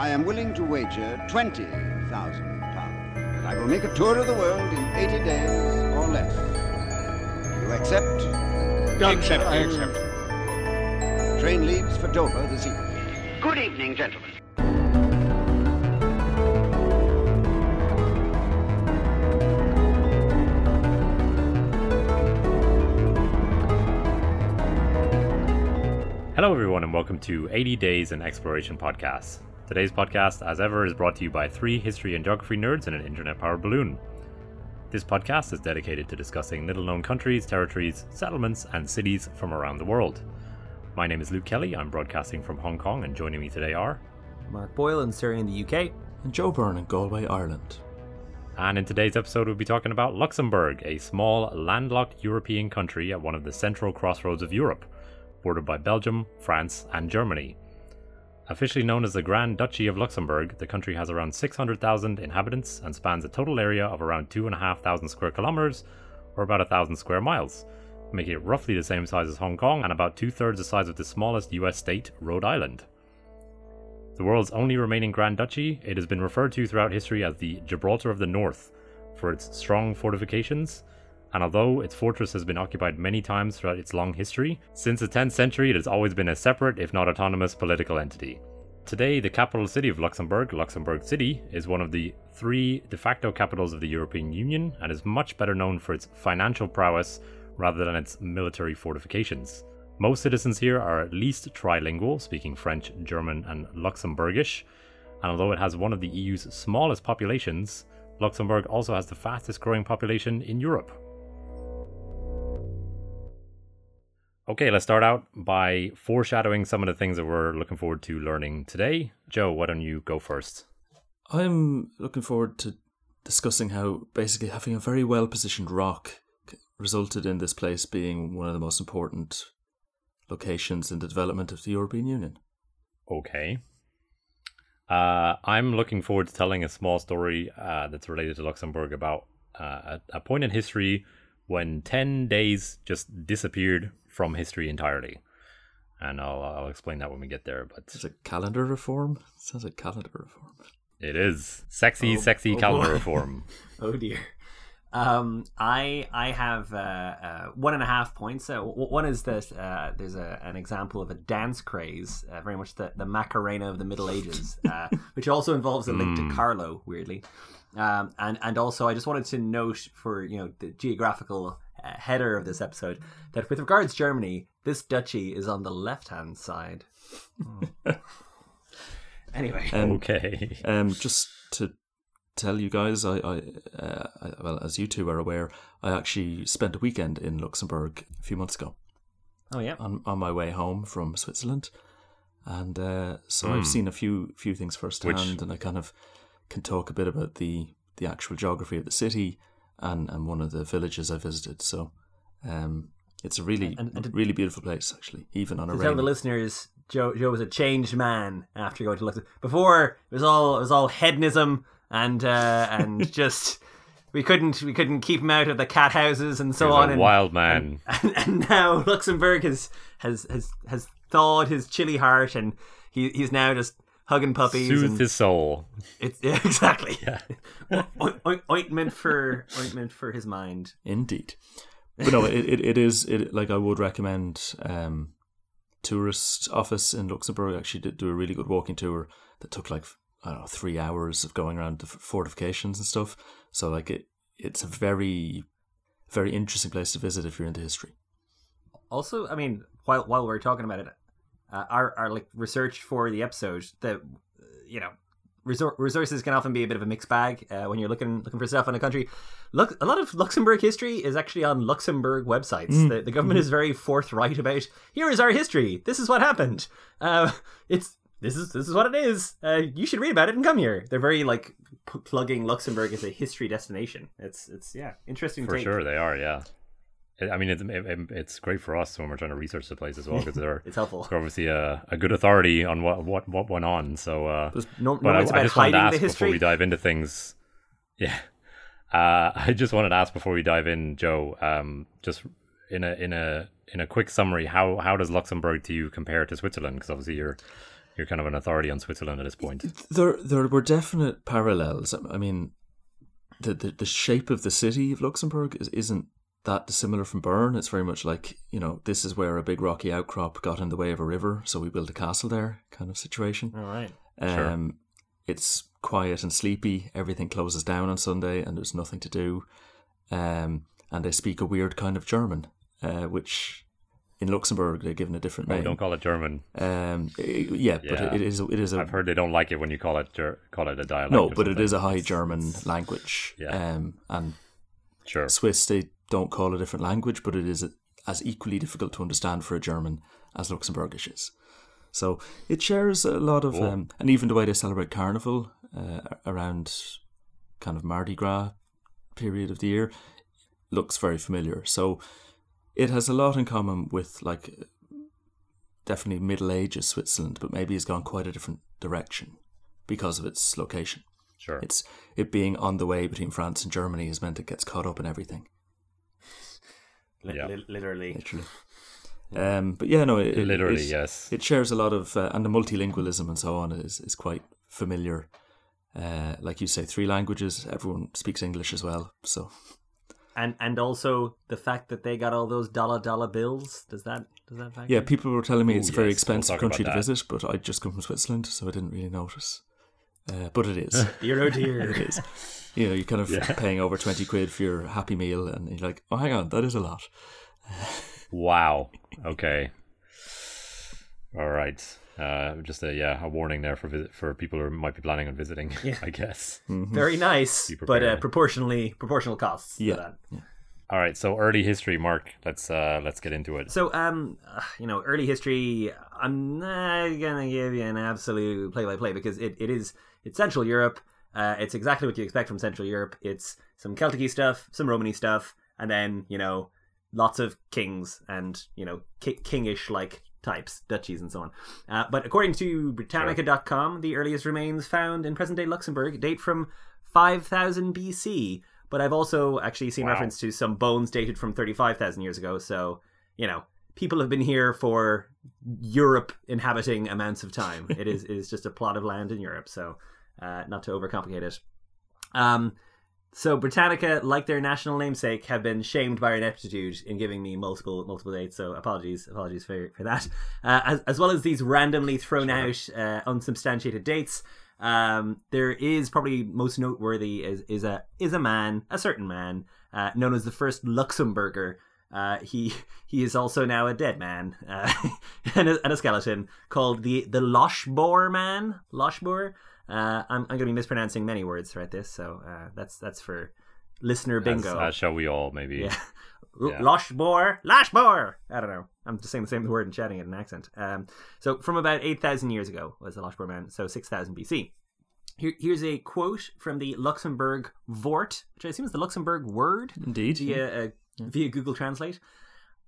I am willing to wager 20,000 pounds that I will make a tour of the world in 80 days or less. Do you accept? Accept, I accept. Train leaves for Dover this evening. Good evening, gentlemen. Hello, everyone, and welcome to 80 Days in Exploration podcast. Today's podcast, as ever, is brought to you by three history and geography nerds and an internet powered balloon. This podcast is dedicated to discussing little known countries, territories, settlements, and cities from around the world. My name is Luke Kelly. I'm broadcasting from Hong Kong, and joining me today are. Mark Boyle in Surrey in the UK. And Joe Byrne in Galway, Ireland. And in today's episode, we'll be talking about Luxembourg, a small, landlocked European country at one of the central crossroads of Europe, bordered by Belgium, France, and Germany. Officially known as the Grand Duchy of Luxembourg, the country has around 600,000 inhabitants and spans a total area of around 2,500 square kilometers, or about 1,000 square miles, making it roughly the same size as Hong Kong and about two thirds the size of the smallest US state, Rhode Island. The world's only remaining Grand Duchy, it has been referred to throughout history as the Gibraltar of the North for its strong fortifications, and although its fortress has been occupied many times throughout its long history, since the 10th century it has always been a separate, if not autonomous, political entity. Today, the capital city of Luxembourg, Luxembourg City, is one of the three de facto capitals of the European Union and is much better known for its financial prowess rather than its military fortifications. Most citizens here are at least trilingual, speaking French, German, and Luxembourgish, and although it has one of the EU's smallest populations, Luxembourg also has the fastest growing population in Europe. Okay, let's start out by foreshadowing some of the things that we're looking forward to learning today. Joe, why don't you go first? I'm looking forward to discussing how basically having a very well positioned rock resulted in this place being one of the most important locations in the development of the European Union. Okay. Uh, I'm looking forward to telling a small story uh, that's related to Luxembourg about uh, a, a point in history when 10 days just disappeared from history entirely. And I'll, I'll explain that when we get there. But Is it calendar reform? It sounds like calendar reform. it is sexy, Oh, sexy oh calendar boy. reform. Oh dear. Um, I I have uh, uh, one and a half points. Uh, one is that uh, there's a, an example of a dance craze, uh, very much the, the Macarena of the Middle Ages, uh, which also involves a link to Carlow, weirdly. Um, and and also I just wanted to note for you know the geographical uh, header of this episode that with regards Germany, this duchy is on the left hand side. anyway, Um, okay. Um, just to tell you guys, I, I, uh, I, well, as you two are aware, I actually spent a weekend in Luxembourg a few months ago oh yeah, on, on my way home from Switzerland, and uh, so Hmm. I've seen a few few things firsthand, Which- and I kind of can talk a bit about the the actual geography of the city and and one of the villages I visited. So, um, it's a really And- and to- really beautiful place, actually, even on a to tell the listeners, Joe Joe was a changed man after going to Luxembourg. Before it was all it was all hedonism and uh, and just we couldn't we couldn't keep him out of the cat houses and so He was on. a and, wild man. and, and now Luxembourg has has has has thawed his chilly heart and he he's now just hugging puppies. Soothed and his soul. it's yeah, exactly O- o- ointment for ointment for his mind. Indeed. But no, it, it, it is it like I would recommend um tourist office in Luxembourg actually did do a really good walking tour that took like I don't know three hours of going around the fortifications and stuff. So like it it's a very very interesting place to visit if you're into history. Also, I mean, while while we're talking about it, uh, our our like research for the episode that you know resor- resources can often be a bit of a mixed bag uh, when you're looking looking for stuff in a country. Look, a lot of Luxembourg history is actually on Luxembourg websites. The, the government is very forthright about here is our history. This is what happened. Uh, it's this is this is what it is. Uh, you should read about it and come here. They're very like p- plugging Luxembourg as a history destination. It's it's yeah interesting. For take. sure, they are. Yeah. I mean, it's it, it's great for us when we're trying to research the place as well because they're It's helpful. they're obviously a, a good authority on what what what went on. So, uh, No, but normally I, I just wanted to hiding ask the before we dive into things. Yeah, uh, I just wanted to ask before we dive in, Joe. Um, just in a in a in a quick summary, how how does Luxembourg to you compare to Switzerland? Because obviously you're You're kind of an authority on Switzerland at this point. There, there were definite parallels. I mean, the, the the shape of the city of Luxembourg is, isn't that dissimilar from Bern. It's very much like you know this is where a big rocky outcrop got in the way of a river, so we built a castle there, kind of situation. All right. Um, It's quiet and sleepy. Everything closes down on Sunday, and there's nothing to do. Um, and they speak a weird kind of German, uh, which in Luxembourg they're given a different Oh, name. don't call it German. Um, i- yeah, but Yeah. it is it is a I've heard they don't like it when you call it ger- call it a dialect. no, but it something. is a High German language. Yeah. Um, and Sure. Swiss they don't call a different language, but it is as equally difficult to understand for a German as Luxembourgish is. So it shares a lot of, um, and even the way they celebrate Carnival uh, around kind of Mardi Gras period of the year looks very familiar. So it has a lot in common with like definitely Middle Ages Switzerland, but maybe has gone quite a different direction because of its location. Sure. It's it being on the way between France and Germany has meant it gets caught up in everything, Li- Yeah. li- literally. literally. Um, but yeah, no, it, it- Literally, it, yes. It shares a lot of, uh, and the multilingualism and so on is is quite familiar. Uh, like you say, three languages. Everyone speaks English as well. So And and also the fact that they got all those dollar dollar bills. Does that does that factor? yeah, people were telling me it's Ooh, a very yes, we'll expensive country to visit, but I just come from Switzerland, so I didn't really notice. Uh, but it is. Dear oh dear. it is. You know, you're kind of paying over twenty quid for your happy meal, and you're like, oh, hang on, that is a lot. Wow. Okay. All right. Uh, just a yeah, a warning there for visit for people who might be planning on visiting. I guess. Very nice, but uh, proportionally proportional costs. to Yeah. that. All right. So early history, Mark. Let's uh let's get into it. So, um, uh, you know, early history. I'm not gonna give you an absolute play-by-play because it, it is it's Central Europe. Uh, it's exactly what you expect from Central Europe. It's some Celtic stuff, some Romany stuff, and then you know, lots of kings and you know, ki- kingish like types, duchies, and so on. Uh, but according to Britannica.com, the earliest remains found in present-day Luxembourg date from 5000 BC. But I've also actually seen Wow. reference to some bones dated from 35,000 years ago. So, you know, people have been here for Europe inhabiting amounts of time. it is it is just a plot of land in Europe. So, uh, not to overcomplicate it. Um, so Britannica, like their national namesake, have been shamed by ineptitude in giving me multiple multiple dates. So apologies, apologies for for that. Uh, as as well as these randomly thrown out uh, unsubstantiated dates. Um, there is probably most noteworthy is is a is a man, a certain man, uh, known as the first Luxemburger. Uh, he he is also now a dead man uh, and, a, and a skeleton called the the Loschbour man. Loschbour. Uh, I'm I'm going to be mispronouncing many words throughout this, so uh, that's that's for listener bingo. as shall we all? Maybe. Yeah. Yeah. Loschbour, Loschbour. I don't know. I'm just saying the same word and chatting it in an accent. Um, so from about eight thousand years ago was the Loschbour man. So six thousand BC. Here, here's a quote from the Luxembourg Vort, which I assume is the Luxembourg word Indeed. via uh, via Google Translate.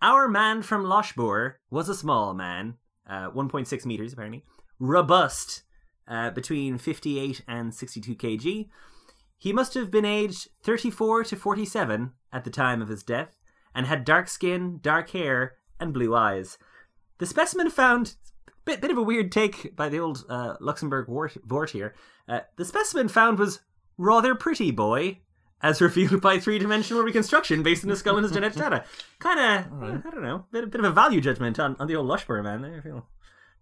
Our man from Loschbour was a small man, uh, 1.6 meters apparently, robust, uh, between 58 and 62 kg. He must have been aged 34 to 47 at the time of his death, and had dark skin, dark hair, and blue eyes. The specimen found bit bit of a weird take by the old uh, Luxembourg Vort, Vort here. Uh, the specimen found was rather pretty boy, as revealed by three dimensional reconstruction based on the skull and his genetic data. Kind of, I don't know, bit bit of a value judgment on, on the old Lushborough man there. I feel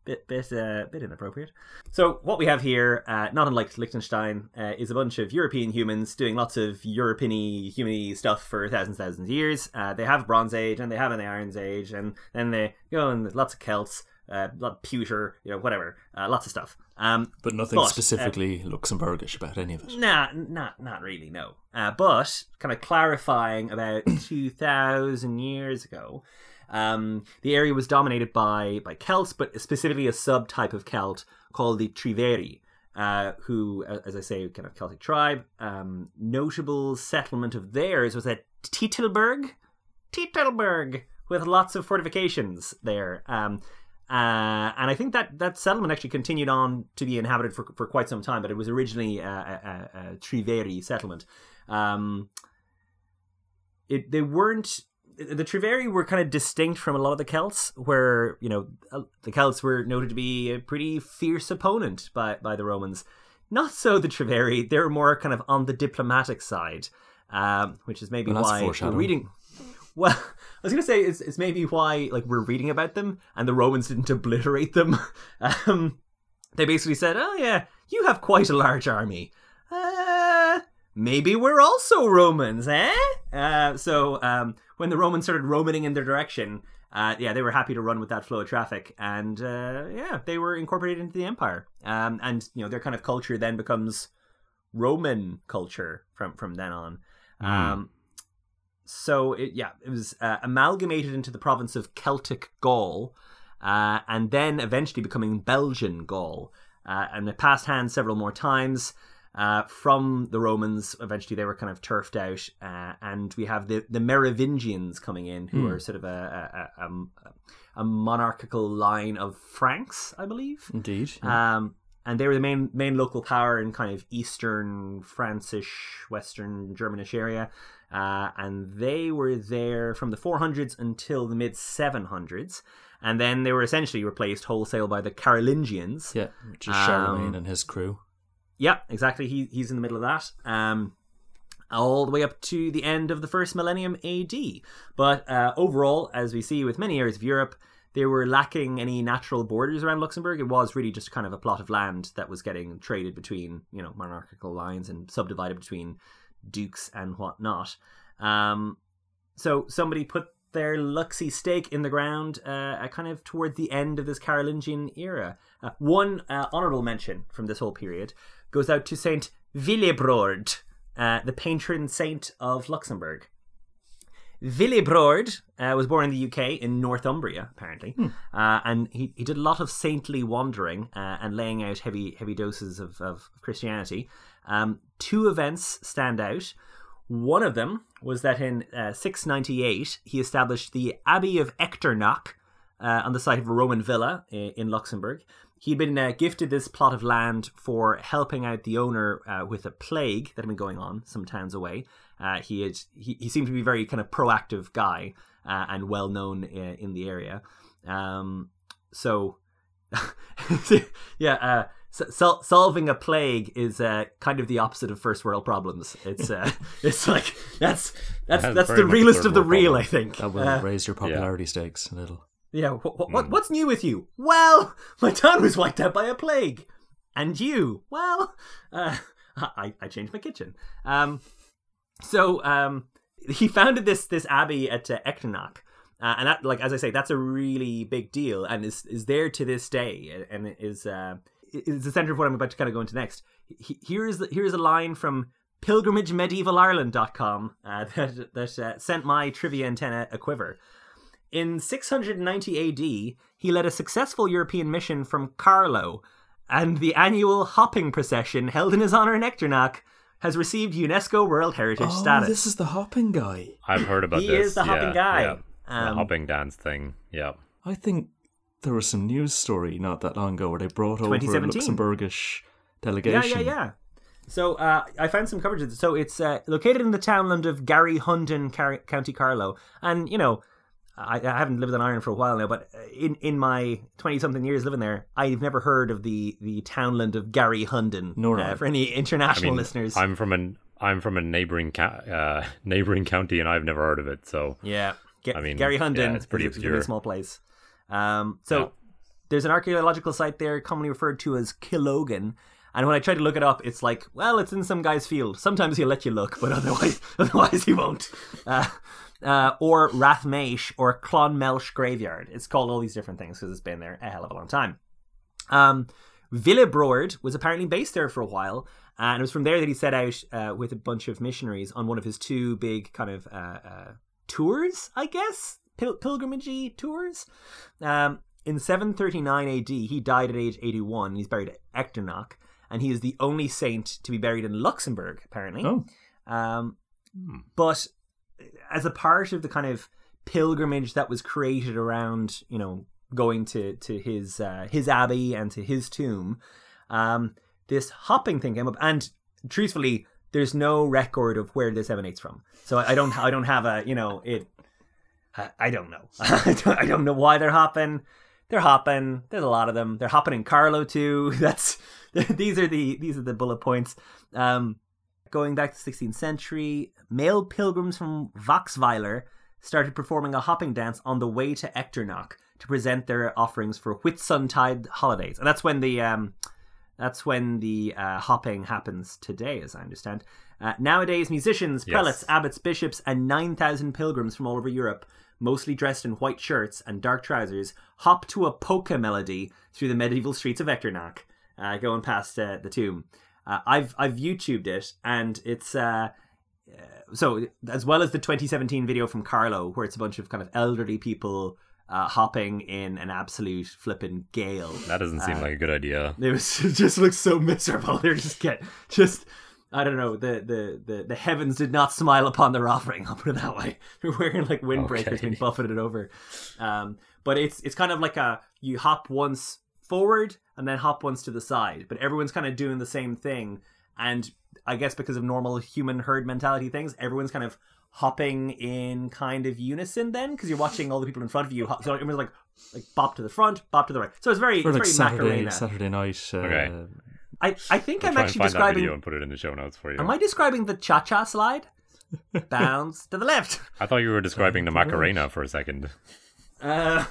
bit bit uh, bit inappropriate. So what we have here, uh, not unlike Liechtenstein, uh, is a bunch of European humans doing lots of European humany stuff for thousands thousands of years. Uh, they have Bronze Age and they have an Iron Age, and then they go and lots of Celts, uh, pewter, you know, whatever, uh, lots of stuff. Um, But nothing But, uh, specifically Luxembourgish about any of it. Nah, not not really. No, uh, but kind of clarifying about two thousand years ago, um, the area was dominated by by Celts, but specifically a subtype of Celt called the Treveri, uh, who, as I say, kind of Celtic tribe. Um, notable settlement of theirs was at Titelberg, Titelberg, with lots of fortifications there. Um, uh, and I think that that settlement actually continued on to be inhabited for, for quite some time, but it was originally a, a, a, a Treveri settlement. Um, it they weren't the Treveri were kind of distinct from a lot of the Celts, where you know uh, the Celts were noted to be a pretty fierce opponent by by the Romans. Not so the Treveri; they were more kind of on the diplomatic side, um, which is maybe Well, why we're reading. Well, I was gonna say it's, it's maybe why like we're reading about them and the Romans didn't obliterate them. Um, they basically said, "Oh yeah, you have quite a large army. Uh, maybe we're also Romans, eh?" Uh, so um, when the Romans started roaming in their direction, uh, yeah, they were happy to run with that flow of traffic, and uh, yeah, they were incorporated into the empire. Um, and you know their kind of culture then becomes Roman culture from from then on. Um, so it, yeah, it was uh, amalgamated into the province of Celtic Gaul, uh, and then eventually becoming Belgian Gaul. Uh, and it passed hands several more times uh, from the Romans. Eventually, they were kind of turfed out, uh, and we have the the Merovingians coming in, who are sort of a a, a, a monarchical line of Franks, I believe. Indeed. yeah. Um, and they were the main main local power in kind of eastern Francish, western Germanish area. Uh, and they were there from the 400s until the mid 700s. And then they were essentially replaced wholesale by the Carolingians. yeah, just Charlemagne um, and his crew. Yeah, exactly. He, he's in the middle of that. Um, all the way up to the end of the first millennium AD. But uh, overall, as we see with many areas of Europe, they were lacking any natural borders around Luxembourg. It was really just kind of a plot of land that was getting traded between, you know, monarchical lines and subdivided between dukes and whatnot. Um, so somebody put their Luxy stake in the ground uh, kind of toward the end of this Carolingian era. Uh, one uh, honourable mention from this whole period goes out to Saint Willibrord, uh, the patron saint of Luxembourg. Willibrord uh, was born in the UK in Northumbria, apparently, uh, and he, he did a lot of saintly wandering uh, and laying out heavy heavy doses of, of Christianity. Um, two events stand out. One of them was that in uh, 698 he established the Abbey of Echternach uh, on the site of a Roman villa in, in Luxembourg. He'd been uh, gifted this plot of land for helping out the owner uh, with a plague that had been going on some towns away. Uh, he had he, he seemed to be a very kind of proactive guy uh, and well known uh, in the area. Um, so yeah, uh, sol- solving a plague is uh, kind of the opposite of first world problems. It's uh, it's like that's that's That's that's the realest of the real, problem. I think. That will Uh, raise your popularity stakes a little. yeah, what, what, what's new with you? Well, my town was wiped out by a plague. And you? Well, uh, I, I changed my kitchen. Um, so um, he founded this this abbey at uh, Echternach. Uh, and that, like as I say, that's a really big deal, and is is there to this day, and is uh, is the center of what I'm about to kind of go into next. He- Here's the, here's a line from pilgrimagemedievalireland.com uh, that that uh, sent my trivia antenna a quiver. In 690 AD, he led a successful European mission from Carlow, and the annual hopping procession held in his honor in Echternach has received UNESCO World Heritage Oh, status. this is the hopping guy. I've heard about He this. is the hopping yeah, guy. yeah. Um, the hopping dance thing. Yeah. I think there was some news story not that long ago where they brought over a Luxembourgish delegation. yeah, yeah. Yeah. So uh, I found some coverage. of it. So it's uh, located in the townland of Gary Hunden, Car- County Carlow, and you know. I, I haven't lived in Ireland for a while now, but uh, in, in my twenty something years living there, I've never heard of the, the townland of Gary Hunden. Nor uh, for any international I mean, listeners. I'm from an I'm from a neighboring ca- uh, neighboring county, and I've never heard of it. So Yeah, Ga- I mean, Gary Hunden yeah, it's pretty is, is a obscure. small place. Um, so Yeah. there's an archaeological site there, commonly referred to as Killogan. And when I try to look it up, it's like, well, it's in some guy's field. Sometimes he'll let you look, but otherwise, otherwise he won't. Uh, uh, or Rathmaish or Clonmelsh Graveyard. It's called all these different things because it's been there a hell of a long time. Um, was apparently based there for a while, and it was from there that he set out uh, with a bunch of missionaries on one of his two big kind of uh, uh, tours, I guess, Pil- pilgrimagey tours. Um, in 739 AD, he died at age 81. He's buried at Echternach, and he is the only saint to be buried in Luxembourg, apparently. Oh, Um, but as a part of the kind of pilgrimage that was created around, you know, going to to his uh, his abbey and to his tomb, um, this hopping thing came up. And truthfully, there's no record of where this emanates from. So I don't I don't have a you know it. I, I don't know. I, don't, I don't know why they're hopping. They're hopping. There's a lot of them. They're hopping in Carlow too. That's these are the these are the bullet points. Um, going back to 16th century, male pilgrims from Waxweiler started performing a hopping dance on the way to Echternach to present their offerings for Whitsuntide holidays, and that's when the um, that's when the uh, hopping happens today, as I understand. Uh, nowadays, musicians, Yes. prelates, abbots, bishops, and 9,000 pilgrims from all over Europe, mostly dressed in white shirts and dark trousers, hop to a polka melody through the medieval streets of Echternach, uh, going past uh, the tomb. Uh, I've I've YouTubed it, and it's uh, uh, so as well as the 2017 video from Carlow, where it's a bunch of kind of elderly people uh, hopping in an absolute flipping gale. That doesn't seem like a good idea. It was it just looks so miserable. They're just get just I don't know the, the the the heavens did not smile upon their offering. I'll put it that way. They're wearing like windbreakers Okay. being buffeted over. Um, but it's it's kind of like a you hop once forward and then hop once to the side, but everyone's kind of doing the same thing. And I guess because of normal human herd mentality things, everyone's kind of hopping in kind of unison then because you're watching all the people in front of you. hop- So everyone's like like bop to the front, bop to the right. So it's very For like it's very Saturday Macarena. Saturday night. Uh, Okay. I, I think I'll I'm try and actually find that video and put it in the show notes for you. Am I describing the cha cha slide? Bounce to the left. I thought you were describing the Macarena for a second. Uh,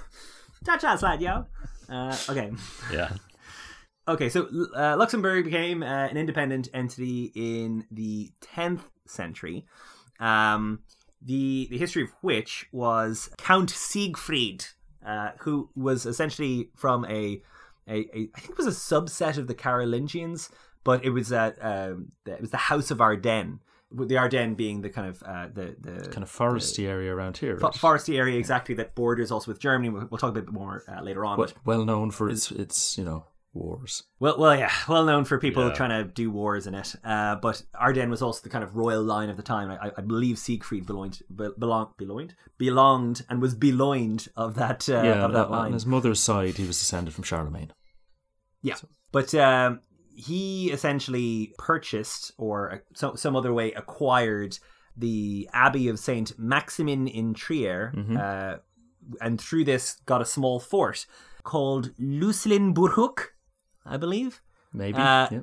cha cha slide, yo. Uh, okay. Yeah. Okay, so uh, Luxembourg became uh, an independent entity in the 10th century. Um, the the history of which was Count Siegfried, uh, who was essentially from a, a, a I think it was a subset of the Carolingians, but it was uh, um, the- it was the House of Ardennes. The Ardennes being the kind of uh, the the kind of foresty area around here. right? foresty area exactly that borders also with Germany. We'll, we'll talk a bit more uh, later on. well, well known for its its you know wars. Well, well, yeah, well known for people Yeah. trying to do wars in it. Uh, but Arden was also the kind of royal line of the time. I, I believe Siegfried belonged, be, belonged, belonged, belonged, and was beloined of that uh, yeah, of that on line. his mother's side, he was descended from Charlemagne. Yeah, but um, he essentially purchased or uh, so, some other way acquired the Abbey of Saint Maximin in Trier, uh, and through this got a small fort called Luslinburg, I believe. Maybe. Uh, yeah.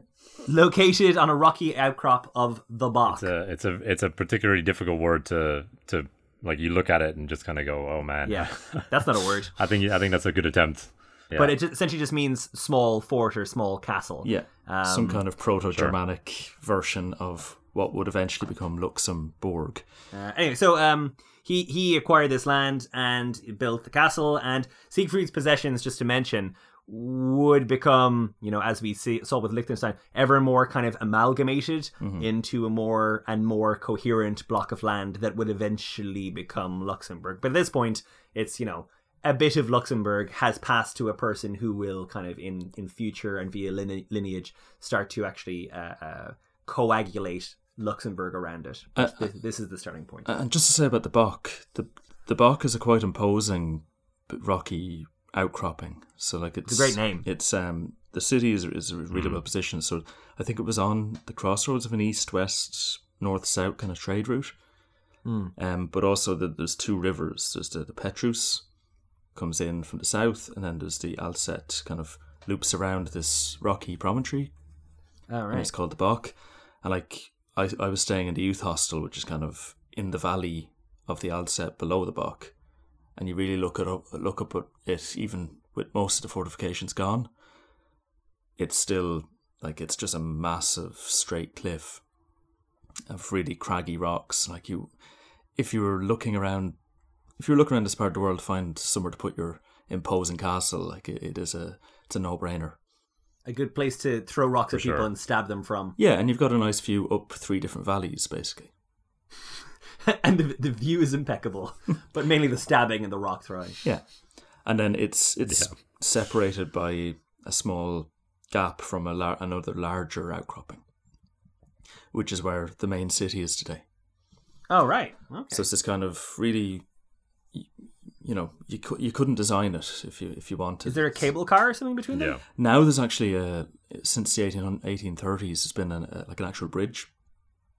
located on a rocky outcrop of the Bock. It's a it's a it's a particularly difficult word to to like you look at it and just kind of go, "Oh man." yeah, that's not a word, I think I think that's a good attempt. Yeah. but it essentially just means small fort or small castle. Yeah, Um, some kind of proto-Germanic version of what would eventually become Luxembourg. Uh, anyway, so um, he he acquired this land and built the castle, and Siegfried's possessions, just to mention, would become, you know, as we see, saw with Liechtenstein, ever more kind of amalgamated into a more and more coherent block of land that would eventually become Luxembourg. But at this point, it's you know a bit of Luxembourg has passed to a person who will kind of in in future and via line- lineage start to actually uh, uh, coagulate Luxembourg around it. Uh, this, this is the starting point. And just to say about the Bock, the the Bock is a quite imposing rocky outcropping. So like it's, a great name. It's um the city is is a really well positioned. So I think it was on the crossroads of an east west north south kind of trade route. Um, but also the, there's two rivers. There's the, the Pétrusse comes in from the south, and then there's the Alzette kind of loops around this rocky promontory All and right. it's called the Bock. And like I, I was staying in the youth hostel, which is kind of in the valley of the Alzette below the Bock, and you really look it up, look up at it, even with most of the fortifications gone. It's still like it's just a massive straight cliff of really craggy rocks. Like you, if you were looking around, if you're looking around this part of the world, to find somewhere to put your imposing castle. Like it, it is a, it's a no brainer. A good place to throw rocks at people and stab them from. Yeah, and you've got a nice view up three different valleys, basically. and the, the view is impeccable, but mainly the stabbing and the rock throwing. Yeah, and then it's it's separated by a small gap from a lar- another larger outcropping, which is where the main city is today. Oh, right. Okay. So it's this kind of really, you know, you cou- you couldn't design it if you if you wanted. is there a cable car or something between them? Yeah. Now there's actually a since the 18, 1830s, it's been an, a, like an actual bridge,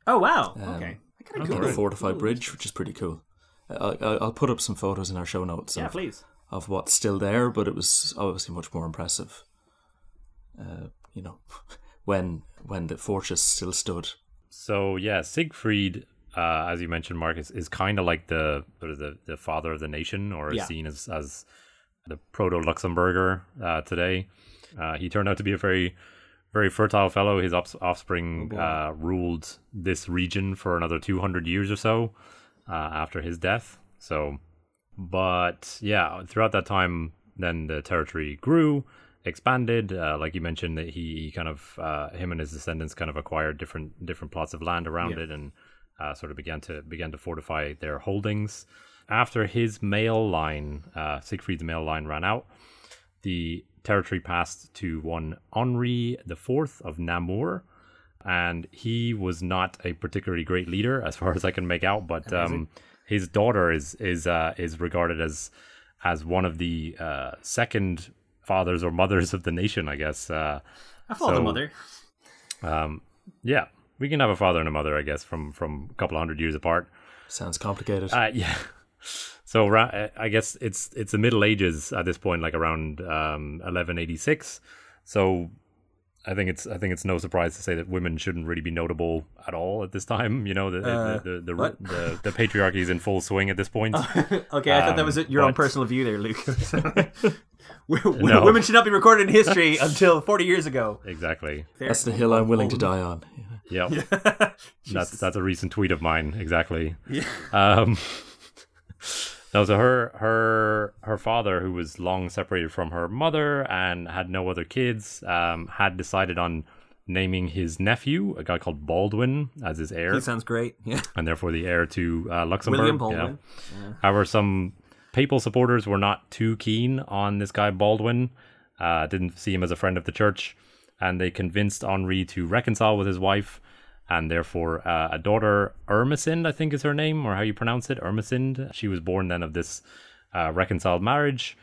Oh, wow. Um, okay. Kind of cool. a fortified bridge, which is pretty cool. I, I- I'll put up some photos in our show notes Yeah, of, please. of what's still there, but it was obviously much more impressive. Uh, you know, when when the fortress still stood. So yeah, Siegfried, uh, as you mentioned, Marcus, is kind of like the sort of the, the father of the nation, or is Yeah. seen as as the proto Luxemburger uh, today. Uh, he turned out to be a very very fertile fellow. His offspring uh, ruled this region for another two hundred years or so uh, after his death. So, but yeah, throughout that time, then the territory grew, expanded. Uh, like you mentioned, that he, he kind of uh, him and his descendants kind of acquired different different plots of land around it, and uh, sort of began to began to fortify their holdings. After his male line, uh, Siegfried's male line ran out, the territory passed to one Henri IV of Namur, and he was not a particularly great leader, as far as I can make out. But um, his daughter is is uh, is regarded as as one of the uh, second fathers or mothers of the nation, I guess. Uh, I follow the So- mother. um, yeah, we can have a father and a mother, I guess, from from a couple of hundred years apart. Sounds complicated. Uh, yeah. So ra- I guess it's it's the Middle Ages at this point, like around um, 1186. So I think it's I think it's no surprise to say that women shouldn't really be notable at all at this time. You know, the Uh, the, the, the, what? the the patriarchy is in full swing at this point. okay, I thought that was Um, your own personal view there, Luke. W- w- No. Women should not be recorded in history until 40 years ago. exactly. That's the hill I'm willing to die on. Yep. Jesus. That's that's a recent tweet of mine. Exactly. Um, no, so her her her father, who was long separated from her mother and had no other kids, um, had decided on naming his nephew, a guy called Baldwin, as his heir, He sounds great. Yeah. and therefore the heir to uh, Luxembourg. William you know. Baldwin. However, some papal supporters were not too keen on this guy Baldwin. Uh, didn't see him as a friend of the church, and they convinced Henri to reconcile with his wife, and therefore uh, a daughter, Ermesind, I think is her name, or how you pronounce it, Ermesind. She was born then of this uh, reconciled marriage,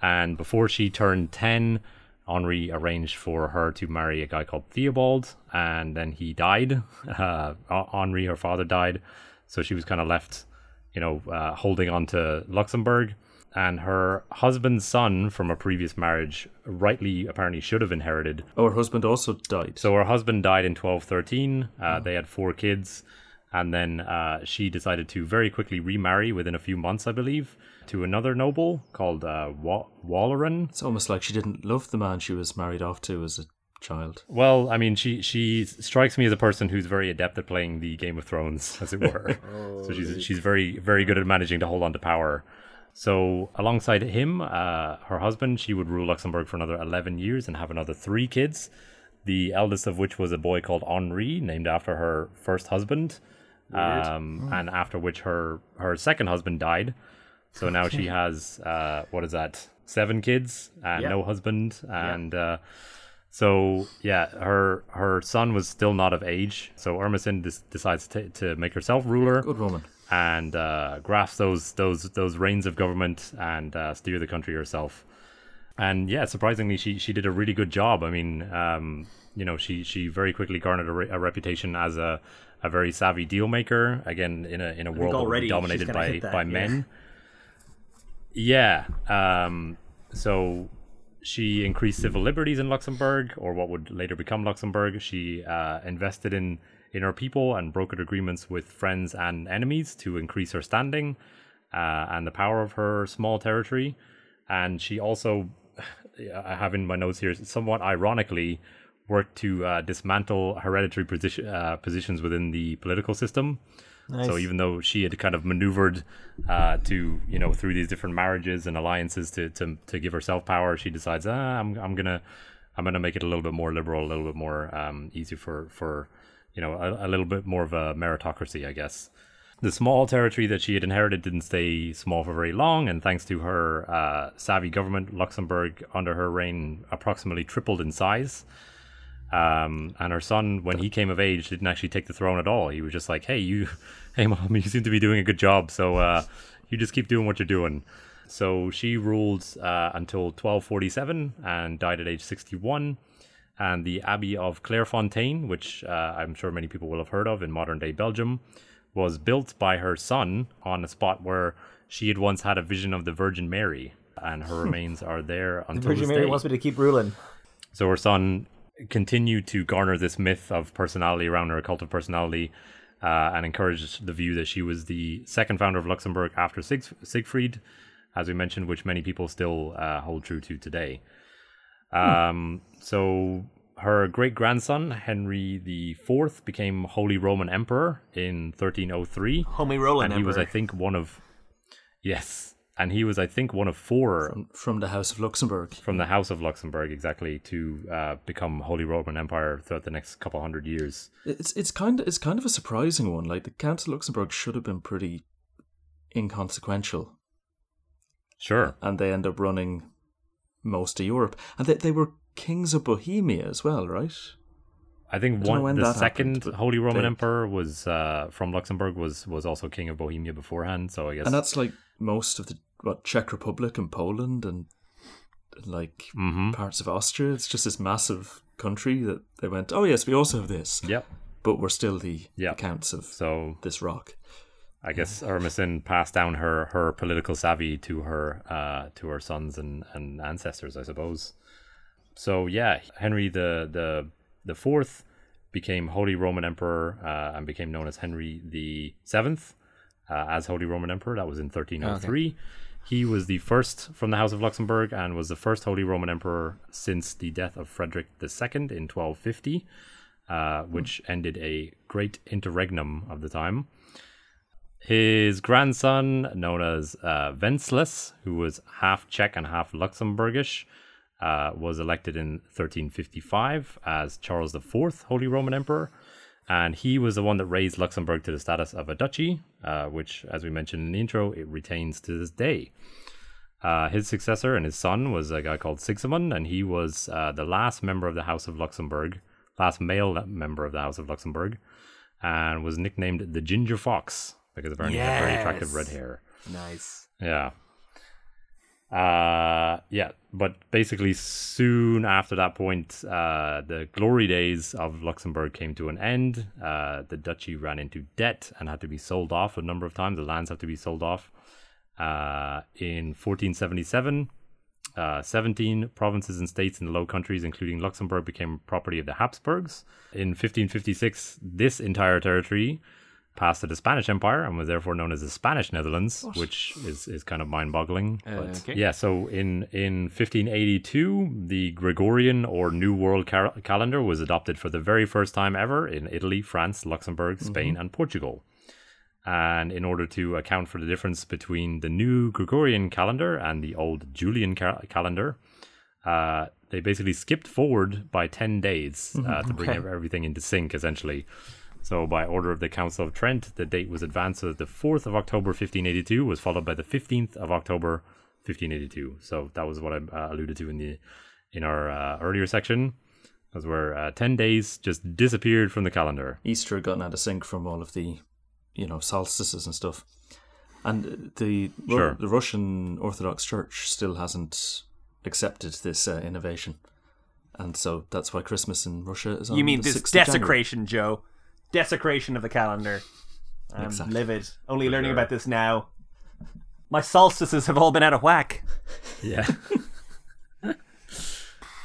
and before she turned ten. Henri arranged for her to marry a guy called Theobald, and then he died. Uh, Henri, her father, died, so she was kind of left you know, uh, holding on to Luxembourg. And her husband's son from a previous marriage rightly apparently should have inherited. Oh, her husband also died. So her husband died in 1213. Uh, They had four kids. And then uh, she decided to very quickly remarry within a few months, I believe, to another noble called uh, Wa- Waleran. It's almost like she didn't love the man she was married off to as a child. Well, I mean, she she strikes me as a person who's very adept at playing the Game of Thrones, as it were. so she's she's very very good at managing to hold on to power. So alongside him, uh, her husband, she would rule Luxembourg for another eleven years and have another three kids. The eldest of which was a boy called Henri, named after her first husband, um, and after which her her second husband died. So now she has uh, what is that? Seven kids and Yeah. no husband, and uh, so yeah, her her son was still not of age. So Ermesinde des- decides to, to make herself ruler Good woman. And uh, grasp those those those reins of government and uh, steer the country herself. And yeah, surprisingly, she she did a really good job. I mean, um, you know, she she very quickly garnered a, re- a reputation as a a very savvy deal maker. Again, in a in a world already dominated by that, by yeah. men. Yeah. Um, so she increased civil liberties in Luxembourg, or what would later become Luxembourg. She uh, invested in in her people and brokered agreements with friends and enemies to increase her standing uh, and the power of her small territory. And she also, I have in my notes here, somewhat ironically, worked to uh, dismantle hereditary position, uh, positions within the political system. So even though she had kind of maneuvered uh, to, you know, through these different marriages and alliances to, to, to give herself power, she decides, ah, I'm, I'm gonna, I'm gonna make it a little bit more liberal, a little bit more um, easy for, for, you know, a, a little bit more of a meritocracy, I guess. The small territory that she had inherited didn't stay small for very long, and thanks to her uh, savvy government, Luxembourg under her reign approximately tripled in size. Um, and her son, when he came of age, didn't actually take the throne at all. He was just like, "Hey, you, hey mom, you seem to be doing a good job, so uh, you just keep doing what you're doing." So she ruled uh, until 1247 and died at age 61. And the Abbey of Clairefontaine, which uh, I'm sure many people will have heard of in modern day Belgium, was built by her son on a spot where she had once had a vision of the Virgin Mary, and her remains are there until the Virgin Mary wants me to keep ruling. So her son continued to garner this myth of personality around her, a cult of personality, uh, and encouraged the view that she was the second founder of Luxembourg after Sig- Siegfried, as we mentioned, which many people still uh, hold true to today. Um, So her great grandson Henry the Fourth became Holy Roman Emperor in 1303, Homie Roland. and he was, I think, one of yes, and he was, I think, one of four From the House of Luxembourg. from the House of Luxembourg exactly to uh, become Holy Roman Empire throughout the next couple hundred years. It's it's kind of it's kind of a surprising one. Like the Count of Luxembourg should have been pretty inconsequential, Sure. and they end up running most of Europe. And they they were kings of Bohemia as well, right? I think don't one when the second happened, Holy Roman they- Emperor was uh, from Luxembourg was was also king of Bohemia beforehand. So I guess And that's like most of the what Czech Republic and Poland and like Mhm. parts of Austria. It's just this massive country that they went. Oh yes, we also have this, Yep. but we're still the Yeah. accounts of So this rock. I guess Ermison passed down her, her political savvy to her uh, to her sons and, and ancestors, I suppose. So yeah, Henry the the the fourth became Holy Roman Emperor uh, and became known as Henry the Seventh uh, as Holy Roman Emperor. That was in 1303. He was the first from the House of Luxembourg and was the first Holy Roman Emperor since the death of Frederick II in 1250, uh, which ended a great interregnum of the time. His grandson, known as uh, Wenceslas, who was half Czech and half Luxembourgish, uh, was elected in 1355 as Charles IV, Holy Roman Emperor. And he was the one that raised Luxembourg to the status of a duchy, uh, which, as we mentioned in the intro, it retains to this day. Uh, his successor and his son was a guy called Sigismund, and he was uh, the last member of the House of Luxembourg, last male member of the House of Luxembourg, and was nicknamed the Ginger Fox because apparently he had very attractive red hair. Nice. Yeah. Uh, yeah, but basically soon after that point, uh, the glory days of Luxembourg came to an end. Uh, the duchy ran into debt and had to be sold off a number of times. The lands had to be sold off. Uh, in 1477, uh, 17 provinces and states in the Low Countries, including Luxembourg, became property of the Habsburgs. In 1556, this entire territory passed to the Spanish Empire and was therefore known as the Spanish Netherlands, which is, is kind of mind boggling. But okay. yeah, so in, in 1582, the Gregorian or New World cal- calendar was adopted for the very first time ever in Italy, France, Luxembourg, Spain, and Portugal. And in order to account for the difference between the new Gregorian calendar and the old Julian ca- calendar, uh, they basically skipped forward by 10 days uh, to bring Okay. everything into sync, essentially. So, by order of the Council of Trent, the date was advanced so that the 4th of October 1582 was followed by the 15th of October 1582. So, that was what I uh, alluded to in the in our uh, earlier section. Those were uh, 10 days just disappeared from the calendar. Easter had gotten out of sync from all of the, you know, solstices and stuff. And the Ru- Sure. the Russian Orthodox Church still hasn't accepted this uh, innovation, and so that's why Christmas in Russia is on. You mean the this 6th of January. desecration, Joe? Desecration of the calendar. I'm Exactly. livid. Only For learning sure. about this now. My solstices have all been out of whack. Yeah.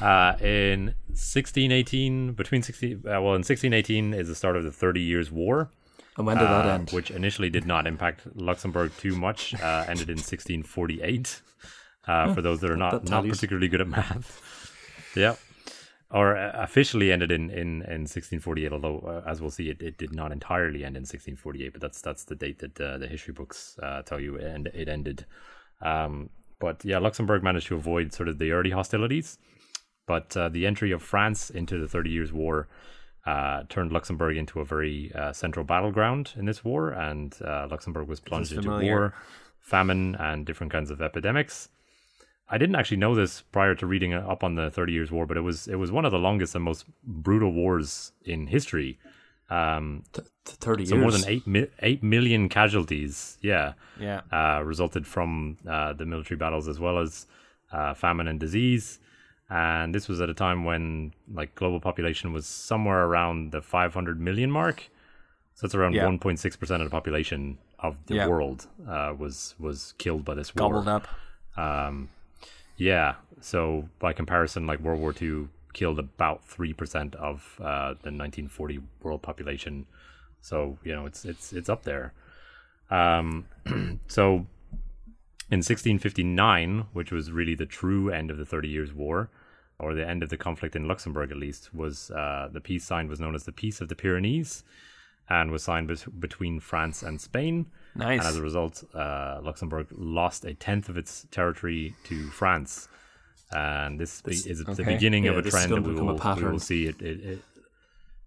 uh, in 1618, between 16, uh, well, in 1618 is the start of the Thirty Years' War, And when did that uh, end? which initially did not impact Luxembourg too much. Uh, ended in 1648. Uh, for those that are not that not particularly good at math, yeah, or uh, officially ended in in, in 1648. Although, uh, as we'll see, it, it did not entirely end in 1648. But that's that's the date that uh, the history books uh, tell you, and it ended. Um, but yeah, Luxembourg managed to avoid sort of the early hostilities. But uh, the entry of France into the Thirty Years' War uh, turned Luxembourg into a very uh, central battleground in this war, and uh, Luxembourg was plunged into war, famine, and different kinds of epidemics. I didn't actually know this prior to reading up on the Thirty Years' War, but it was it was one of the longest and most brutal wars in history. Um, Th- th- Thirty so years. more than eight mi- eight million casualties. Yeah, Yeah. uh, resulted from uh, the military battles as well as uh, famine and disease. And this was at a time when like global population was somewhere around the 500 million mark. So it's around Yeah. 1.6 percent of the population of the Yeah. world uh, was was killed by this war. Gobbled up. Um, yeah. So by comparison, like World War II killed about three percent of uh, the 1940 world population. So you know it's it's it's up there. Um, so in 1659, which was really the true end of the Thirty Years' War, or the end of the conflict in Luxembourg at least, was uh, the peace signed was known as the Peace of the Pyrenees, and was signed bet- between France and Spain. Nice. And as a result, uh, Luxembourg lost a tenth of its territory to France. And this is the okay. beginning of a trend that we will, we will, see. It, it, it,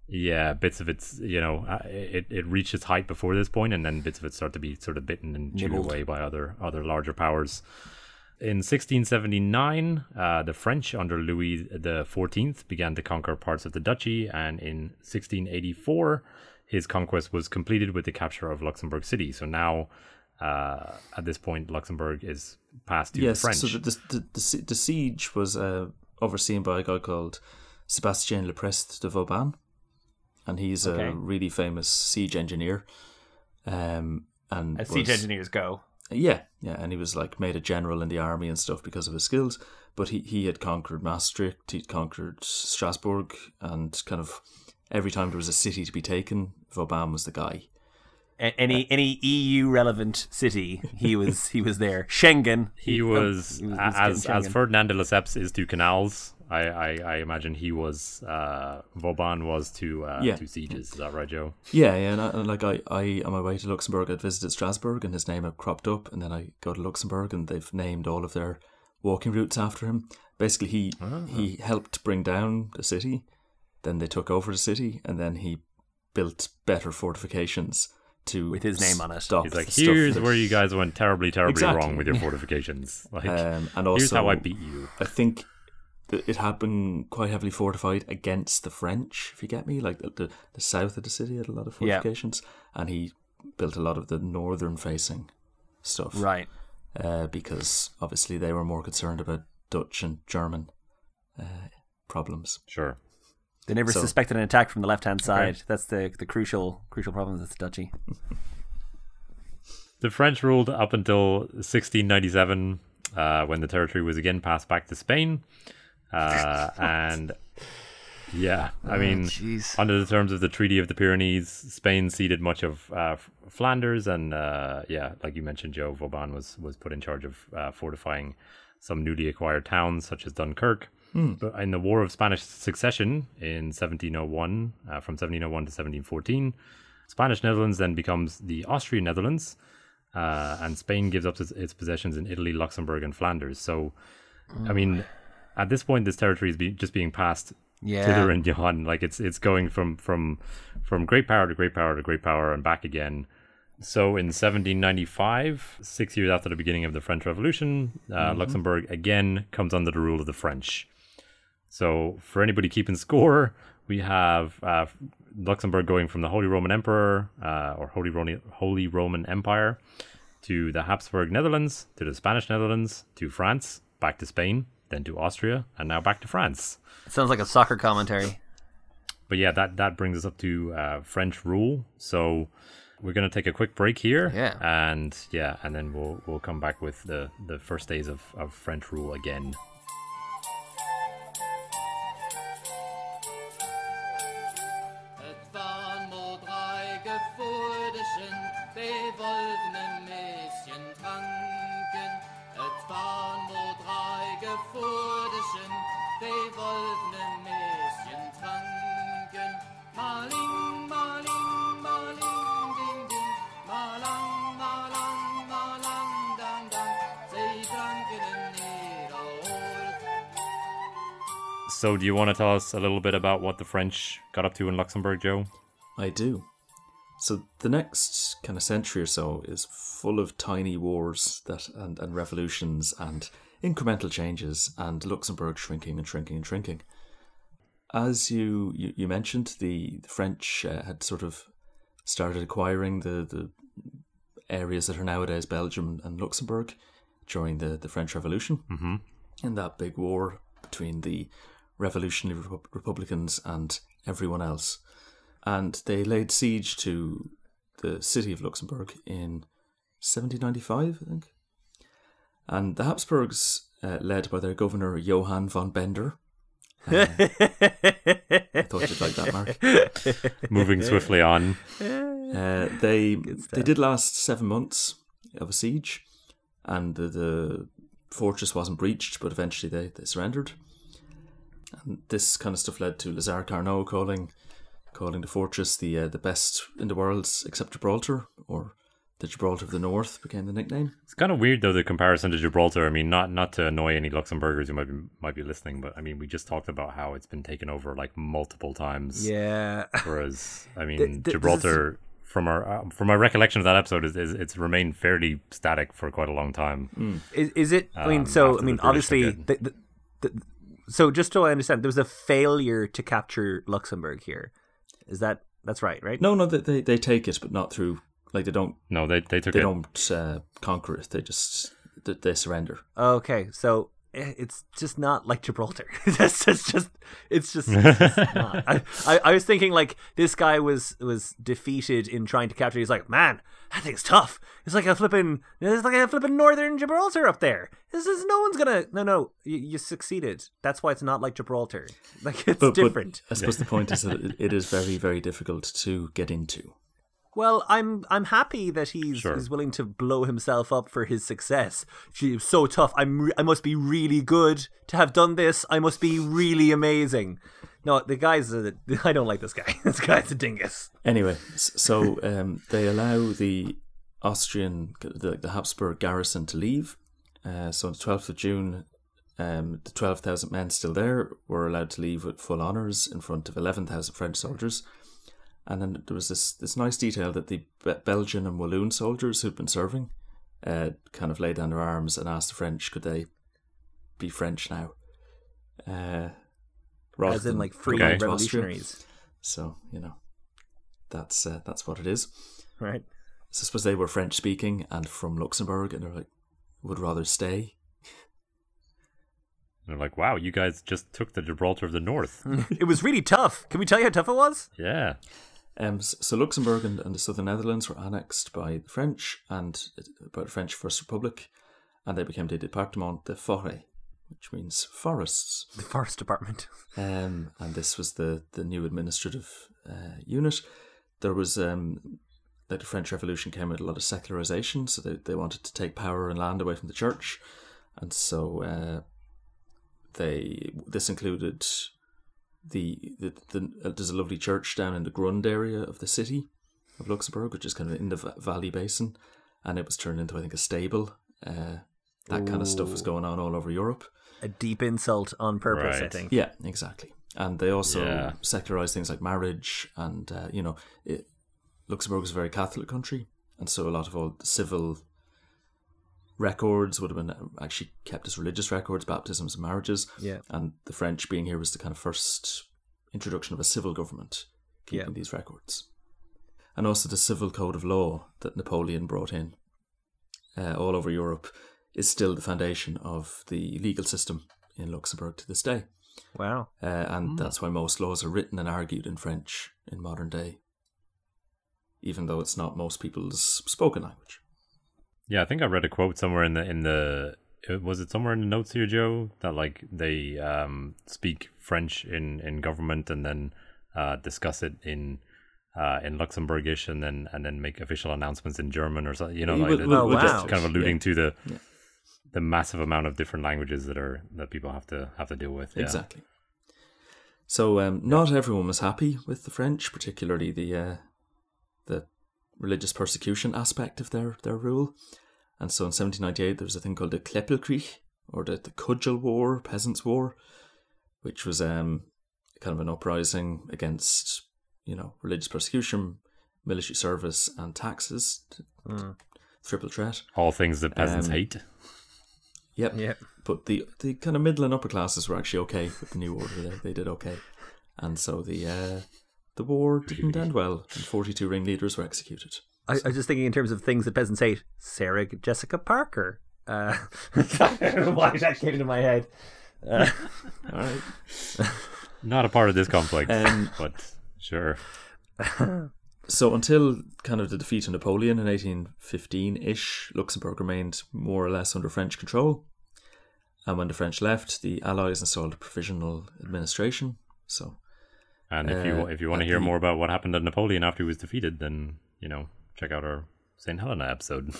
yeah, bits of its, you know, uh, it, it reached its height before this point, and then bits of it start to be sort of bitten and chewed Nibbled. away by other other larger powers. In 1679, uh, the French under Louis the Fourteenth began to conquer parts of the duchy, and in 1684, his conquest was completed with the capture of Luxembourg City. So now, uh, at this point, Luxembourg is passed to yes, the French. so the, the, the, the, siege was uh, overseen by a guy called Sebastien Le Prestre de Vauban, and he's Okay. a really famous siege engineer. Um, and As siege engineers go. Yeah, yeah, and he was like made a general in the army and stuff because of his skills. But he, he had conquered Maastricht, he'd conquered Strasbourg, and kind of every time there was a city to be taken, Vauban was the guy. A- any any EU relevant city, he was he was there. Schengen. he was, he was as getting as Ferdinand de Lesseps is to canals. I, I, I imagine he was uh, Vauban was to uh, Yeah. to sieges. Is that right, Joe? Yeah, yeah, and, I, and like I, I on my way to Luxembourg, I'd visited Strasbourg, and his name had cropped up, and then I go to Luxembourg, and they've named all of their walking routes after him. Basically, he he helped bring down the city, then they took over the city, and then he built better fortifications to With his name on it. Stop He's like, the stuff here's where you guys went terribly, terribly Exactly. wrong with your fortifications. Like, Um, and also, here's how I beat you. I think it had been quite heavily fortified against the French, if you get me. Like the, the, the south of the city had a lot of Yeah. fortifications, and he built a lot of the northern facing stuff. Right. Uh, because obviously they were more concerned about Dutch and German uh, problems. Sure. They never So- suspected an attack from the left hand side. That's the the crucial crucial problem with the duchy. The French ruled up until 1697, uh, when the territory was again passed back to Spain. Uh, and yeah, I mean, jeez. under the terms of the Treaty of the Pyrenees, Spain ceded much of uh, Flanders, and uh, yeah, like you mentioned, Joe Vauban was was put in charge of uh, fortifying some newly acquired towns such as Dunkirk. But in the War of Spanish Succession in 1701, uh, from 1701 to 1714, Spanish Netherlands then becomes the Austrian Netherlands, uh, and Spain gives up its, its possessions in Italy, Luxembourg, and Flanders. So, I mean, at this point, this territory is be, just being passed Yeah. hither and yon. Like it's it's going from from from great power to great power to great power and back again. So in 1795, six years after the beginning of the French Revolution, uh, Luxembourg again comes under the rule of the French. So for anybody keeping score, we have uh, Luxembourg going from the Holy Roman Emperor uh, or Holy Roman Holy Roman Empire to the Habsburg Netherlands, to the Spanish Netherlands, to France, back to Spain, then to Austria, and now back to France. Sounds like a soccer commentary. But yeah, that that brings us up to uh, French rule. So we're gonna take a quick break here. Yeah. And yeah, and then we'll we'll come back with the the first days of, of French rule again. So do you want to tell us a little bit about what the French got up to in Luxembourg, Joe? I do. So the next kind of century or so is full of tiny wars that and, and revolutions and incremental changes and Luxembourg shrinking and shrinking and shrinking. As you you, you mentioned, the, the French uh, had sort of started acquiring the, the areas that are nowadays Belgium and Luxembourg during the, the French Revolution. Mm-hmm. in that big war between the revolutionary Repu- Republicans and everyone else. and they laid siege to the city of Luxembourg in 1795, I think. And the Habsburgs, uh, led by their governor Johann von Bender, uh, I thought you'd like that, Mark. Moving swiftly on. Uh, they they did last seven months of a siege, and the, the fortress wasn't breached, but eventually they, they surrendered. And this kind of stuff led to Lazare Carnot calling calling the fortress the uh, the best in the world except Gibraltar, or the Gibraltar of the North became the nickname. It's kind of weird though the comparison to Gibraltar. I mean, not not to annoy any Luxembourgers who might be might be listening, but I mean, we just talked about how it's been taken over like multiple times. Yeah. Whereas, I mean, th- this Gibraltar, from our uh, from my recollection of that episode, is, is it's remained fairly static for quite a long time. Is, is it? I mean, Um, so I mean, obviously, the, the, the, so just so I understand, there was a failure to capture Luxembourg here. Is that that's right? Right? No, no, they they, they take it, but not through like they don't No, they they took they it. don't uh, conquer it. They just they, they surrender. Okay, so Eh, it's just not like Gibraltar. that's, that's just it's just, it's just not. I, I I was thinking like this guy was was defeated in trying to capture. He's like, man, that thing's tough. It's like a flipping it's like a flipping northern Gibraltar up there. This is no one's gonna no no you, you succeeded. That's why it's not like Gibraltar. Like it's But, but different. I suppose the point is that it, it is very very difficult to get into. Well, I'm I'm happy that he's Sure. he's willing to blow himself up for his success. Gee, it's so tough. I'm re- I must be really good to have done this. I must be really amazing. No, the guy's a, I don't like this guy. This guy's a dingus. Anyway, so um, they allow the Austrian, the, the Habsburg garrison to leave. Uh, so on the 12th of June, um, the 12,000 men still there were allowed to leave with full honours in front of 11,000 French soldiers. And then there was this, this nice detail that the Be- Belgian and Walloon soldiers who'd been serving uh, kind of laid down their arms and asked the French, could they be French now? Uh, rather As in than like free go back to Austria. revolutionaries, So you know, that's uh, that's what it is. right? So I suppose they were French speaking and from Luxembourg, and they're like, would rather stay. They're like, wow, you guys just took the Gibraltar of the North. it was really tough. Can we tell you how tough it was? yeah. Um, so Luxembourg and, and the southern Netherlands were annexed by the French and uh, by the French First Republic, and they became the Département de Forêt, which means forests. The forest department. Um, and this was the the new administrative uh, unit. There was um, like the French Revolution came with a lot of secularization, so they they wanted to take power and land away from the church, and so uh, they this included the the, the uh, there's a lovely church down in the Grund area of the city of Luxembourg, which is kind of in the va- valley basin, and it was turned into I think a stable. Uh, that kind of stuff was going on all over Europe. A deep insult on purpose, I think. Yeah, exactly. And they also Yeah. secularized things like marriage, and uh, you know, it, Luxembourg is a very Catholic country, and so a lot of all the civil records would have been actually kept as religious records, baptisms and marriages. Yeah. And the French being here was the kind of first introduction of a civil government keeping Yeah. these records, and also the civil code of law that Napoleon brought in uh, all over Europe is still the foundation of the legal system in Luxembourg to this day. Wow. Uh, and that's why most laws are written and argued in French in modern day, even though it's not most people's spoken language. Yeah, I think I read a quote somewhere in the in the uh, was it somewhere in the notes here, Joe, that like they um, speak French in, in government and then uh, discuss it in uh, in Luxembourgish and then and then make official announcements in German or something. You know, like with- Oh, wow. kind of alluding yeah. to the Yeah. the massive amount of different languages that are that people have to have to deal with. Yeah. Exactly. So um, not everyone was happy with the French, particularly the uh, the religious persecution aspect of their, their rule. And so in 1798 there was a thing called the Kleppelkrieg, or the, the Cudgel War, Peasants' War, which was um, kind of an uprising against, you know, religious persecution, military service, and taxes. Triple threat. All things that peasants Um, hate. Yep. Yeah. But the the kind of middle and upper classes were actually okay with the new order. They, they did okay, and so the uh, the war didn't end well, and forty two ringleaders were executed. I, I was just thinking in terms of things that peasants hate. Sarah Jessica Parker. Uh, I don't know why that came into my head. Uh, All right. Not a part of this conflict, Um, but sure. so until kind of the defeat of Napoleon in 1815-ish, Luxembourg remained more or less under French control. And when the French left, the Allies installed a provisional administration. So And if you Uh, if you want to hear the- more about what happened to Napoleon after he was defeated, then you know check out our Saint Helena episode.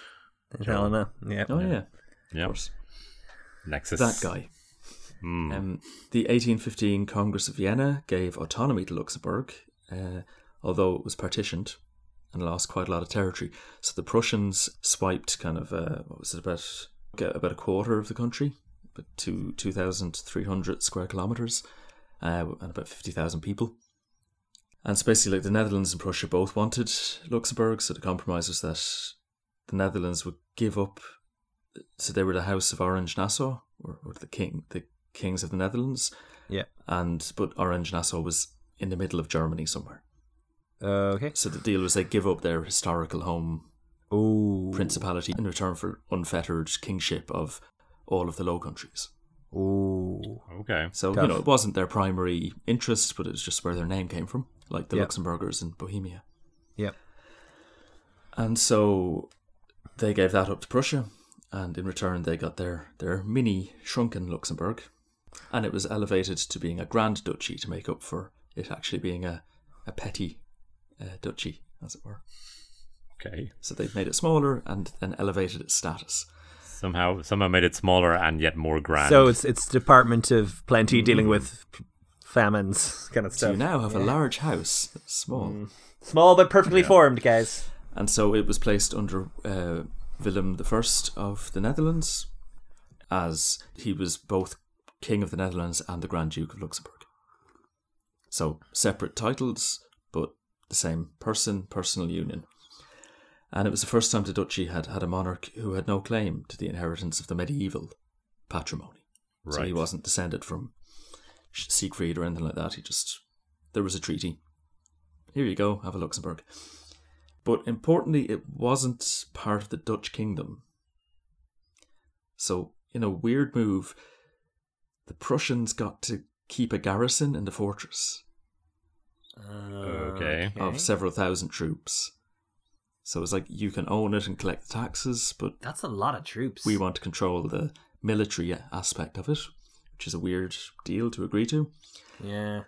Helena. Yeah. Oh yeah, yeah, of course. Nexus. That guy. Mm. Um, the 1815 Congress of Vienna gave autonomy to Luxembourg, uh, although it was partitioned and lost quite a lot of territory. So the Prussians swiped kind of uh, what was it about about a quarter of the country, about two two thousand three hundred square kilometers, uh, and about fifty thousand people. And so basically, like the Netherlands and Prussia both wanted Luxembourg, so the compromise was that the Netherlands would give up. So they were the House of Orange Nassau, or, or the king, the kings of the Netherlands, Yeah. and but Orange Nassau was in the middle of Germany somewhere. Okay. So the deal was they give up their historical home Ooh. principality in return for unfettered kingship of all of the Low Countries. Ooh. Okay. So Tough. you know it wasn't their primary interest, but it was just where their name came from, like the Yeah. Luxembourgers in Bohemia. Yep. And so they gave that up to Prussia, and in return they got their their mini shrunken Luxembourg, and it was elevated to being a grand duchy to make up for it actually being a a petty uh, duchy, as it were. Okay. So they've made it smaller and then elevated its status. Somehow, somehow made it smaller and yet more grand. So it's it's Department of Plenty dealing with p- famines kind of So stuff. you now have a large house, that's small. Small but perfectly formed, guys. And so it was placed under uh, Willem I of the Netherlands, as he was both King of the Netherlands and the Grand Duke of Luxembourg. So separate titles, but the same person, personal union. And it was the first time the duchy had had a monarch who had no claim to the inheritance of the medieval patrimony. Right. So he wasn't descended from Siegfried or anything like that. He just, there was a treaty. Here you go, have a Luxembourg. But importantly, it wasn't part of the Dutch kingdom. So, in a weird move, the Prussians got to keep a garrison in the fortress oh, okay. of several thousand troops. So it's like you can own it and collect the taxes, but That's a lot of troops. we want to control the military aspect of it, which is a weird deal to agree to. Yeah.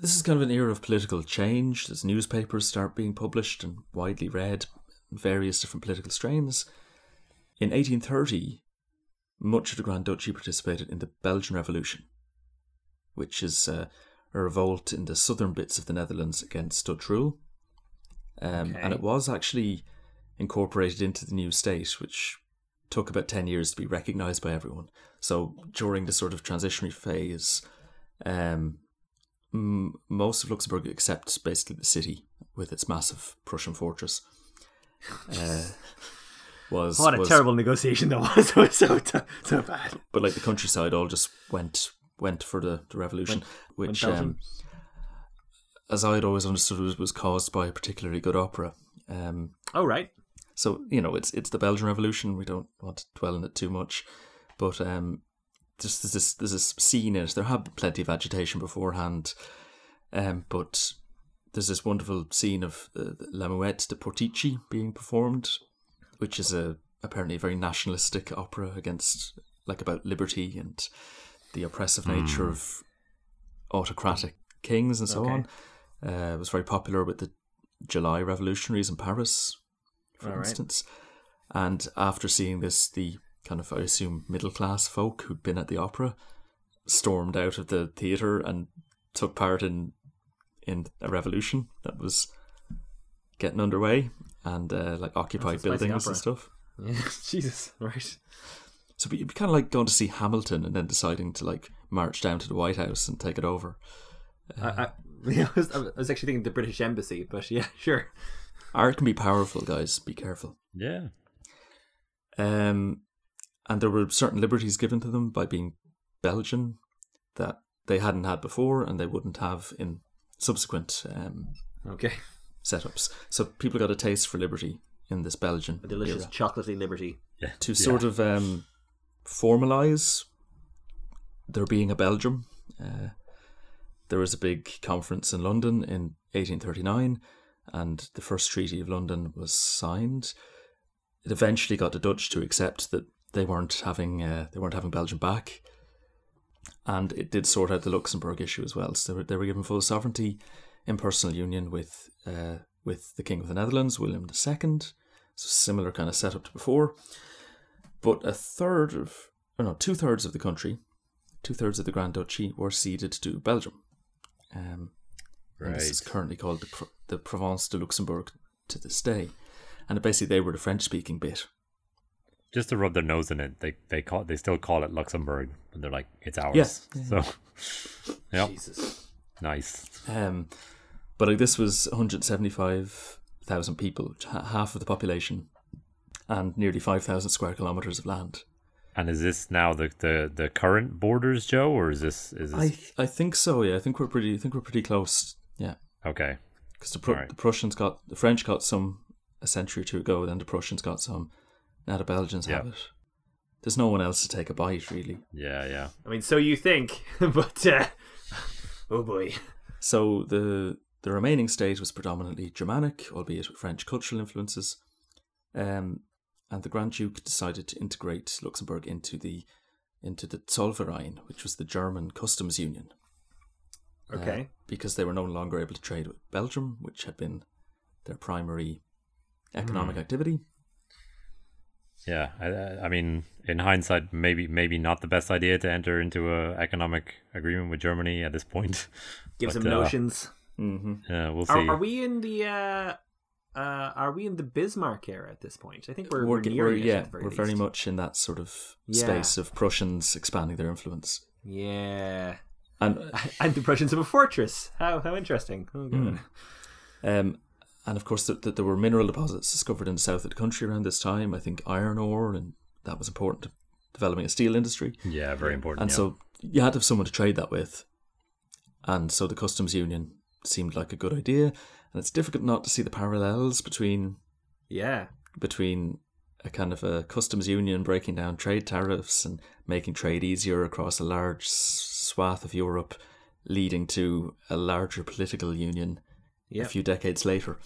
This is kind of an era of political change. As newspapers start being published and widely read, in various different political strains. In 1830, much of the Grand Duchy participated in the Belgian Revolution, which is uh, a revolt in the southern bits of the Netherlands against Dutch rule. Um, And it was actually incorporated into the new state, which took about 10 years to be recognised by everyone. So during the sort of transitionary phase, um, m- most of Luxembourg, except basically the city with its massive Prussian fortress, uh, was What a was- terrible negotiation that was. Was so, t- so bad. But like the countryside, all just went went for the, the revolution, which, went um, as I had always understood, was, was caused by a particularly good opera. Um, Oh, right. so you know, it's it's the Belgian Revolution. We don't want to dwell on it too much, but um, just there's this there's this scene in it. There had been plenty of agitation beforehand, um, but there's this wonderful scene of uh, La Muette de Portici being performed, which is a apparently a very nationalistic opera against like about liberty and the oppressive nature of autocratic kings and so Okay. on. Uh, it was very popular with the July revolutionaries in Paris, for All right. instance. And after seeing this, the kind of, I assume, middle class folk who'd been at the opera stormed out of the theatre and took part in in a revolution that was getting underway and uh, like occupied That's a spicy buildings and stuff. Yeah. Jesus. Right. So you'd be kind of like going to see Hamilton and then deciding to like march down to the White House and take it over. I, I, I, was, I was actually thinking the British Embassy, but yeah, sure. Art can be powerful, guys. Be careful. Yeah. Um, and there were certain liberties given to them by being Belgian that they hadn't had before and they wouldn't have in subsequent um, Okay. setups. So people got a taste for liberty in this Belgian A delicious era. chocolatey liberty. Yeah. to Yeah. sort of um, formalize there being a Belgium. Uh, there was a big conference in London in 1839, and the first Treaty of London was signed. It eventually got the Dutch to accept that they weren't having uh, they weren't having Belgium back, and it did sort out the Luxembourg issue as well. So they were, they were given full sovereignty in personal union with uh, with the King of the Netherlands, William II. So similar kind of setup to before, but a third of or no two thirds of the country, two thirds of the Grand Duchy were ceded to Belgium. Um, and this is currently called the, Pro- the Province de Luxembourg to this day. And basically, they were the French speaking bit. Just to rub their nose in it, they they call they still call it Luxembourg, and they're like it's ours. Yes. So, yeah, Jesus. nice. Um, but like this was 175,000 people, half of the population, and nearly 5,000 square kilometers of land. And is this now the, the, the current borders, Joe, or is this is this I I think so. Yeah, I think we're pretty. I think we're pretty close. Yeah, okay? because the, Pru- Alright. the Prussians got the French got some a century or two ago. Then the Prussians got some. Now the Belgians have it. There's no one else to take a bite, really. Yeah, yeah. I mean, so you think, but uh, oh boy. So the the remaining state was predominantly Germanic, albeit with French cultural influences. Um, and the Grand Duke decided to integrate Luxembourg into the into the Zollverein, which was the German customs union, uh, Okay. because they were no longer able to trade with Belgium, which had been their primary economic activity. Yeah, I- I, I mean, in hindsight, maybe maybe not the best idea to enter into a economic agreement with Germany at this point. Give some uh, notions. Mm-hmm. Yeah, we'll see. Are, are we in the? Uh, uh, are we in the Bismarck era at this point? I think we're, we're, We're, we're- yeah, very we're very much in that sort of Yeah. space of Prussians expanding their influence. Yeah. And And the Prussians have a fortress. How how interesting. Oh, God. Um, and of course, th- th- there were mineral deposits discovered in the south of the country around this time. I think iron ore, and that was important to developing a steel industry. yeah, very important. And yeah. so you had to have someone to trade that with. And so the customs union seemed like a good idea. And it's difficult not to see the parallels between Yeah. between a kind of a customs union breaking down trade tariffs and making trade easier across a large swath of Europe, leading to a larger political union Yep. a few decades later.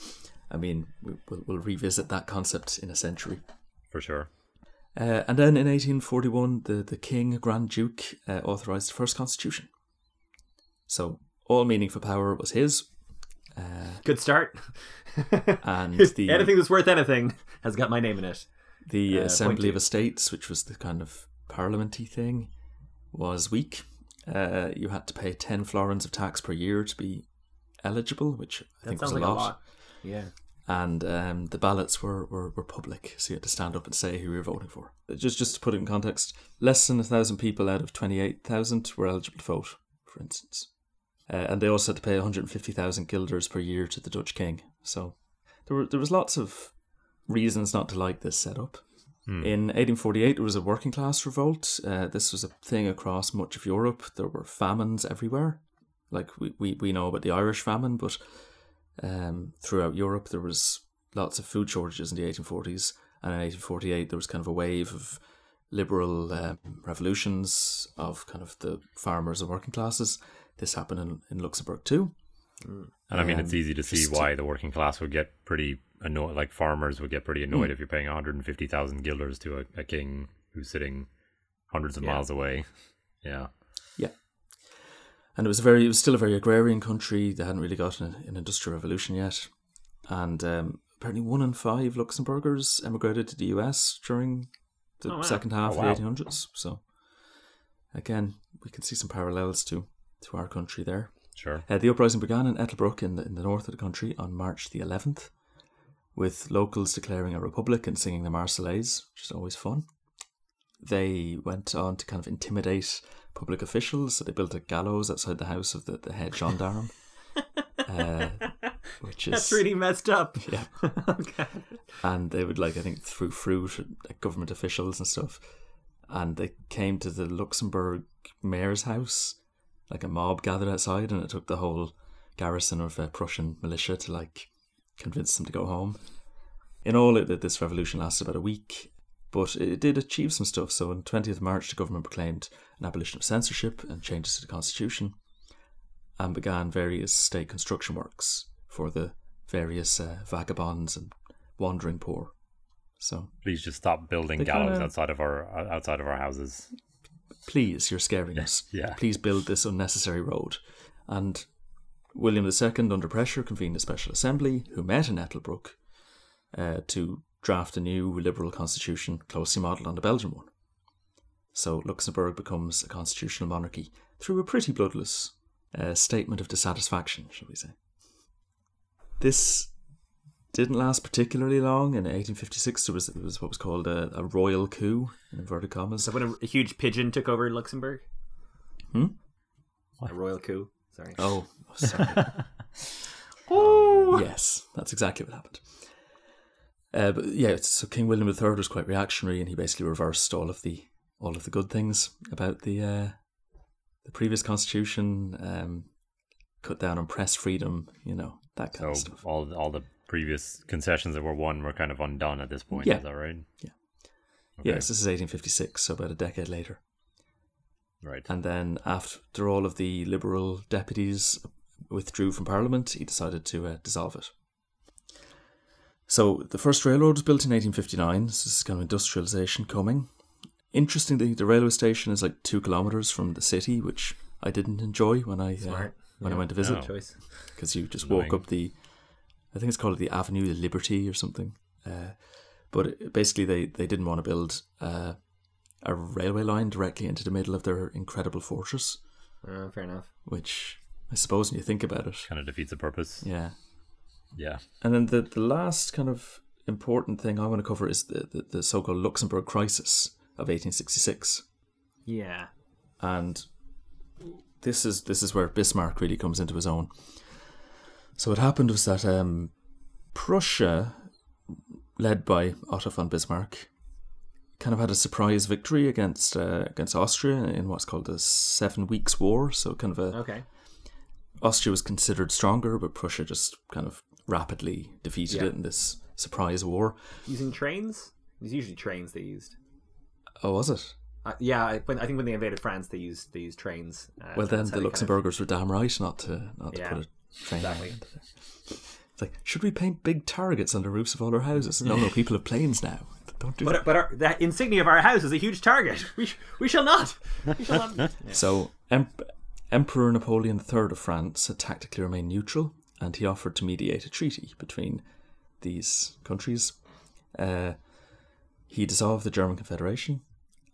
I mean, we- we'll, we'll revisit that concept in a century. for sure. Uh, and then in 1841, the, the King, Grand Duke, uh, authorised the first constitution. So all meaningful power was his, Good start. and the anything that's worth anything has got my name in it. the Uh, Assembly of Estates, which was the kind of parliamenty thing, was weak. Uh, you had to pay 10 florins of tax per year to be eligible, which I That think was a like lot. a lot. Yeah. And um, the ballots were, were, were public, so you had to stand up and say who you were voting for. Just just to put it in context, less than a thousand people out of twenty eight thousand were eligible to vote, for instance, uh, and they also had to pay one hundred fifty thousand guilders per year to the Dutch king. So there were there was lots of reasons not to like this setup. In 1848, there was a working class revolt. Uh, this was a thing across much of Europe. There were famines everywhere. Like we, we, we know about the Irish famine, but um, throughout Europe there was lots of food shortages in the 1840s. And in 1848, there was kind of a wave of liberal um, revolutions of kind of the farmers and working classes. This happened in, in Luxembourg too. And I mean, it's Um, easy to see just- why the working class would get pretty annoyed. Like farmers would get pretty Hmm. annoyed if you're paying 150,000 guilders to a, a king who's sitting hundreds of Yeah. miles away. Yeah. Yeah. And it was very, it was still a very agrarian country. They hadn't really gotten an, an industrial revolution yet, and um, apparently one in five Luxembourgers emigrated to the US during the Oh, wow. second half Oh, of the 1800s. So again, we can see some parallels to to our country there. Sure. Uh, the uprising began in Ettelbruck in the, in the north of the country on March the 11th, with locals declaring a republic and singing the Marseillaise, which is always fun. They went on to kind of intimidate public officials, so they built a gallows outside the house of the, the head gendarme, uh, which is That's really messed up. yeah. okay. and they would like I think through fruit at like, government officials and stuff, and they came to the Luxembourg mayor's house, like a mob gathered outside, and it took the whole garrison of uh, Prussian militia to like convince them to go home. In all, it, this revolution lasted about a week, but it did achieve some stuff. So on 20th March, the government proclaimed an abolition of censorship and changes to the constitution. and began various state construction works for the various uh, vagabonds and wandering poor. So Please just stop building They gallows kinda- outside of our outside of our houses. Please, you're scaring us. Yeah. Please build this unnecessary road. And William II, under pressure, convened a special assembly who met in Ettelbruck uh, to draft a new liberal constitution closely modelled on the Belgian one. So Luxembourg becomes a constitutional monarchy through a pretty bloodless uh, statement of dissatisfaction, shall we say. This didn't last particularly long. In 1856, there was, there was what was called a, a royal coup, in inverted commas. So when a, a huge pigeon took over Luxembourg. Hmm? A royal coup. Sorry. Oh, sorry. yes, that's exactly what happened. Uh, but yeah, so King William III was quite reactionary, and he basically reversed all of the all of the good things about the uh, the previous constitution. Um, cut down on press freedom, you know that kind So of stuff. all all the previous concessions that were won were kind of undone at this point. Yeah. Is that right? Yeah. Okay. Yes, this is 1856, so about a decade later. Right. And then after all of the Liberal deputies withdrew from Parliament, he decided to uh, dissolve it. So the first railroad was built in 1859. So this is kind of industrialization coming. Interestingly, the railway station is like two kilometers from the city, which I didn't enjoy when I uh, Smart. when I went to visit No. Choice. because you just Annoying. walk up the, I think it's called the Avenue de Liberty or something. Uh, but basically, they, they didn't want to build uh, a railway line directly into the middle of their incredible fortress, Uh, fair enough. which I suppose when you think about it, Kind of defeats the purpose. yeah. Yeah. And then the, the last kind of important thing I want to cover is the, the, the so called Luxembourg Crisis of 1866. Yeah. and this is this is where Bismarck really comes into his own. So what happened was that um, Prussia, led by Otto von Bismarck, kind of had a surprise victory against uh, against Austria in what's called the Seven Weeks' War. So kind of a Okay. Austria was considered stronger, but Prussia just kind of rapidly defeated Yeah. it in this surprise war. Using trains? It was usually trains they used. Oh, was it? Uh, yeah, I, when, I think when they invaded France, they used they used trains. Uh, Well, then the they kind of- Luxembourgers were damn right not to not Yeah, to put a train exactly. It's like, should we paint big targets on the roofs of all our houses? No, no, people have planes now. Don't do that. But but our, the insignia of our house is a huge target. We sh- we shall not. We shall not. So, em- Emperor Napoleon III of France had tactically remained neutral, and he offered to mediate a treaty between these countries. Uh, he dissolved the German Confederation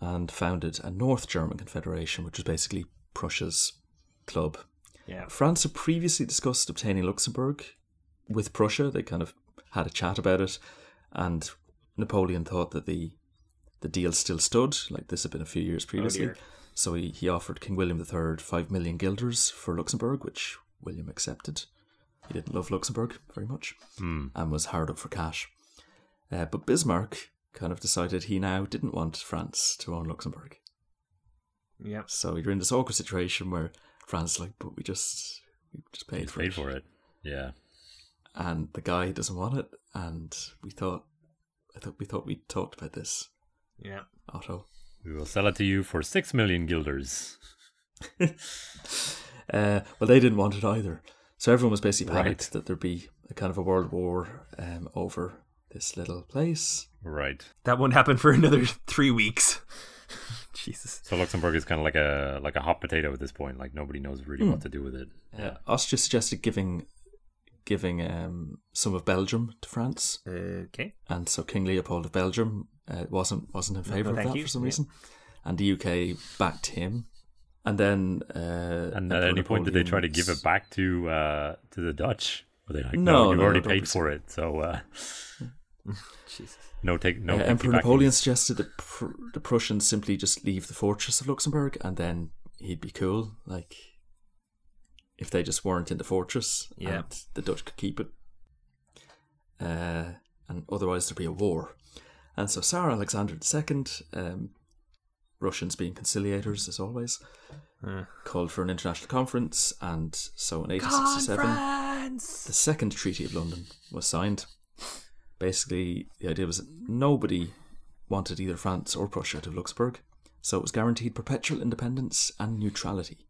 and founded a North German Confederation, which was basically Prussia's club. Yeah. France had previously discussed obtaining Luxembourg with Prussia. They kind of had a chat about it, and Napoleon thought that the the deal still stood. Like this had been a few years previously, dear. so he, he offered King William III five million guilders for Luxembourg, which William accepted. He didn't love Luxembourg very much and was hard up for cash. Uh, but Bismarck kind of decided he now didn't want France to own Luxembourg. Yeah. So you're in this awkward situation where France like, but we just we just paid He's for paid it. for it. Yeah. and the guy doesn't want it. And we thought, I thought we thought we talked about this, Yeah. Otto. We will sell it to you for six million guilders. Uh, well, they didn't want it either. So everyone was basically Right. panicked that there'd be a kind of a world war um, over this little place. Right. That won't happen for another three weeks. Jesus. So Luxembourg is kind of like a like a hot potato at this point. Like nobody knows really Hmm. what to do with it. Uh, Austria suggested giving giving um, some of Belgium to France, Okay. and so King Leopold of Belgium uh, wasn't wasn't in favour of that you. for some Yeah. reason, and the UK backed him. And then, uh, And at Emperor any point, did they try to give it back to uh, to the Dutch? Were they like, No, no, you no, already paid for it, so uh, Jesus. no take no. Uh, Emperor. Napoleon suggested that Pr- the Prussians simply just leave the fortress of Luxembourg and then he'd be cool. Like, if they just weren't in the fortress Yeah. and the Dutch could keep it. Uh, and otherwise there'd be a war. And so Tsar Alexander II, um, Russians being conciliators as always, Uh. called for an international conference. And so in 1867, the Second Treaty of London was signed. Basically, the idea was that nobody wanted either France or Prussia out of Luxembourg, so it was guaranteed perpetual independence and neutrality.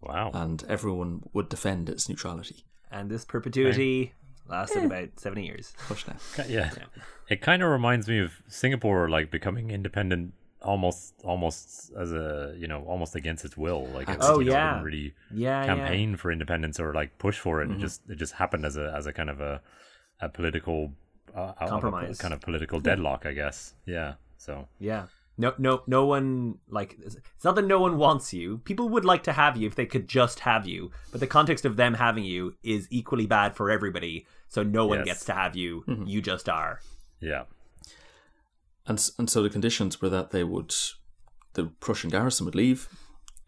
Wow. and everyone would defend its neutrality. And this perpetuity lasted eh. about 70 years. Push now. Ki- yeah. It kind of reminds me of Singapore like becoming independent almost almost as a you know almost against its will like it, Oh, you know, yeah. didn't really Yeah, yeah. campaign for independence or like push for it it mm-hmm. just it just happened as a as a kind of a a political uh, a- a- Compromise. kind of political deadlock i guess yeah so Yeah. No, no, no one like. It's not that no one wants you. People would like to have you if they could just have you. But the context of them having you is equally bad for everybody. So no one Yes. gets to have you. You just are. yeah And and so the conditions were that they would, the Prussian garrison would leave,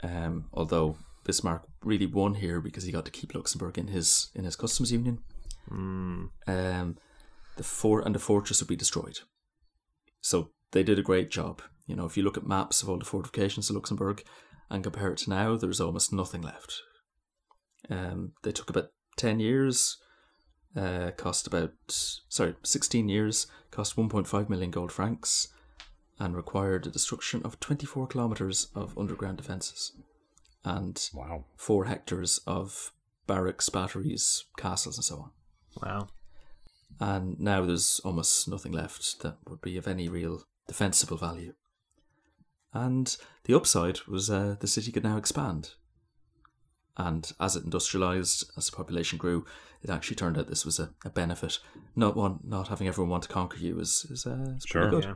um, although Bismarck really won here because he got to keep Luxembourg in his in his customs union. Um, the fort and the fortress would be destroyed. So they did a great job. You know, if you look at maps of all the fortifications of Luxembourg and compare it to now, there's almost nothing left. Um, they took about ten years, uh, cost about sorry, sixteen years, cost one point five million gold francs, and required the destruction of twenty four kilometers of underground defences, and wow four hectares of barracks, batteries, castles, and so on. Wow. And now there's almost nothing left that would be of any real defensible value. And the upside was uh, the city could now expand. And as it industrialized, as the population grew, it actually turned out this was a, a benefit. Not one, not having everyone want to conquer you is is, uh, is Sure. pretty good. Yeah.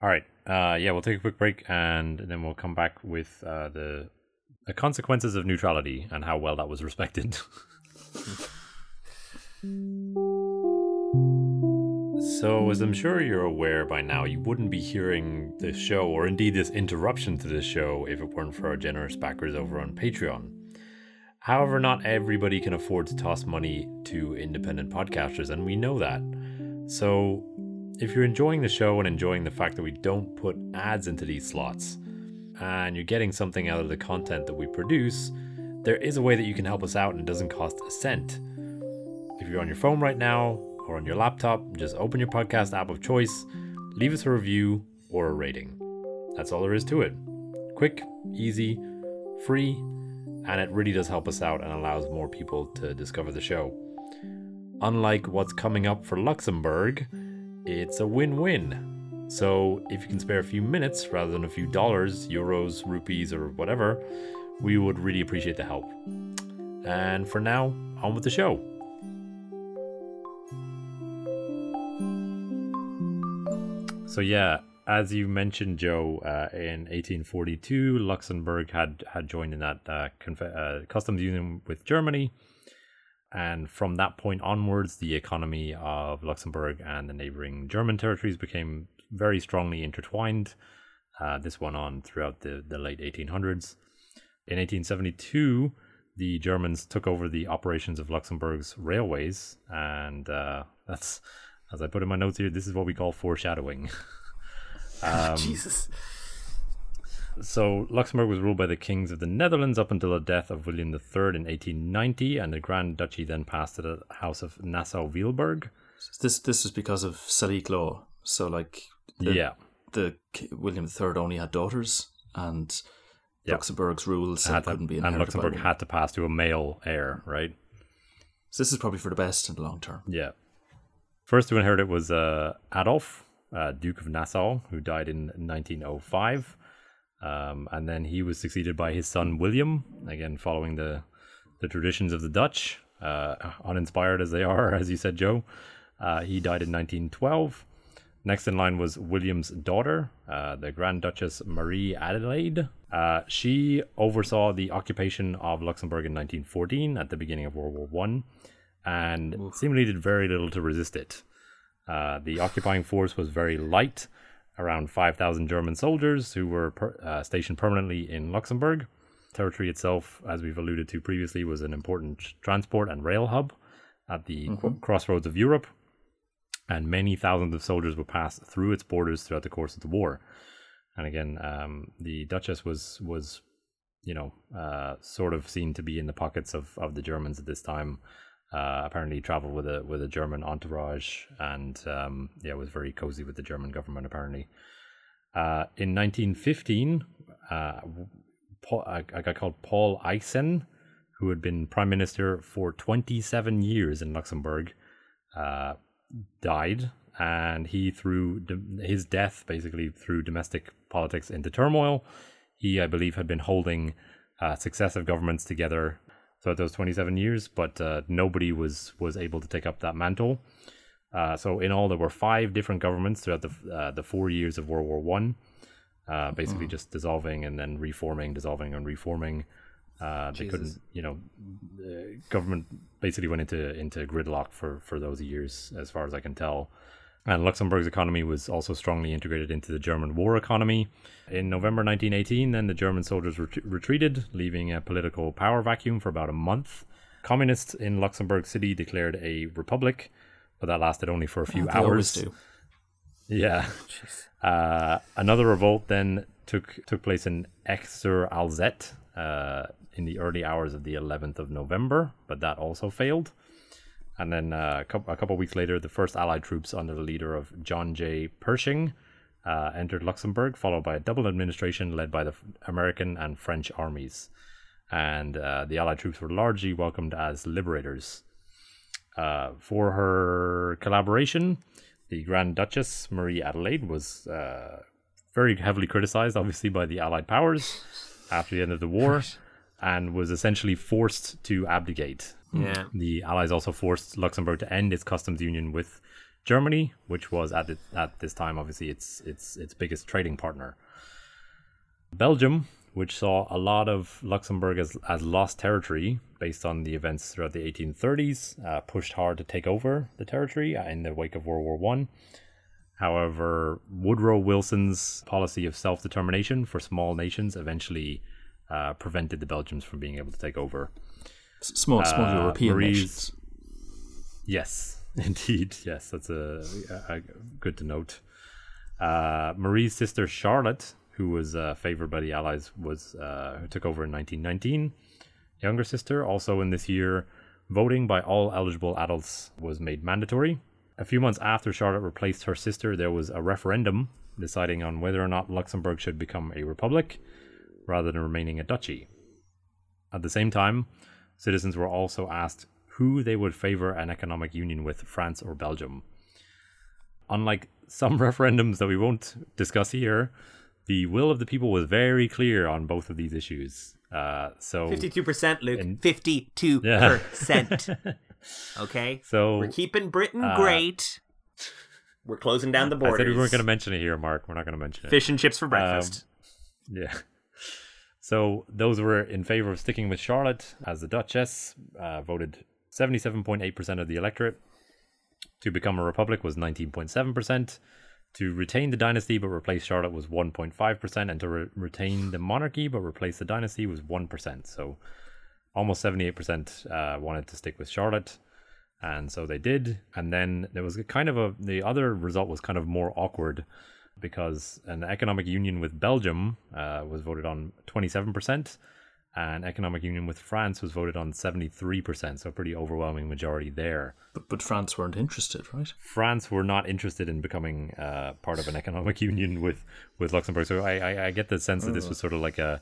all right uh yeah we'll take a quick break and then we'll come back with uh the the consequences of neutrality and how well that was respected So, as I'm sure you're aware by now, you wouldn't be hearing this show, or indeed this interruption to this show, if it weren't for our generous backers over on Patreon. However, not everybody can afford to toss money to independent podcasters, and we know that. So, if you're enjoying the show and enjoying the fact that we don't put ads into these slots, and you're getting something out of the content that we produce, there is a way that you can help us out and it doesn't cost a cent. If you're on your phone right now or on your laptop, just open your podcast app of choice, leave us a review or a rating. That's all there is to it. Quick, easy, free, and it really does help us out and allows more people to discover the show. Unlike what's coming up for Luxembourg, it's a win win. So if you can spare a few minutes rather than a few dollars, euros, rupees, or whatever, we would really appreciate the help. And for now, on with the show. So yeah, as you mentioned, Joe, uh, in 1842, Luxembourg had had joined in that uh, conf- uh, customs union with Germany, and from that point onwards, the economy of Luxembourg and the neighboring German territories became very strongly intertwined. Uh, this went on throughout the, the late 1800s. In 1872, the Germans took over the operations of Luxembourg's railways, and uh, that's, as I put in my notes here, this is what we call foreshadowing. Um, Jesus. So Luxembourg was ruled by the kings of the Netherlands up until the death of William III in 1890, and the Grand Duchy then passed to the House of Nassau-Weilburg. This this is because of Salic law. So like the, yeah, the William III only had daughters, and Yeah. Luxembourg's rules had to- couldn't be and inherited by Luxembourg had to pass to a male heir, right? So this is probably for the best in the long term. Yeah. First to inherit it was uh, Adolf, uh, Duke of Nassau, who died in 1905. Um, and then he was succeeded by his son William, again following the the traditions of the Dutch, uh, uninspired as they are, as you said, Joe. Uh, he died in 1912. Next in line was William's daughter, uh, the Grand Duchess Marie Adelaide. Uh, she oversaw the occupation of Luxembourg in 1914 at the beginning of World War One, and seemingly did very little to resist it. Uh, the occupying force was very light, around 5,000 German soldiers who were per, uh, stationed permanently in Luxembourg. Territory itself, as we've alluded to previously, was an important transport and rail hub at the qu- crossroads of Europe, and many thousands of soldiers would pass through its borders throughout the course of the war. And again, um, the Duchess was was, you know, uh, sort of seen to be in the pockets of, of the Germans at this time. Uh, apparently, traveled with a with a German entourage, and um, yeah, was very cozy with the German government. Apparently, uh, in 1915, uh, Paul, a, a guy called Paul Eyschen, who had been prime minister for 27 years in Luxembourg, uh, died, and he threw d- his death basically threw domestic politics into turmoil. He, I believe, had been holding uh, successive governments together throughout those 27 years, but uh, nobody was was able to take up that mantle. Uh, so in all, there were five different governments throughout the uh, the four years of World War One, uh, basically just dissolving and then reforming, dissolving and reforming. Uh, they couldn't, you know, the government basically went into into gridlock for for those years, as far as I can tell. And Luxembourg's economy was also strongly integrated into the German war economy. In November 1918, then the German soldiers ret- retreated, leaving a political power vacuum for about a month. Communists in Luxembourg City declared a republic, but that lasted only for a few always hours. do. Yeah. Uh, another revolt then took took place in Esch-sur-Alzette uh, in the early hours of the 11th of November, but that also failed. And then uh, a, couple, a couple weeks later, the first Allied troops under the leader of John J. Pershing uh, entered Luxembourg, followed by a double administration led by the American and French armies. And uh, the Allied troops were largely welcomed as liberators. Uh, for her collaboration, the Grand Duchess Marie Adelaide was uh, very heavily criticized, obviously, by the Allied powers after the end of the war, and was essentially forced to abdicate. Yeah. The Allies also forced Luxembourg to end its customs union with Germany, which was at it, at this time obviously its its its biggest trading partner. Belgium, which saw a lot of Luxembourg as, as lost territory based on the events throughout the 1830s, uh, pushed hard to take over the territory uh, in the wake of World War One. However, Woodrow Wilson's policy of self determination for small nations eventually uh, prevented the Belgians from being able to take over. Small, small Uh, European Marie's- nations. Yes, indeed. Yes, that's a, a, a good to note. Uh, Marie's sister Charlotte, who was uh, favored by the Allies, was uh, took over in 1919. Younger sister, also in this year, voting by all eligible adults was made mandatory. A few months after Charlotte replaced her sister, there was a referendum deciding on whether or not Luxembourg should become a republic rather than remaining a duchy. At the same time, citizens were also asked who they would favor an economic union with, France or Belgium. Unlike some referendums that we won't discuss here, the will of the people was very clear on both of these issues. Uh, so, Fifty-two percent, Luke. And- Fifty-two Yeah. percent. Okay. so We're keeping Britain uh, great. We're closing down the I borders. said we weren't going to mention it here, Mark. We're not going to mention it. Fish and chips for breakfast. Yeah. So those were in favor of sticking with Charlotte as the Duchess. Uh, voted 77.8% of the electorate. To become a republic was 19.7%. To retain the dynasty but replace Charlotte was 1.5%. And to re- retain the monarchy but replace the dynasty was 1%. So almost 78% uh, wanted to stick with Charlotte. And so they did. And then there was kind of a, the other result was kind of more awkward because an economic union with Belgium uh, was voted on 27%, and economic union with France was voted on 73%, so a pretty overwhelming majority there. But, but France weren't interested, right? France were not interested in becoming uh, part of an economic union with, with Luxembourg, so I, I, I get the sense that this was sort of like a,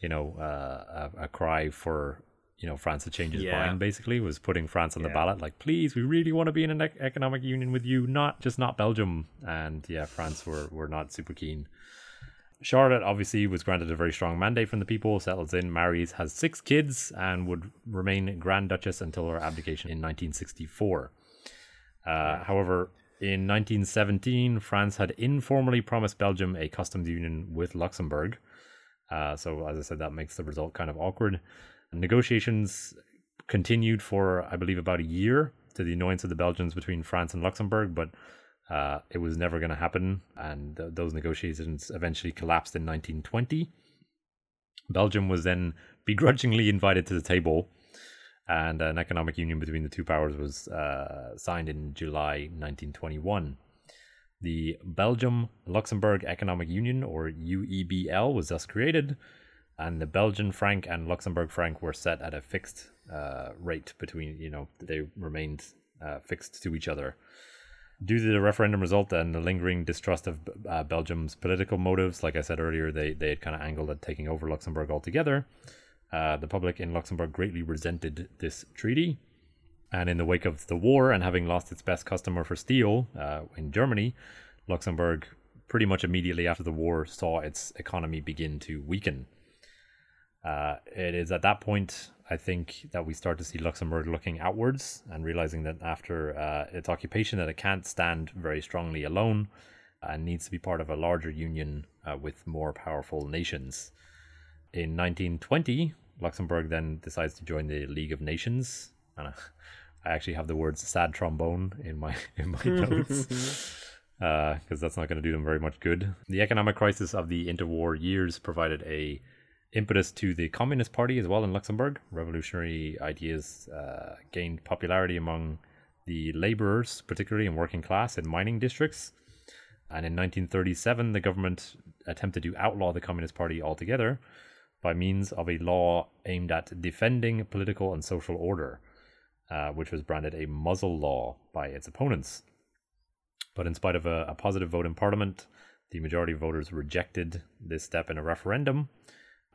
you know, uh, a, a cry for you know France to change its Yeah. mind. Basically, was putting France on the ballot, like, please, we really want to be in an ec- economic union with you, not just not Belgium. And yeah, France were were not super keen. Charlotte obviously was granted a very strong mandate from the people, settles in, marries, has six kids, and would remain Grand Duchess until her abdication in 1964. Uh, however, in 1917, France had informally promised Belgium a customs union with Luxembourg. Uh, so, as I said, that makes the result kind of awkward. Negotiations continued for, I believe, about a year to the annoyance of the Belgians between France and Luxembourg, but uh, it was never going to happen. And th- those negotiations eventually collapsed in 1920. Belgium was then begrudgingly invited to the table, and an economic union between the two powers was uh, signed in July 1921. The Belgium Luxembourg Economic Union, or UEBL, was thus created, and the Belgian franc and Luxembourg franc were set at a fixed uh, rate between, you know, they remained uh, fixed to each other. Due to the referendum result and the lingering distrust of uh, Belgium's political motives, like I said earlier, they, they had kind of angled at taking over Luxembourg altogether. Uh, the public in Luxembourg greatly resented this treaty. And in the wake of the war and having lost its best customer for steel uh, in Germany, Luxembourg pretty much immediately after the war saw its economy begin to weaken. Uh, it is at that point, I think, that we start to see Luxembourg looking outwards and realizing that after uh, its occupation, that it can't stand very strongly alone and needs to be part of a larger union uh, with more powerful nations. In 1920, Luxembourg then decides to join the League of Nations. And I actually have the words "sad trombone" in my in my notes because uh, that's not going to do them very much good. The economic crisis of the interwar years provided a impetus to the Communist Party as well in Luxembourg. Revolutionary ideas uh, gained popularity among the laborers, particularly in working class and mining districts. And in 1937, the government attempted to outlaw the Communist Party altogether by means of a law aimed at defending political and social order, uh, which was branded a muzzle law by its opponents. But in spite of a, a positive vote in Parliament, the majority of voters rejected this step in a referendum,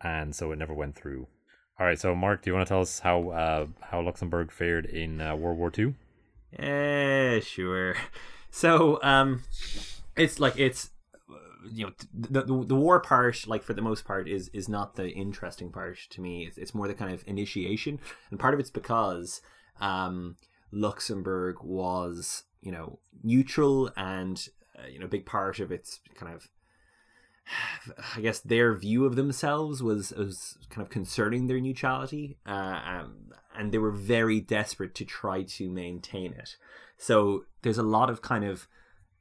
and so it never went through. All right, so Mark, do you want to tell us how uh, how Luxembourg fared in uh, World War II? Yeah, sure. So, um, it's like it's you know the, the the war part like for the most part is is not the interesting part to me it's, it's more the kind of initiation and part of it's because um luxembourg was you know neutral and uh, you know big part of its kind of I guess their view of themselves was was kind of concerning their neutrality, uh, um, and they were very desperate to try to maintain it. So there's a lot of kind of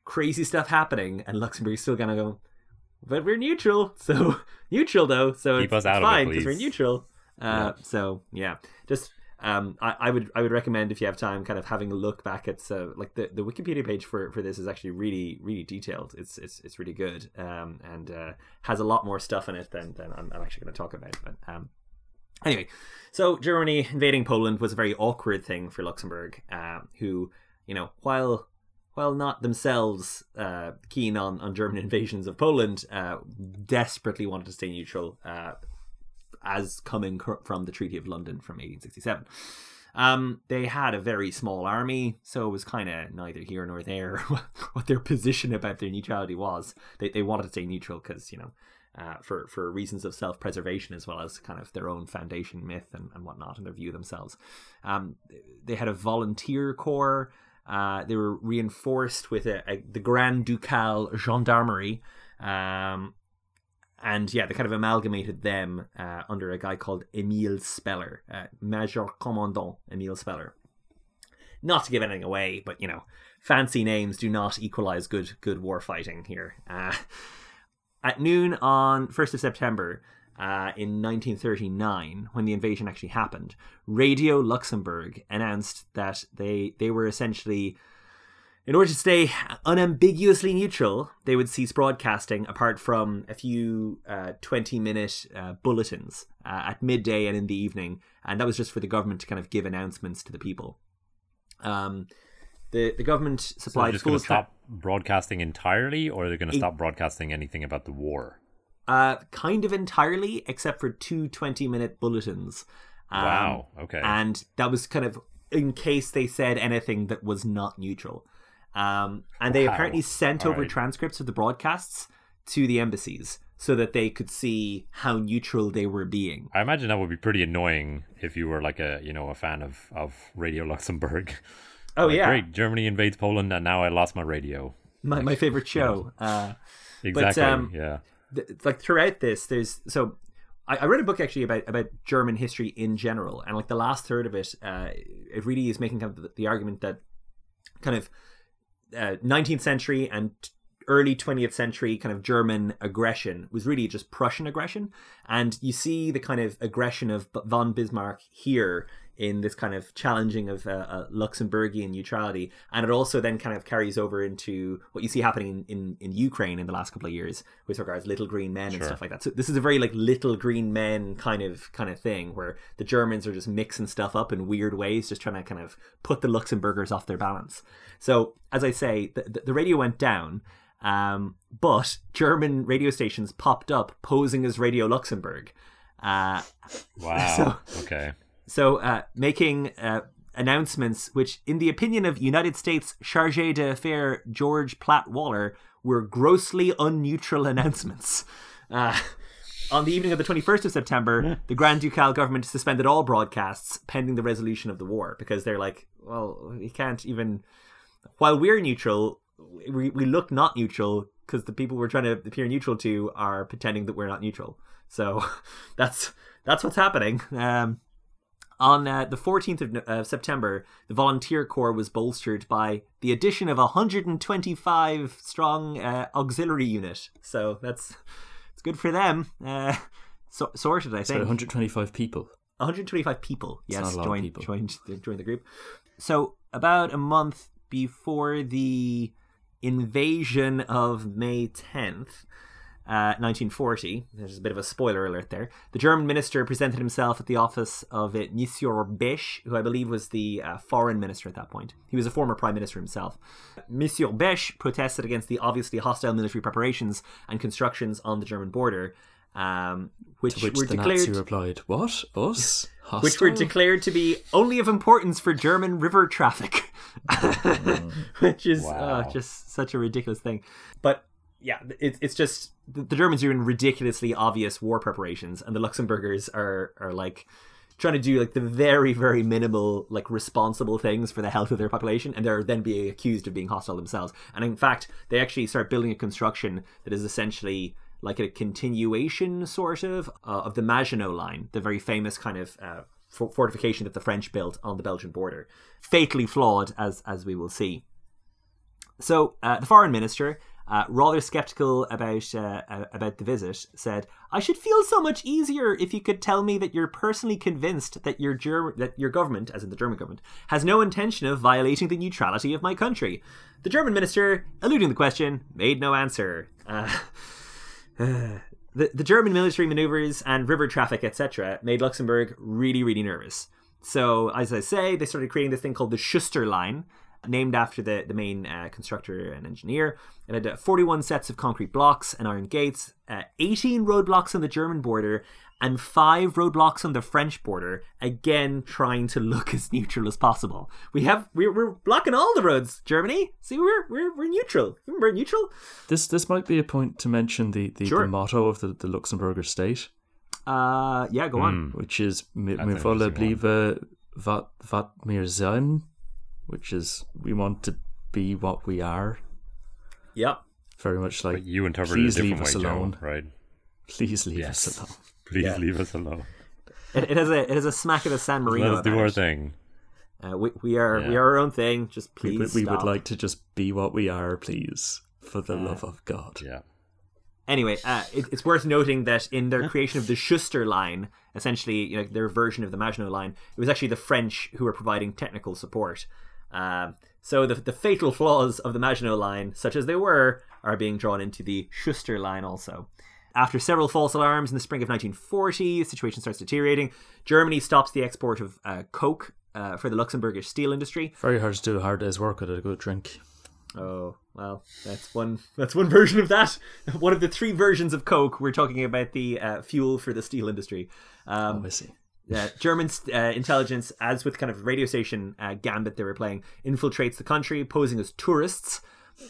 crazy stuff happening, and Luxembourg's still gonna go, but we're neutral. So neutral though, so Keep it's, us out it's fine because we're neutral. Uh, So yeah, just um, I, I would I would recommend if you have time, kind of having a look back at like the, the Wikipedia page for, for this is actually really really detailed. It's it's it's really good um, and uh, has a lot more stuff in it than, than I'm, I'm actually going to talk about. But um, anyway, so Germany invading Poland was a very awkward thing for Luxembourg, uh, who you know while while not themselves uh, keen on, on German invasions of Poland, uh, desperately wanted to stay neutral, uh, as coming from the Treaty of London from 1867. Um, they had a very small army, so it was kind of neither here nor there what their position about their neutrality was. They, they wanted to stay neutral because, you know, uh, for, for reasons of self preservation as well as kind of their own foundation myth and, and whatnot and their view themselves. Um, they had a volunteer corps. Uh, they were reinforced with a, a, the Grand Ducal Gendarmerie. Um, and yeah, they kind of amalgamated them uh, under a guy called Emile Speller, uh, Major Commandant Emile Speller. Not to give anything away, but you know, fancy names do not equalize good good war fighting here. Uh, at noon on first of September uh, in 1939, when the invasion actually happened, Radio Luxembourg announced that they they were essentially in order to stay unambiguously neutral, they would cease broadcasting apart from a few uh, 20 minute uh, bulletins uh, at midday and in the evening. And that was just for the government to kind of give announcements to the people. Um, the, the government So supplied just full going to tra- stop broadcasting entirely, or are they're going to stop broadcasting anything about the war? uh, kind of entirely, except for two 20 minute bulletins. Um, wow. Okay. and that was kind of in case they said anything that was not neutral. Um, and they Wow. apparently sent All over right. transcripts of the broadcasts to the embassies so that they could see how neutral they were being. I imagine that would be pretty annoying if you were like a you know a fan of of Radio Luxembourg. Oh Like, yeah, great! Germany invades Poland, and now I lost my radio. my my favorite show. Uh, Exactly. um, yeah. th- like throughout this, there's so I, I read a book actually about about German history in general, and like the last third of it, uh, it really is making kind of the, the argument that kind of uh, 19th century and early 20th century kind of German aggression was really just Prussian aggression, and you see the kind of aggression of von Bismarck here in this kind of challenging of uh, uh, Luxembourgian neutrality, and it also then kind of carries over into what you see happening in, in, in Ukraine in the last couple of years with regards little green men and Sure. stuff like that. So this is a very like little green men kind of kind of thing where the Germans are just mixing stuff up in weird ways, just trying to kind of put the Luxembourgers off their balance. So as I say, the, the, the radio went down. Um, but German radio stations popped up posing as Radio Luxembourg. Uh, Wow. okay. So uh, making uh, announcements which, in the opinion of United States Chargé d'Affaires George Platt Waller, were grossly unneutral announcements. Uh, on the evening of the 21st of September, the Grand Ducal government suspended all broadcasts pending the resolution of the war because they're like, well, we can't even. While we're neutral, we, we look not neutral because the people we're trying to appear neutral to are pretending that we're not neutral. So that's that's what's happening. Um, on uh, the 14th of uh, September, the Volunteer Corps was bolstered by the addition of a 125 strong uh, auxiliary unit. So that's it's good for them. Uh, so, sorted, I So think. 125 people. 125 people, yes, a lot of joined, people. joined the, joined the group. So about a month before the invasion of May 10th, uh, 1940, there's a bit of a spoiler alert there. The German minister presented himself at the office of uh, Monsieur Bech, who I believe was the uh, foreign minister at that point. He was a former prime minister himself. Monsieur Bech protested against the obviously hostile military preparations and constructions on the German border, um, which, To which were the declared Nazi replied, What? Us? which were declared to be only of importance for German river traffic, which is Wow. uh, just such a ridiculous thing. But yeah, it's it's just the, Germans are doing ridiculously obvious war preparations, and the Luxembourgers are are like trying to do like the very very minimal like responsible things for the health of their population and they're then being accused of being hostile themselves. And in fact they actually start building a construction that is essentially like a continuation sort of uh, of the Maginot line the very famous kind of uh, for- fortification that the French built on the Belgian border. Fatally flawed as as we will see. So uh, the foreign minister, uh, rather skeptical about uh, uh, about the visit, said, "I should feel so much easier if you could tell me that you're personally convinced that your Ger- that your government, as in the German government, has no intention of violating the neutrality of my country." The German minister, eluding the question, made no answer. Uh, the, the German military maneuvers and river traffic, etc., made Luxembourg really, really nervous. So, as I say, they started creating this thing called the Schuster Line, named after the, the main uh, constructor and engineer. It had uh, 41 sets of concrete blocks and iron gates, uh, 18 roadblocks on the German border, and five roadblocks on the French border. Again, trying to look as neutral as possible. We have we're, we're blocking all the roads, Germany. See, we're we're, we're neutral. We're neutral. This this might be a point to mention the, the, Sure. the motto of the, the Luxembourger state, Uh, yeah, go on. which is "Wir That's wir an wollen interesting bleiben wat, wat wir sein, which is we want to be what we are. Yep. Hmm. Very much like But you interpret it a please different leave us way, Joe, alone. right? Please leave Yes. us alone. Please leave us alone. It, it has a it has a smack of the San Marino. Let us do our it. thing. Uh, we, we are we are our own thing. Just We, please. would- we would stop. like to just be what we are, please, for the love of God. Yeah. Anyway, uh, it, it's worth noting that in their creation of the Schuster line, essentially, you know, their version of the Maginot line, it was actually the French who were providing technical support. Um, so the, the fatal flaws of the Maginot line, such as they were, are being drawn into the Schuster line also. After several false alarms in the spring of 1940, the situation starts deteriorating. Germany stops the export of uh, coke uh, for the Luxembourgish steel industry. Very hard to do a hard day's work without a good drink. Oh well, that's one. That's one version of that. One of the three versions of Coke. We're talking about the uh, fuel for the steel industry. Um, Oh, I see. Uh, German uh, intelligence, as with kind of radio station uh, gambit they were playing, infiltrates the country, posing as tourists,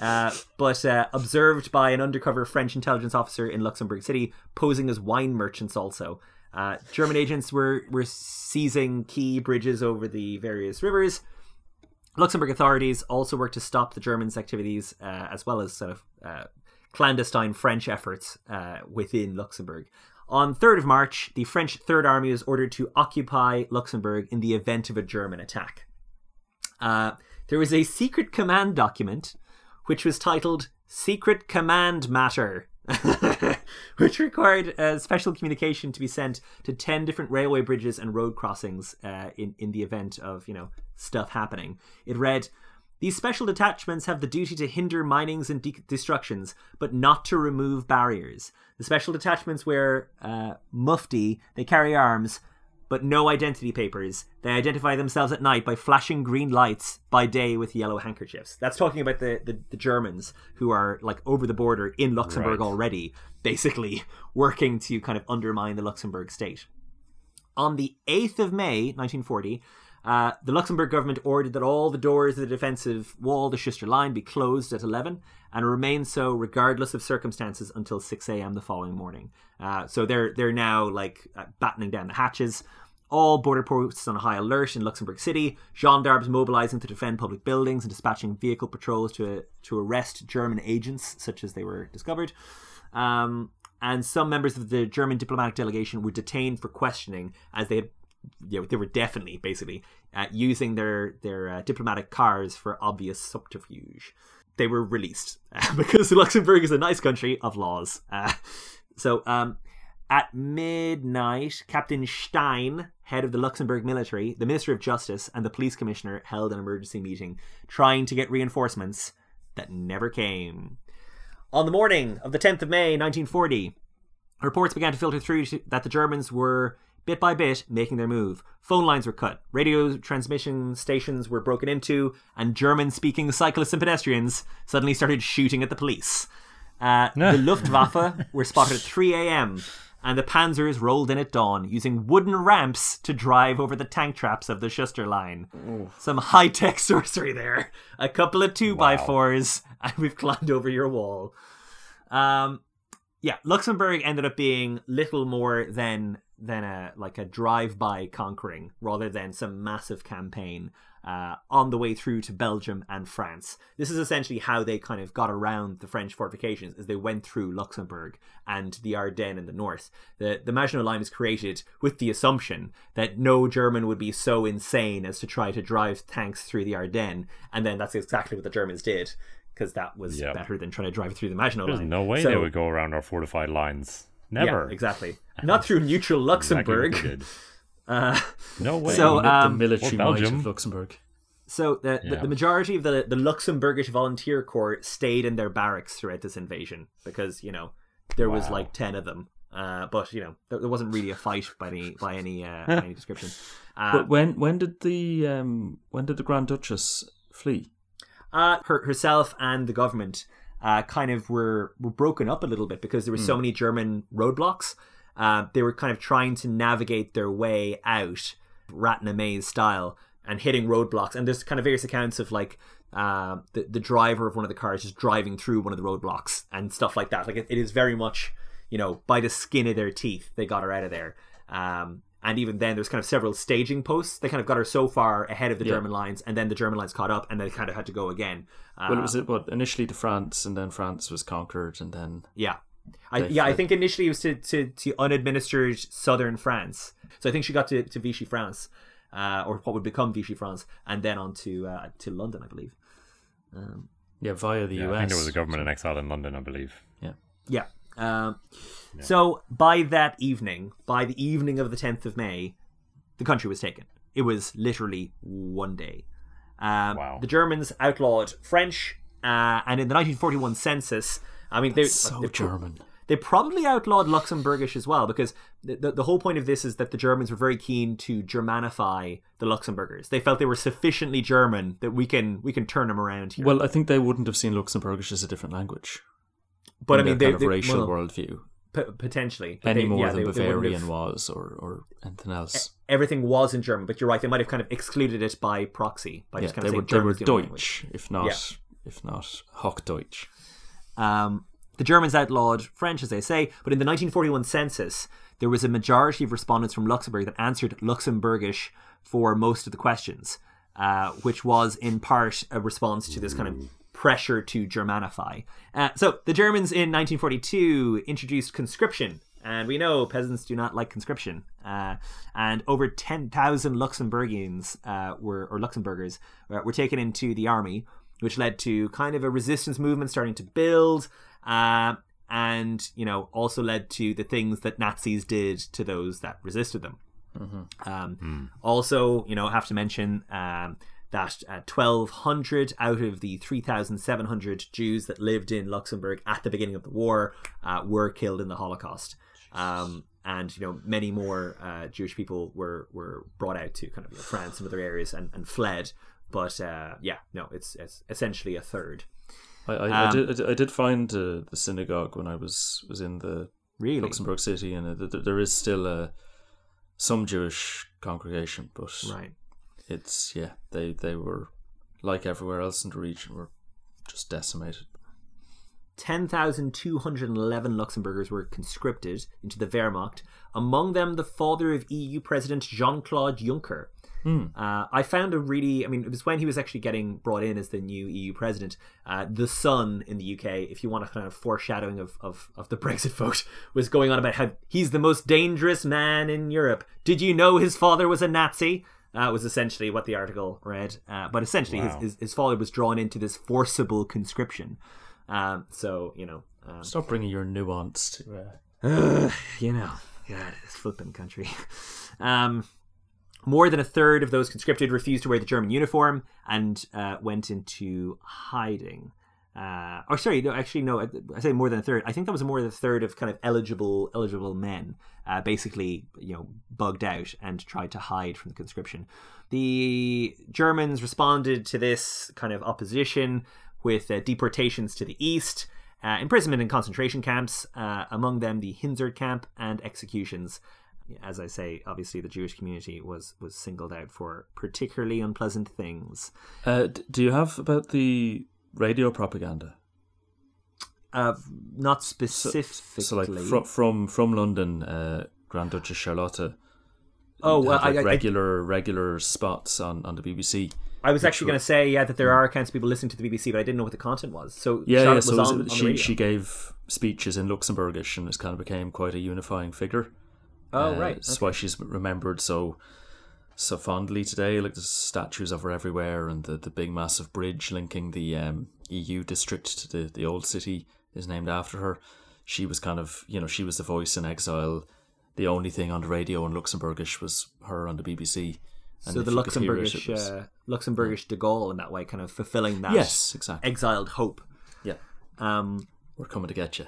uh, but observed by an undercover French intelligence officer in Luxembourg City, posing as wine merchants. Also, German agents were were seizing key bridges over the various rivers. Luxembourg authorities also worked to stop the Germans' activities, as well as sort of clandestine French efforts uh, within Luxembourg. On 3rd of March, the French Third Army was ordered to occupy Luxembourg in the event of a German attack. Uh, there was a secret command document which was titled Secret Command Matter. which required uh, special communication to be sent to 10 different railway bridges and road crossings uh, in, in the event of, you know, stuff happening. It read, these special detachments have the duty to hinder minings and de- destructions, but not to remove barriers. The special detachments wear uh, mufti, they carry arms, but no identity papers. They identify themselves at night by flashing green lights, by day with yellow handkerchiefs. That's talking about the, the, the Germans who are like over the border in Luxembourg Right. already, basically working to kind of undermine the Luxembourg state. On the 8th of May, 1940, uh, the Luxembourg government ordered that all the doors of the defensive wall, the Schuster Line, be closed at 11 and remain so regardless of circumstances until 6 a.m. the following morning. Uh, so they're they're now like uh, battening down the hatches. All border posts on high alert in Luxembourg City. Gendarmes mobilizing to defend public buildings and dispatching vehicle patrols to to arrest German agents, such as they were discovered. Um, and some members of the German diplomatic delegation were detained for questioning, as they had, you know, they were definitely basically uh, using their their uh, diplomatic cars for obvious subterfuge. They were released uh, because Luxembourg is a nice country of laws. Uh, so, um, at midnight, Captain Stein, head of the Luxembourg military, the Minister of Justice, and the police commissioner held an emergency meeting trying to get reinforcements that never came. On the morning of the 10th of May, 1940, reports began to filter through that the Germans were, bit by bit, making their move. Phone lines were cut, radio transmission stations were broken into, and German speaking cyclists and pedestrians suddenly started shooting at the police. Uh, the Luftwaffe were spotted at 3 a.m., and the panzers rolled in at dawn, using wooden ramps to drive over the tank traps of the Schuster line. Some high tech sorcery there. A couple of two by fours, and we've climbed over your wall. Um, yeah, Luxembourg ended up being little more than than a like a drive-by conquering rather than some massive campaign uh, on the way through to Belgium and France. This is essentially how they kind of got around the French fortifications as they went through Luxembourg and the Ardennes in the north. The the Maginot Line was created with the assumption that no German would be so insane as to try to drive tanks through the Ardennes, and then that's exactly what the Germans did. Because that was Yep. better than trying to drive through the Maginot There's Line. There's no way So- they would go around our fortified lines. Never. yeah, exactly. Not through neutral Luxembourg. they did. Uh, No way. So, the, um, the military or might of Luxembourg. so the, the, Yeah. the majority of the, the Luxembourgish volunteer corps stayed in their barracks throughout this invasion because you know there was like ten of them. Uh, but you know there, there wasn't really a fight by any by any uh, by any description. Uh, But when when did the um, when did the Grand Duchess flee? uh, her, herself and the government uh, kind of were, were broken up a little bit because there were so many German roadblocks. Uh, they were kind of trying to navigate their way out, rat in a maze style, and hitting roadblocks. And there's kind of various accounts of like uh, the the driver of one of the cars just driving through one of the roadblocks and stuff like that. Like it, it is very much you know by the skin of their teeth they got her out of there. Um, and even then, there's kind of several staging posts. They kind of got her so far ahead of the Yeah. German lines, and then the German lines caught up, and they kind of had to go again. Uh, Well, it was it what initially to France, and then France was conquered, and then Yeah. I, yeah, I think initially it was to, to, to unadministered southern France. So I think she got to, to Vichy France, uh, or what would become Vichy France, and then on to, uh, to London, I believe. yeah, via the Yeah, US. I think there was a government in exile in London, I believe. Yeah, Yeah. Um, So by that evening, by the evening of the 10th of May, the country was taken. It was literally one day. Um, Wow. The Germans outlawed French, uh, and in the 1941 census, I mean, they so German. They probably outlawed Luxembourgish as well because the, the, the whole point of this is that the Germans were very keen to Germanify the Luxembourgers. They felt they were sufficiently German that we can we can turn them around here. Well, I think they wouldn't have seen Luxembourgish as a different language. But I mean, their they, kind of they- racial well, worldview p- potentially But any they- more yeah, than Bavarian was, or or anything else. Everything was in German, but you're right. They might have kind of excluded it by proxy by yeah, just kind they of were saying they were German's the only. Deutsch, if not Yeah. if not Hochdeutsch. Um, the Germans outlawed French, as they say, but in the 1941 census, there was a majority of respondents from Luxembourg that answered Luxembourgish for most of the questions, uh, which was in part a response to this kind of pressure to Germanify. Uh, so the Germans in 1942 introduced conscription. And we know peasants do not like conscription. Uh, and over 10,000 Luxembourgians uh, were, or Luxembourgers uh, were taken into the army, which led to kind of a resistance movement starting to build. Uh, and you know also led to the things that Nazis did to those that resisted them. Um, Also, you know, have to mention um, that uh, 1,200 out of the 3,700 Jews that lived in Luxembourg at the beginning of the war uh, were killed in the Holocaust. Um, and you know, many more uh, Jewish people were were brought out to kind of you know, France and other areas and, and fled. But uh, yeah, no, it's it's essentially a third. I, I, Um, did, I did- I did find uh, the synagogue when I was was in the Really, Luxembourg city, and uh, th- there is still uh, some Jewish congregation, but right? It's yeah, they they were like everywhere else in the region, were just decimated. 10,211 Luxembourgers were conscripted into the Wehrmacht, among them the father of EU President Jean Claude Juncker. Uh, I found a really, I mean, it was when he was actually getting brought in as the new EU president. Uh, the Sun in the UK, if you want a kind of foreshadowing of, of, of the Brexit vote, was going on about how he's the most dangerous man in Europe. Did you know his father was a Nazi? Uh, was essentially what the article read. Uh, but essentially, Wow. his, his, his father was drawn into this forcible conscription. Um, so, you know, um, Stop bringing your nuance to. Uh, you know, God, this flipping country. Um, more than a third of those conscripted refused to wear the German uniform and uh, went into hiding. Uh, or sorry, no, actually, no. I, say more than a third. I think that was more than a third of kind of eligible eligible men, uh, basically, you know, bugged out and tried to hide from the conscription. The Germans responded to this kind of opposition with uh, deportations to the east, uh, imprisonment in concentration camps, uh, among them the Hinzert camp, and executions. As I say, obviously the Jewish community was was singled out for particularly unpleasant things. uh, do you have about the radio propaganda? Uh, not So, specifically. so like from from from London, uh, Grand Duchess Charlotte. Oh, well, like, I- I- regular regular spots on, on the BBC. I was actually going to say, yeah, that there are accounts of people listening to the BBC, but I didn't know what the content was. So Yeah, yeah. So was on, on she radio. she gave speeches in Luxembourgish, and it kind of became quite a unifying figure. oh, Uh, right. That's why she's remembered so so fondly today. Like there's statues of her everywhere, and the, the big massive bridge linking the um, EU district to the, the old city is named after her. She was kind of you know she was the voice in exile. The only thing on the radio in Luxembourgish was her on the BBC. And so the hear it, Luxembourgish, it was- uh, Luxembourgish de Gaulle in that way, kind of fulfilling that yes, exactly. exiled hope. yeah, Um, we're coming to get you.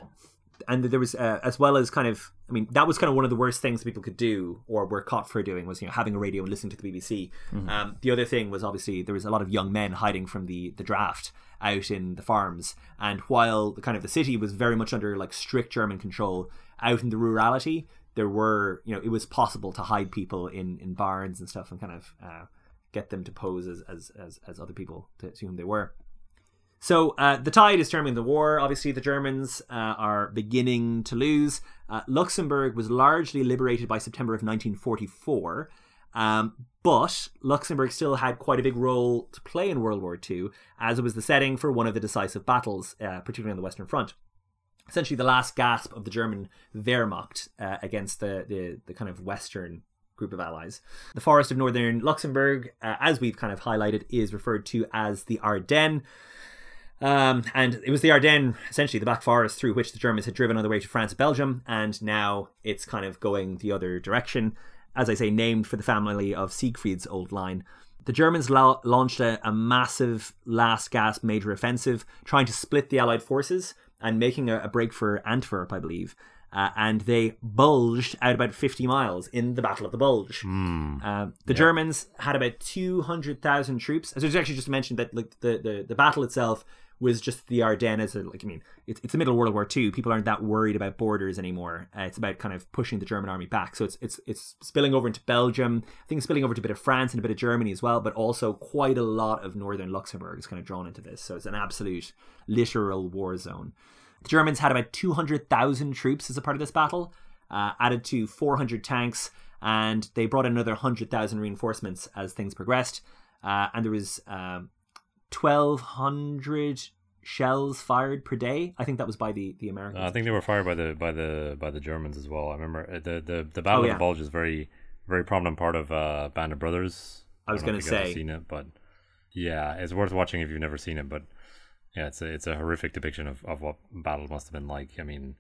and there was uh, as well as kind of i mean that was kind of one of the worst things people could do or were caught for doing was you know having a radio and listening to the bbc um, the other thing was obviously there was a lot of young men hiding from the the draft out in the farms. And while the kind of the city was very much under like strict german control out in the rurality there were you know it was possible to hide people in in barns and stuff and kind of uh, get them to pose as as as, as other people to, to whom they were so uh, the tide is turning the war. Obviously, the Germans uh, are beginning to lose. Uh, Luxembourg was largely liberated by September of 1944, um, but Luxembourg still had quite a big role to play in World War II, as it was the setting for one of the decisive battles, uh, particularly on the Western Front. Essentially, the last gasp of the German Wehrmacht uh, against the, the the kind of Western group of allies. The forest of northern Luxembourg, uh, as we've kind of highlighted, is referred to as the Ardennes. Um, and it was the Ardennes, essentially the Black Forest, through which the Germans had driven on their way to France and Belgium, and now it's kind of going the other direction. As I say, named for the family of Siegfried's old line. The Germans la- launched a, a massive last gasp major offensive, trying to split the Allied forces and making a, a break for Antwerp, I believe. Uh, and they bulged out about 50 miles in the Battle of the Bulge. Uh, the Germans had about 200,000 troops. As I was actually just mentioned that like the, the, the battle itself was just the Ardennes. Like I mean, it's, it's the middle of World War II. People aren't that worried about borders anymore. Uh, it's about kind of pushing the German army back. So it's it's it's spilling over into Belgium. I think spilling over to a bit of France and a bit of Germany as well. But also quite a lot of northern Luxembourg is kind of drawn into this. So it's an absolute literal war zone. The Germans had about 200,000 troops as a part of this battle, uh, added to 400 tanks, and they brought another 100,000 reinforcements as things progressed. Uh, and there was um, 1,200 shells fired per day. I think that was by the, the Americans. Uh, I think they were fired by the by the by the Germans as well. I remember uh, the the the Battle Oh, of the Bulge is very very prominent part of uh, Band of Brothers. I was gonna if you guys have say. seen it, but yeah, it's worth watching if you've never seen it. But Yeah, it's a it's a horrific depiction of, of what battle must have been like. I mean,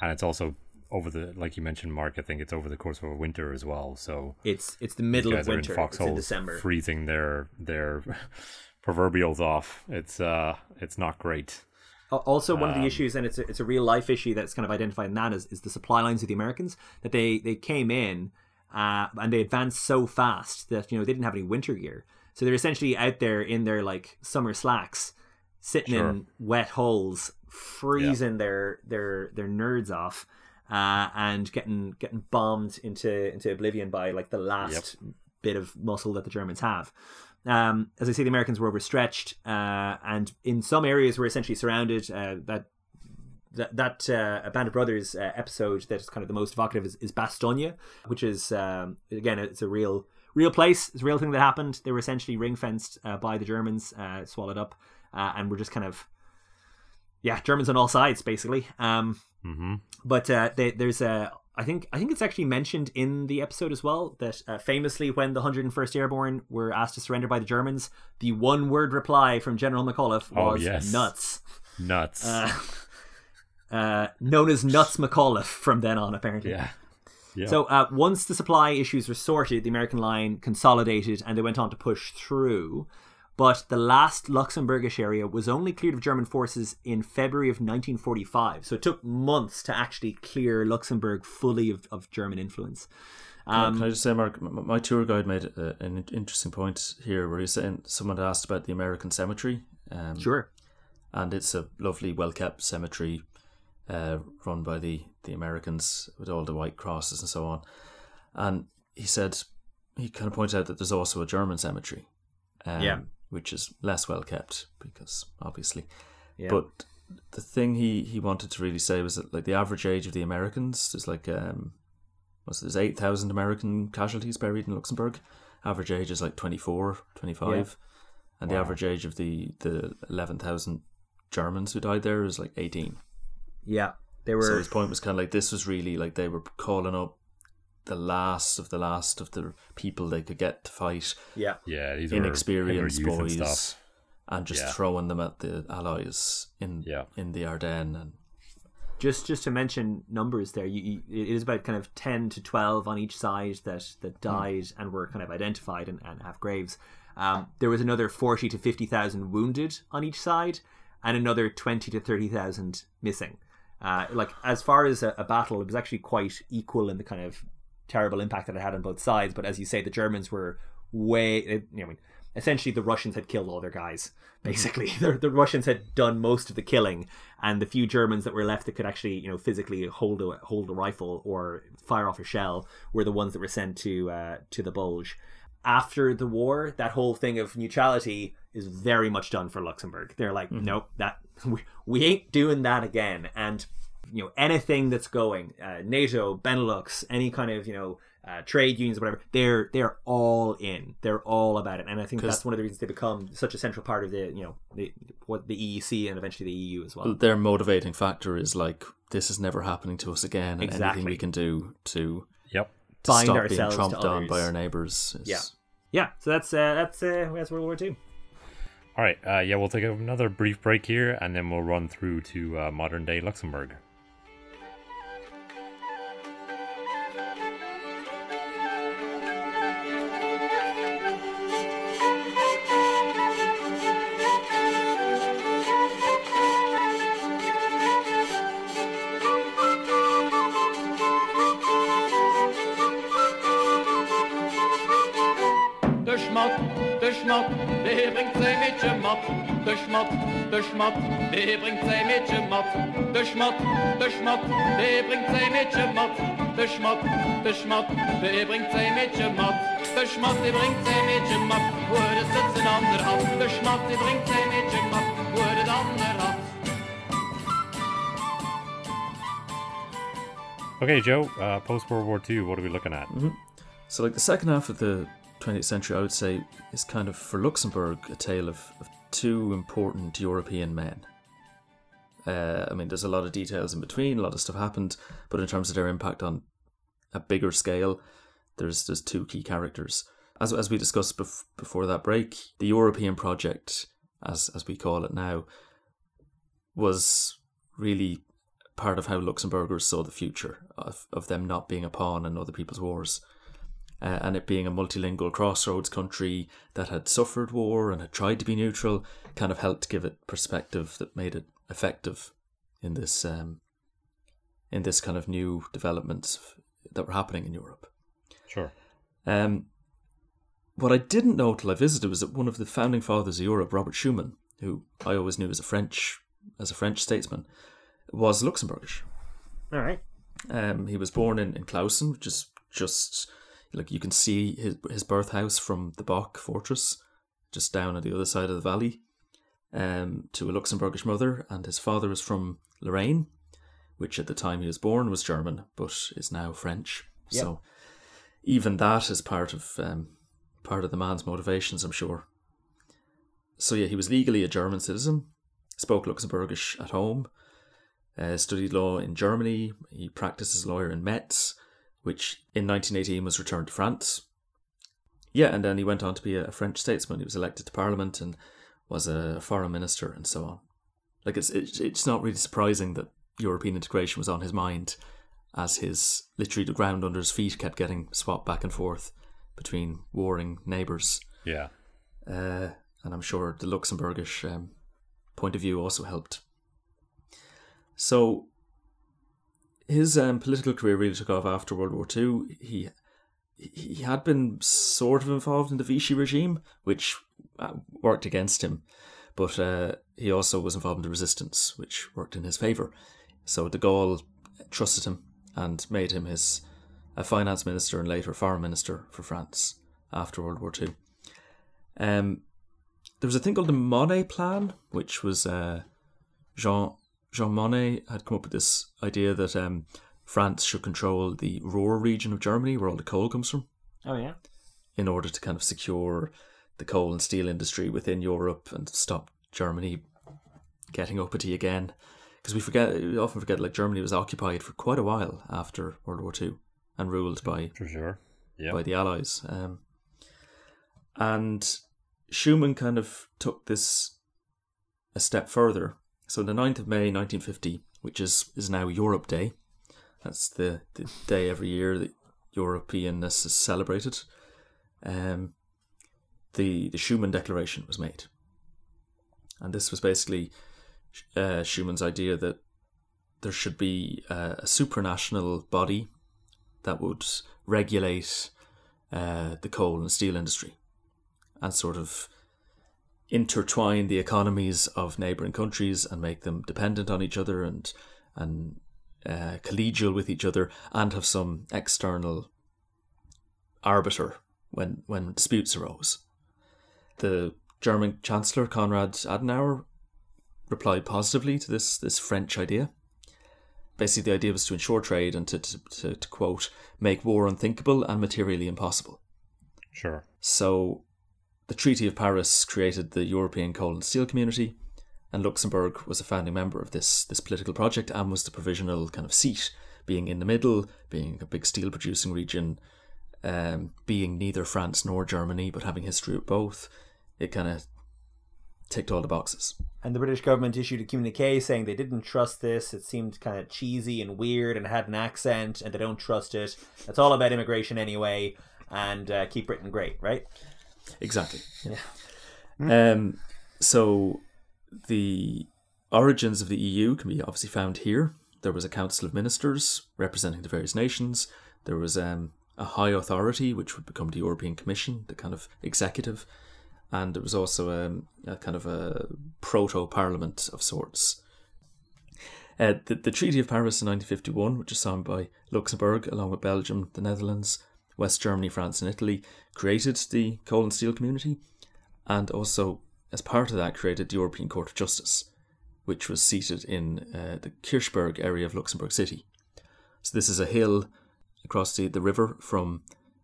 and it's also over the like you mentioned, Mark. I think it's over the course of a winter as well. So It's it's the middle of are in winter. It's in foxholes, December. freezing their their proverbials off. It's uh, it's not great. Also, one of Um, the issues, and it's a, it's a real life issue that's kind of identified in that is, is the supply lines of the Americans that they they came in uh, and they advanced so fast that you know they didn't have any winter gear, so they're essentially out there in their like summer slacks, sitting Sure. in wet holes, freezing their their their nerds off, uh, and getting getting bombed into into oblivion by like the last bit of muscle that the Germans have. Um, as I say, the Americans were overstretched, uh, and in some areas were essentially surrounded. Uh, that that, that uh, Band of Brothers uh, episode that is kind of the most evocative is, is Bastogne, which is um, again it's a real real place. It's a real thing that happened. They were essentially ring fenced uh, by the Germans, uh, swallowed up, uh, and were just kind of yeah Germans on all sides basically. Um, Mm-hmm. but uh, they, there's a I think I think it's actually mentioned in the episode as well that uh, famously when the 101st Airborne were asked to surrender by the Germans, the one word reply from General McAuliffe Oh, was yes. nuts. Nuts. Uh, uh, known as Nuts McAuliffe from then on, apparently. yeah. Yeah. So uh, once the supply issues were sorted, the American line consolidated and they went on to push through. But the last Luxembourgish area was only cleared of German forces in February of 1945. So it took months to actually clear Luxembourg fully of, of German influence. Can I just say, Mark, my tour guide made a, an interesting point here where he's saying someone asked about the American cemetery. Um, Sure. And it's a lovely, well kept cemetery uh, run by the, the Americans with all the white crosses and so on. And he said, he kind of pointed out that there's also a German cemetery. Um, Yeah. Which is less well kept because obviously. Yeah. But the thing he, he wanted to really say was that like the average age of the Americans is like um was there's 8,000 American casualties buried in Luxembourg. Average age is like 24, 25. And the average age of the, the 11,000 Germans who died there is like 18. Yeah. They were So his point was kind of like this was really like they were calling up the last of the last of the people they could get to fight yeah. yeah. These were inexperienced youth and boys stuff. and just Yeah. throwing them at the allies in Yeah. in the Ardennes and just just to mention numbers there you, you, it is about kind of 10 to 12 on each side that that died and were kind of identified and, and have graves um, there was another 40 to 50,000 wounded on each side and another 20 to 30,000 missing uh, like as far as a, a battle it was actually quite equal in the kind of terrible impact that it had on both sides but as you say the Germans were way eh, you know, I mean, essentially the Russians had killed all their guys. Mm-hmm. Basically, the, the Russians had done most of the killing, and the few Germans that were left that could actually, you know, physically hold a hold a rifle or fire off a shell were the ones that were sent to uh, to the Bulge. After the war, that whole thing of neutrality is very much done for Luxembourg. They're like, mm-hmm. nope, that we, we ain't doing that again. And you know, anything that's going, uh, NATO, Benelux, any kind of you know uh, trade unions, whatever, they're they're all in. They're all about it, and I think that's one of the reasons they become such a central part of the you know the what the EEC and eventually the EU as well. their motivating factor is like this is never happening to us again and Exactly. anything we can do to, Yep. to Bind stop ourselves being to tromped on by our neighbors is Yeah. Yeah, so that's uh, that's uh, that's World War Two. All right. Uh, yeah, we'll take another brief break here, and then we'll run through to uh, modern day Luxembourg. De schmat, die bringt zijn beetje mat. De schmat, de schmat, die bringt zijn beetje mat. De schmat, de schmat, die bringt zijn beetje mat. De schmat, die bringt zijn beetje mat. Voor er de zit een ander had. De schmat, die bringt zijn beetje mat. Voor er het ander had. Okay, Joe. Uh, Post World War II. What are we looking at? Mm-hmm. so like the second half of the 20th century i would say is kind of for luxembourg a tale of, of two important european men uh, i mean there's a lot of details in between a lot of stuff happened but in terms of their impact on a bigger scale there's there's two key characters as, as we discussed bef- before that break the european project as as we call it now was really part of how Luxembourgers saw the future of, of them not being a pawn in other people's wars. Uh, and it being a multilingual crossroads country that had suffered war and had tried to be neutral kind of helped give it perspective that made it effective in this um, in this kind of new developments that were happening in Europe. Sure. Um, what I didn't know till I visited was that one of the founding fathers of Europe, Robert Schuman, who I always knew as a French as a French statesman, was Luxembourgish. All right. Um, he was born in, in Clausen, which is just like you can see his his birth house from the Bock Fortress, just down on the other side of the valley. Um, to a Luxembourgish mother, and his father was from Lorraine, which at the time he was born was German, but is now French. Yep. So even that is part of um, part of the man's motivations, I'm sure. So yeah, he was legally a German citizen, spoke Luxembourgish at home, uh, studied law in Germany. He practiced as a lawyer in Metz, which in 1918 was returned to France. Yeah, and then he went on to be a French statesman. He was elected to parliament and was a foreign minister and so on. Like it's it's, not really surprising that European integration was on his mind, as his literally the ground under his feet kept getting swapped back and forth between warring neighbours. Yeah. Uh, and I'm sure the Luxembourgish um, point of view also helped. So his um, political career really took off after World War II. He he had been sort of involved in the Vichy regime, which uh, worked against him, but uh, he also was involved in the resistance, which worked in his favour. So de Gaulle trusted him and made him his a finance minister and later foreign minister for France after World War II. Um, there was a thing called the Monnet Plan, which was uh, Jean Jean Monnet had come up with this idea that um, France should control the Ruhr region of Germany, where all the coal comes from, Oh yeah. in order to kind of secure the coal and steel industry within Europe and stop Germany getting uppity again. Because we forget, we often forget, like Germany was occupied for quite a while after World War II and ruled by For sure. Yeah. by the Allies. Um, and Schuman kind of took this a step further. So the 9th of May 1950, which is, is now Europe Day, that's the, the day every year that Europeanness is celebrated, um, the, the Schuman Declaration was made. And this was basically uh, Schuman's idea that there should be a supranational body that would regulate uh, the coal and steel industry and sort of intertwine the economies of neighboring countries and make them dependent on each other and and uh, collegial with each other and have some external arbiter when when disputes arose. The German Chancellor Konrad Adenauer replied positively to this this French idea. Basically, the idea was to ensure trade and to, to, to, to quote, make war unthinkable and materially impossible. Sure. So, the Treaty of Paris created the European Coal and Steel Community, and Luxembourg was a founding member of this this political project and was the provisional kind of seat, being in the middle, being a big steel producing region, um, being neither France nor Germany, but having history of both. It kind of ticked all the boxes. And the British government issued a communique saying they didn't trust this. It seemed kind of cheesy and weird and had an accent, and they don't trust it. It's all about immigration anyway, and uh, keep Britain great, right? Exactly. Yeah. Um, so the origins of the EU can be obviously found here. There was a council of ministers representing the various nations. There was um, a high authority, which would become the European Commission, the kind of executive, and there was also um, a kind of a proto parliament of sorts. Uh, the, the Treaty of Paris in 1951, which was signed by Luxembourg along with Belgium, the Netherlands, West Germany, France, and Italy, created the coal and steel community, and also, as part of that, created the European Court of Justice, which was seated in uh, the Kirchberg area of Luxembourg City. So, this is a hill across the, the river from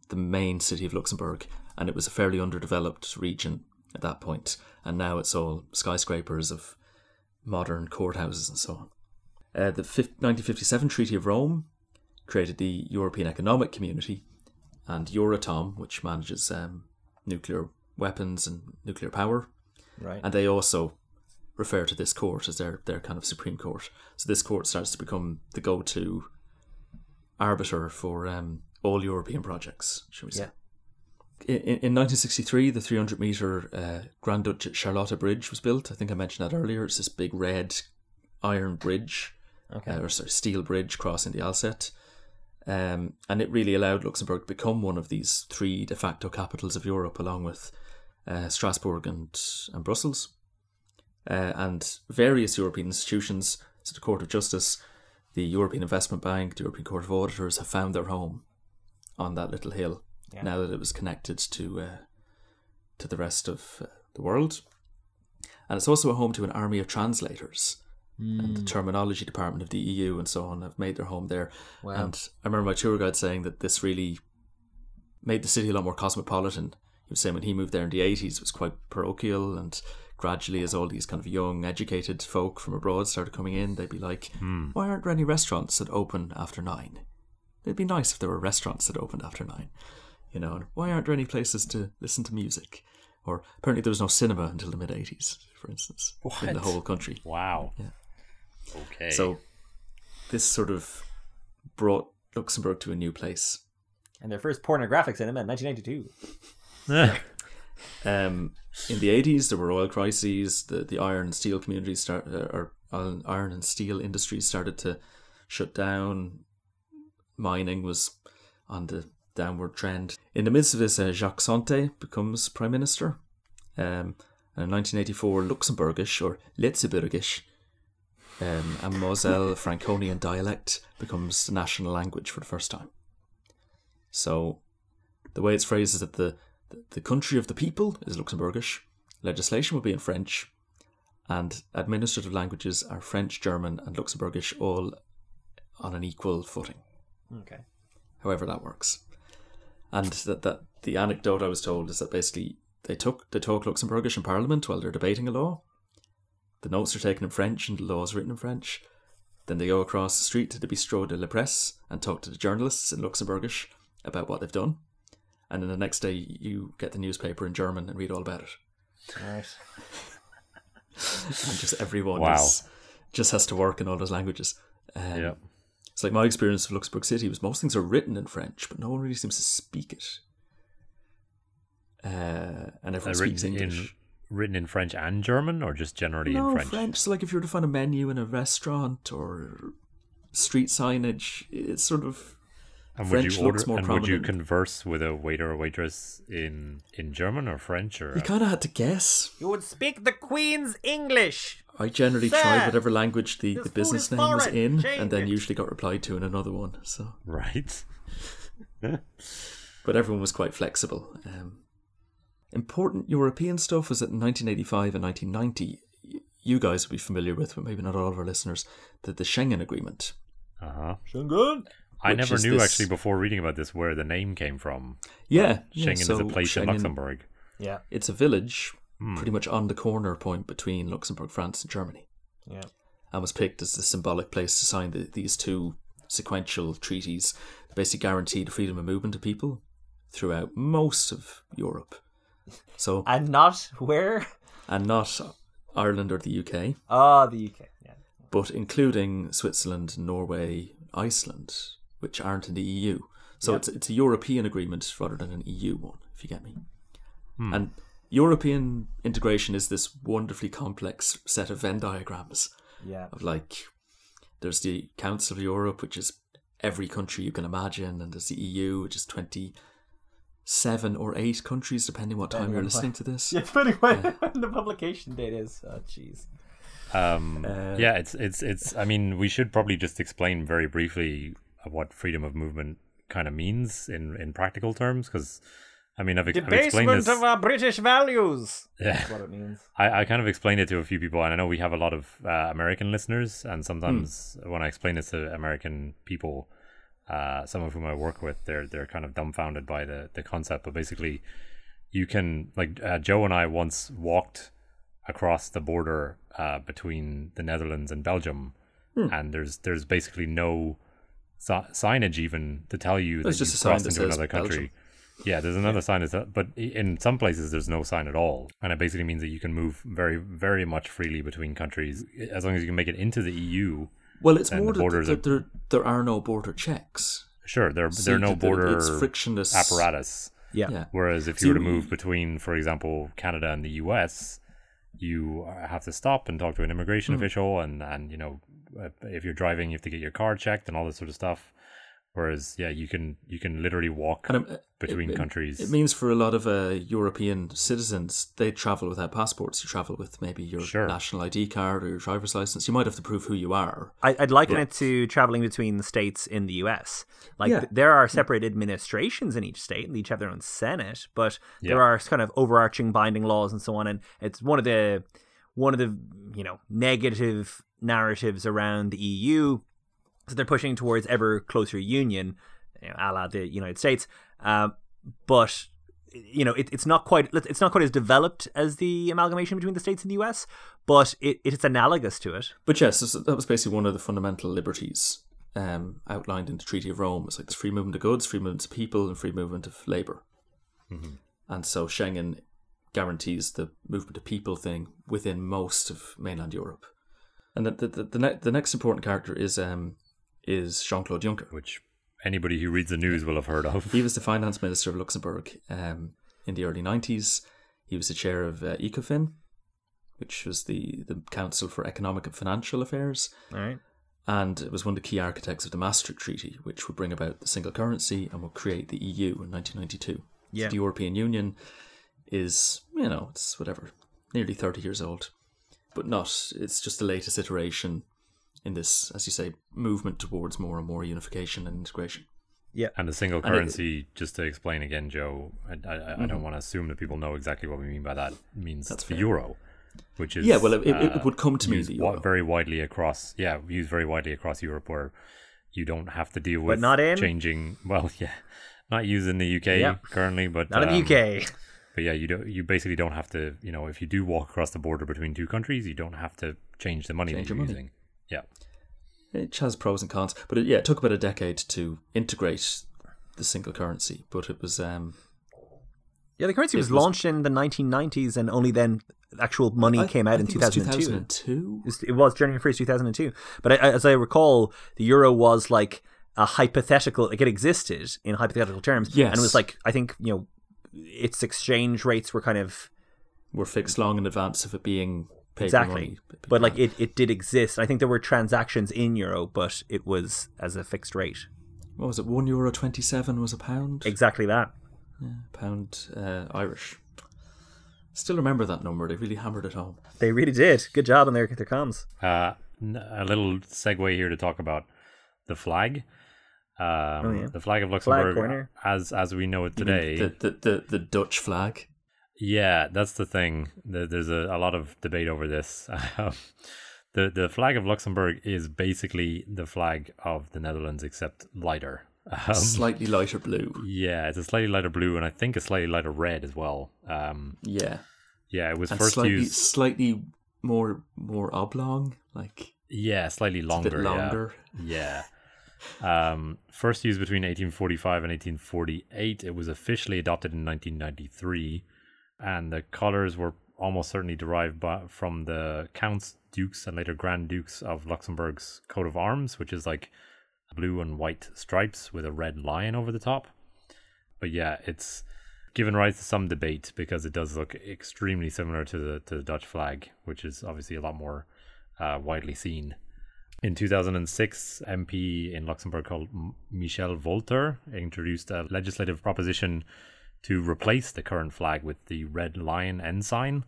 the main city of Luxembourg, and it was a fairly underdeveloped region at that point, and now it's all skyscrapers of modern courthouses and so on. Uh, the 1957 Treaty of Rome created the European Economic Community, and Euratom, which manages um, nuclear weapons and nuclear power, Right. and they also refer to this court as their their kind of supreme court. So this court starts to become the go to arbiter for um, all European projects, shall we say? Yeah. In, in 1963, the 300 meter uh, Grand Duchess Charlotta Bridge was built. I think I mentioned that earlier. It's this big red iron bridge, Okay. uh, or sorry, steel bridge crossing the Alzette. Um, and it really allowed Luxembourg to become one of these three de facto capitals of Europe, along with uh, Strasbourg and, and Brussels. Uh, and various European institutions, so the Court of Justice, the European Investment Bank, the European Court of Auditors, have found their home on that little hill Yeah. now that it was connected to uh, to the rest of uh, the world. And it's also a home to an army of translators. And the hmm. terminology department of the EU and so on have made their home there. Wow. And I remember my tour guide saying that this really made the city a lot more cosmopolitan. He was saying when he moved there in the 80s, it was quite parochial. And gradually, as all these kind of young, educated folk from abroad started coming in, they'd be like, hmm. why aren't there any restaurants that open after nine? It'd be nice if there were restaurants that opened after nine. You know, and why aren't there any places to listen to music? Or apparently there was no cinema until the mid 80s, for instance, in the whole country. Wow. Yeah. Okay. So this sort of brought Luxembourg to a new place. And their first pornographic cinema in 1992. Um, in the 80s, there were oil crises. The, the iron and steel communities start, uh, or iron iron and steel industries started to shut down. Mining was on the downward trend. In the midst of this, uh, Jacques Santer becomes prime minister. Um, and in 1984, Luxembourgish or Letzeburgisch, um, a Moselle Franconian dialect, becomes the national language for the first time. So, the way it's phrased is that the, the, the country of the people is Luxembourgish, legislation will be in French, and administrative languages are French, German, and Luxembourgish all on an equal footing Okay. however that works. And that, that the anecdote I was told is that basically they took they talk Luxembourgish in Parliament while they're debating a law. The notes are taken in French and the law is written in French. Then they go across the street to the Bistro de la Presse and talk to the journalists in Luxembourgish about what they've done. And then the next day you get the newspaper in German and read all about it. All right. And just everyone Wow. is, just has to work in all those languages. Um, yeah. It's like my experience of Luxembourg City was most things are written in French, but no one really seems to speak it. Uh, and everyone Uh, speaks written English. In written in French and German, or just generally no, in French? French. So, like, if you were to find a menu in a restaurant or street signage, it's sort of And French would you order looks more and would you converse with a waiter or waitress in in German or French or you kind of had to guess. You would speak the Queen's English. I generally Sir, tried whatever language the, the business is name was in, Change and then it. usually got replied to in another one. So, right? but everyone was quite flexible. Um, important European stuff was that in 1985 and 1990, you guys will be familiar with, but maybe not all of our listeners, that the Schengen Agreement. Uh huh. Schengen. I never knew this- actually before reading about this where the name came from. Yeah, yeah, Schengen is a so place in Luxembourg. Yeah. It's a village Hmm. pretty much on the corner point between Luxembourg, France, and Germany, Yeah. and was picked as the symbolic place to sign the, these two sequential treaties that basically guaranteed freedom of movement of people throughout most of Europe. So, And not where? and not Ireland or the UK, Ah, the UK. Yeah. but including Switzerland, Norway, Iceland, which aren't in the EU. So it's it's a European agreement rather than an EU one, if you get me. And European integration is this wonderfully complex set of Venn diagrams Yeah. of like there's the Council of Europe, which is every country you can imagine, and there's the EU, which is twenty seven or eight countries, depending what time you're listening to this. Yeah, depending when when the publication date is. Oh, jeez. Um, Uh, yeah, it's it's it's. I mean, we should probably just explain very briefly what freedom of movement kind of means in in practical terms, because I mean, I've, I've explained this. our British values. yeah, That's what it means. I, I kind of explained it to a few people, and I know we have a lot of uh, American listeners, and sometimes when I explain this to American people, uh, some of whom I work with, they're they're kind of dumbfounded by the the concept. But basically, you can like uh, Joe and I once walked across the border uh, between the Netherlands and Belgium, and there's there's basically no si- signage even to tell you There's that just you've a sign that into says another country. Belgium. Yeah, there's another sign, that, but in some places there's no sign at all, and it basically means that you can move very, very much freely between countries as long as you can make it into the EU. Well, it's more the that there, are- there, there are no border checks. Sure, there See, there are no that- that border It's frictionless apparatus. Yeah. Yeah. Whereas if See, you were to move between, for example, Canada and the US, you have to stop and talk to an immigration Hmm. official, and and you know, uh, if you're driving, you have to get your car checked and all this sort of stuff. Whereas, yeah, you can you can literally walk And, um, between it- it- countries. It means for a lot of uh, European citizens, they travel without passports. You travel with maybe your Sure. national ID card or your driver's license. You might have to prove who you are. I, I'd liken Yeah. it to traveling between the states in the U.S. Like Yeah. there are separate administrations in each state, and they each have their own senate, but there are kind of overarching binding laws and so on. And it's one of the one of the you know negative narratives around the EU that they're pushing towards ever closer union, you know, a la the United States. Um, but you know, it, it's not quite it's not quite as developed as the amalgamation between the states and the U.S., but it, it's analogous to it. But yes, that was basically one of the fundamental liberties um, outlined in the Treaty of Rome. It's like there's free movement of goods, free movement of people, and free movement of labor. And so Schengen guarantees the movement of people thing within most of mainland Europe. And the the the, the, ne- the next important character is um is Jean Claude Juncker. which anybody who reads the news will have heard of. He was the finance minister of Luxembourg um, in the early 90s. He was the chair of uh, ECOFIN, which was the, the Council for Economic and Financial Affairs, All right. and it was one of the key architects of the Maastricht Treaty, which would bring about the single currency and would create the EU in 1992. Yeah. So the European Union is, you know, it's whatever, nearly 30 years old, but not, it's just the latest iteration in this, as you say, movement towards more and more unification and integration. Yeah. And the single And it- currency, just to explain again, Joe, I, I, I don't want to assume that people know exactly what we mean by that. It means Mm-hmm. That's the fair. euro, which is Yeah, well, it, it, uh, it would come to me the euro. very widely across. Yeah, used very widely across Europe, where you don't have to deal with but not in? changing. Well, yeah, not used in the UK Yeah. currently, but Not in um, the UK. But yeah, you don't. You basically don't have to. You know, if you do walk across the border between two countries, you don't have to change the money Change that you're money. using. Yeah. It has pros and cons, but it, yeah, it took about a decade to integrate the single currency. But it was um, Yeah, the currency was, was- launched in the 1990s, and only then actual money I- came I out in think it was 2002. 2002. It was- It was January 1st, 2002. But I, I- as I recall, the euro was like a hypothetical, like it existed in hypothetical terms. And it was like, I think, you know, its exchange rates were kind of Were fixed long in advance of it being paper exactly. money. But like it, it did exist. I think there were transactions in euro, but it was as a fixed rate. what was it? One euro twenty seven was a pound. Exactly that. pound uh, Irish. Still remember that number. They really hammered it home. They really did. Good job on their, their comms. Uh, n- a little segue here to talk about the flag. Um, Oh, yeah. The flag of Luxembourg, corner. as as we know it today. the, the, the, the Dutch flag. Yeah, that's the thing. There's a, a lot of debate over this. the The flag of Luxembourg is basically the flag of the Netherlands, except lighter. Um, Slightly lighter blue. yeah, it's a slightly lighter blue, and I think a slightly lighter red as well. Um, Yeah. yeah, it was And first slightly, used. slightly more more oblong. Like Yeah, slightly a longer. yeah. longer. Yeah. Um, first used between 1845 and 1848. It was officially adopted in 1993, and the colors were almost certainly derived by, from the counts, dukes, and later grand dukes of Luxembourg's coat of arms, which is like blue and white stripes with a red lion over the top. But yeah, it's given rise to some debate because it does look extremely similar to the to the Dutch flag, which is obviously a lot more uh, widely seen. In 2006, MP in Luxembourg called Michel Wolter introduced a legislative proposition to replace the current flag with the red lion ensign,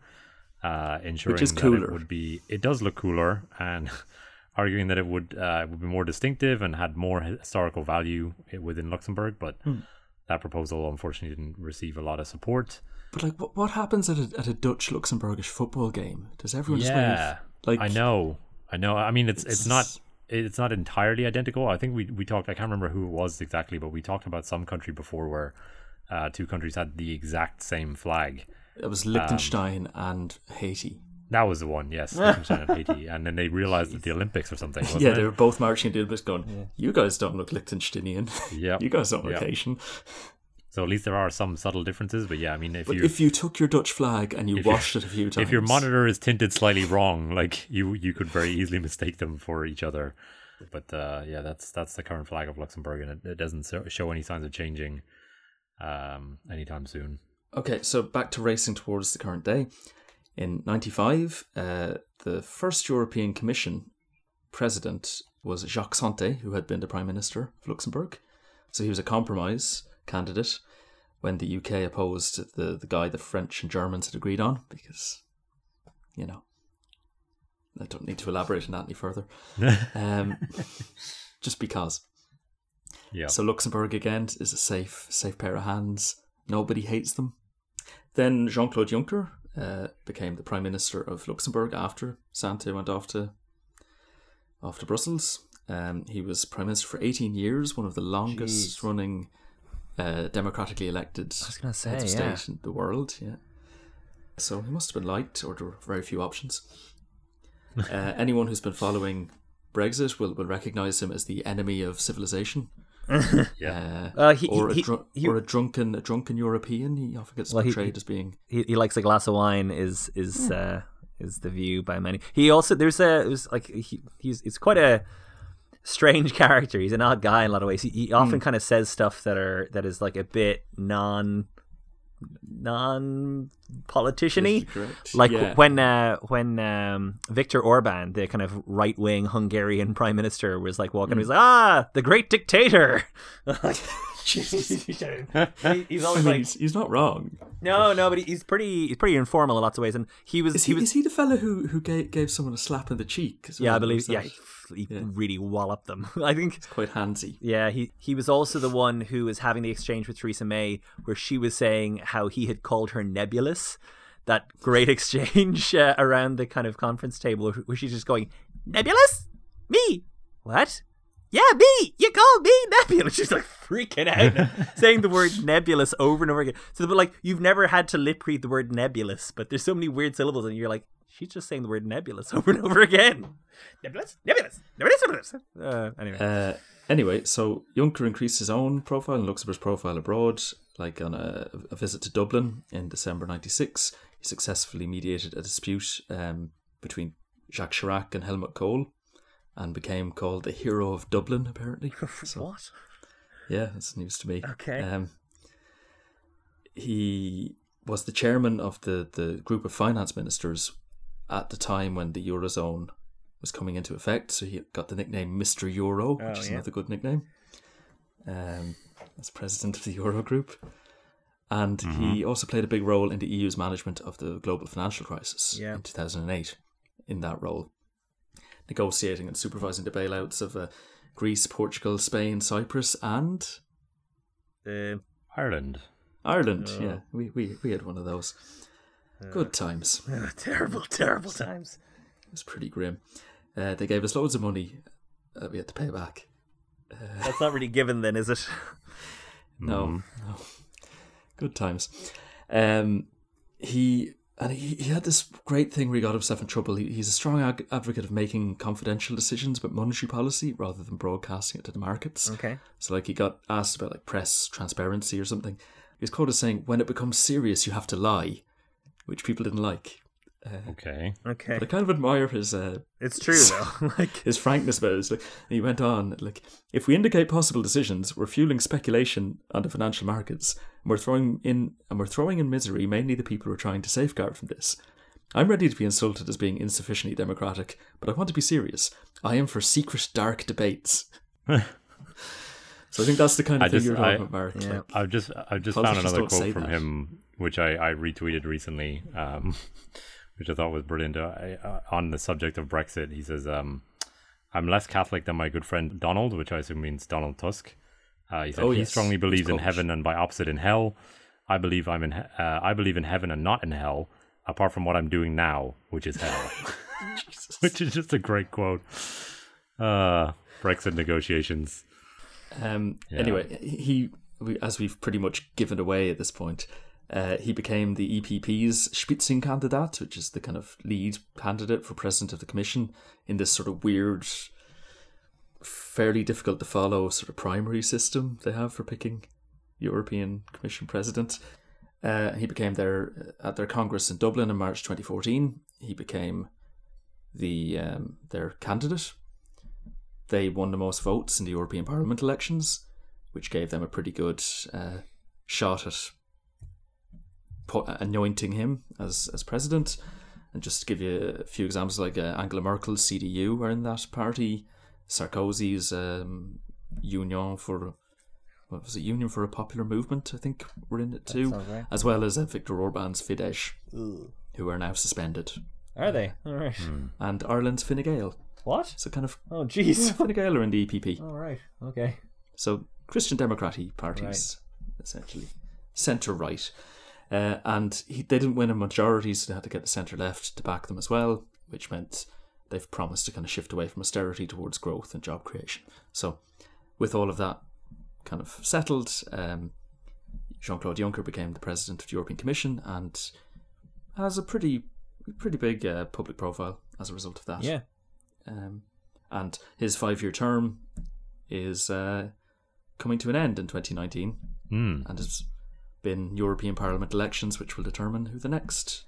uh, ensuring is that it would be. It does look cooler, and arguing that it would uh, would be more distinctive and had more historical value within Luxembourg. But Hmm. that proposal unfortunately didn't receive a lot of support. But like, what, what happens at a, at a Dutch Luxembourgish football game? Does everyone just Yeah, wave? Like I know, I know. I mean, it's it's, not It's- it's not entirely identical. I think we we talked. I can't remember who it was exactly, but we talked about some country before where uh, two countries had the exact same flag. It was Um, Liechtenstein and Haiti. That was the one, yes, Liechtenstein and Haiti, and then they realized that the Olympics or something. Wasn't Yeah, it? they were both marching into the Olympics going, You guys don't look Liechtensteinian. Yep. you guys don't look Yep. Haitian. So at least there are some subtle differences. But yeah, I mean, if But you if you took your Dutch flag and you washed it a few times, if your monitor is tinted slightly wrong, like you you could very easily mistake them for each other. But uh, yeah, that's that's the current flag of Luxembourg, and it, it doesn't show any signs of changing um, anytime soon. Okay, so back to racing towards the current day. In 95, uh, the first European Commission president was Jacques Santer, who had been the Prime Minister of Luxembourg. So he was a compromise candidate when the UK opposed the, the guy the French and Germans had agreed on, because, you know, I don't need to elaborate on that any further. um, just because. Yeah. So Luxembourg again is a safe, safe pair of hands. Nobody hates them. Then Jean Claude Juncker uh, became the Prime Minister of Luxembourg after Santer went off to off to Brussels. Um, he was Prime Minister for 18 years, one of the longest Jeez. running uh, democratically elected say, heads of yeah. state in the world. Yeah. So he must have been liked, or there were very few options. uh, anyone who's been following Brexit will, will recognise him as the enemy of civilization. Yeah. Uh, Uh, he- or, a he- dru- he- or a drunken a drunken European. He often gets Well, portrayed he- as being he, he likes a glass of wine is is uh is the view by many. He also there's a it was like he, he's it's quite a strange character. He's an odd guy in a lot of ways. He, he often kind of says stuff that are that is like a bit non non politician-y Politically correct. like Yeah. when uh, when um, Viktor Orban, the kind of right wing Hungarian prime minister, was like walking, he's like, "Ah, the great dictator." Jesus, he- he's I always mean, like, he's, he's not wrong. no, no, but he's pretty, he's pretty informal in lots of ways, and he was, Is he he, was, is he the fella who, who gave, gave someone a slap in the cheek? as yeah, I believe, Was yeah, he, Yeah. really walloped them. I think it's quite handsy. Yeah, he he was also the one who was having the exchange with Theresa May, where she was saying how he had called her nebulous. That great exchange uh, around the kind of conference table, where she's just going, "Nebulous, me, what? Yeah, me. You called me nebulous." She's like freaking out, saying the word nebulous over and over again. So, but like you've never had to lip read the word nebulous, but there's so many weird syllables, and you're like, she's just saying the word nebulous over and over again. Nebulous, nebulous, nebulous, nebulous. Uh, anyway. Uh, anyway, so Juncker increased his own profile and Luxembourg's profile abroad, like on a, a visit to Dublin in December '96. He successfully mediated a dispute um, between Jacques Chirac and Helmut Kohl, and became called the hero of Dublin. Apparently, so, what? yeah, that's news to me. Okay. Um, he was the chairman of the, the group of finance ministers at the time when the Eurozone was coming into effect. So he got the nickname Mr. Euro, which Oh, is yeah. another good nickname, um, as president of the Euro group. And he also played a big role in the EU's management of the global financial crisis Yeah. in 2008 in that role, negotiating and supervising the bailouts of uh, Greece, Portugal, Spain, Cyprus, and Uh, Ireland. Ireland, Oh. yeah, we, we we had one of those. Good times. terrible, terrible times. It was pretty grim. Uh, they gave us loads of money that we had to pay back. That's not really given, then, is it? No, no. Good times. Um, he and he, he had this great thing where he got himself in trouble. He, he's a strong ag- advocate of making confidential decisions about monetary policy rather than broadcasting it to the markets. Okay. So, like, he got asked about like press transparency or something. He was quoted as saying, "When it becomes serious, you have to lie," which people didn't like. Okay. Okay. But I kind of admire his uh, It's true, though. like, his frankness about it. Like, and he went on, like, if we indicate possible decisions, we're fueling speculation on the financial markets, and we're throwing in and we're throwing in misery mainly the people who are trying to safeguard from this. I'm ready to be insulted as being insufficiently democratic, but I want to be serious. I am for secret, dark debates. so I think that's the kind of I thing just- you're talking I- about, Mark. Yeah. Like, I've just I've just found another quote from that. him, which I, I retweeted recently, um, which I thought was brilliant. Uh, I- uh, on the subject of Brexit, he says, um, "I'm less Catholic than my good friend Donald," which I assume means Donald Tusk. Uh, he said Oh, he yes. strongly believes in heaven and by opposite in hell. I believe I'm in. He- uh, I believe in heaven and not in hell. Apart from what I'm doing now, which is hell, which is just a great quote. Uh, Brexit negotiations. Um, Yeah. Anyway, he, we, as we've pretty much given away at this point, uh, he became the EPP's Spitzenkandidat, which is the kind of lead candidate for president of the commission in this sort of weird, fairly difficult to follow sort of primary system they have for picking European Commission president. Uh, he became their at their Congress in Dublin in March 2014. He became the um, their candidate. They won the most votes in the European Parliament elections, which gave them a pretty good uh, shot at anointing him as as president. And just to give you a few examples, like uh, Angela Merkel's CDU were in that party, Sarkozy's um, Union for what was it, Union for a Popular Movement, I think, were in it too, right. as well as uh, Viktor Orban's Fidesz, who are now suspended, Are they? All right. and Ireland's Fine Gael. What? So kind of Oh, yeah, jeez. Fine Gael are in the EPP. All right. Okay. So Christian Democratic parties, essentially centre right, uh, and he, they didn't win a majority, so they had to get the centre left to back them as well, which meant they've promised to kind of shift away from austerity towards growth and job creation. So, with all of that kind of settled, um, Jean Claude Juncker became the president of the European Commission and has a pretty pretty big uh, public profile as a result of that. Yeah. Um, and his five year term is uh, coming to an end in 2019 Hmm. and has been European Parliament elections, which will determine who the next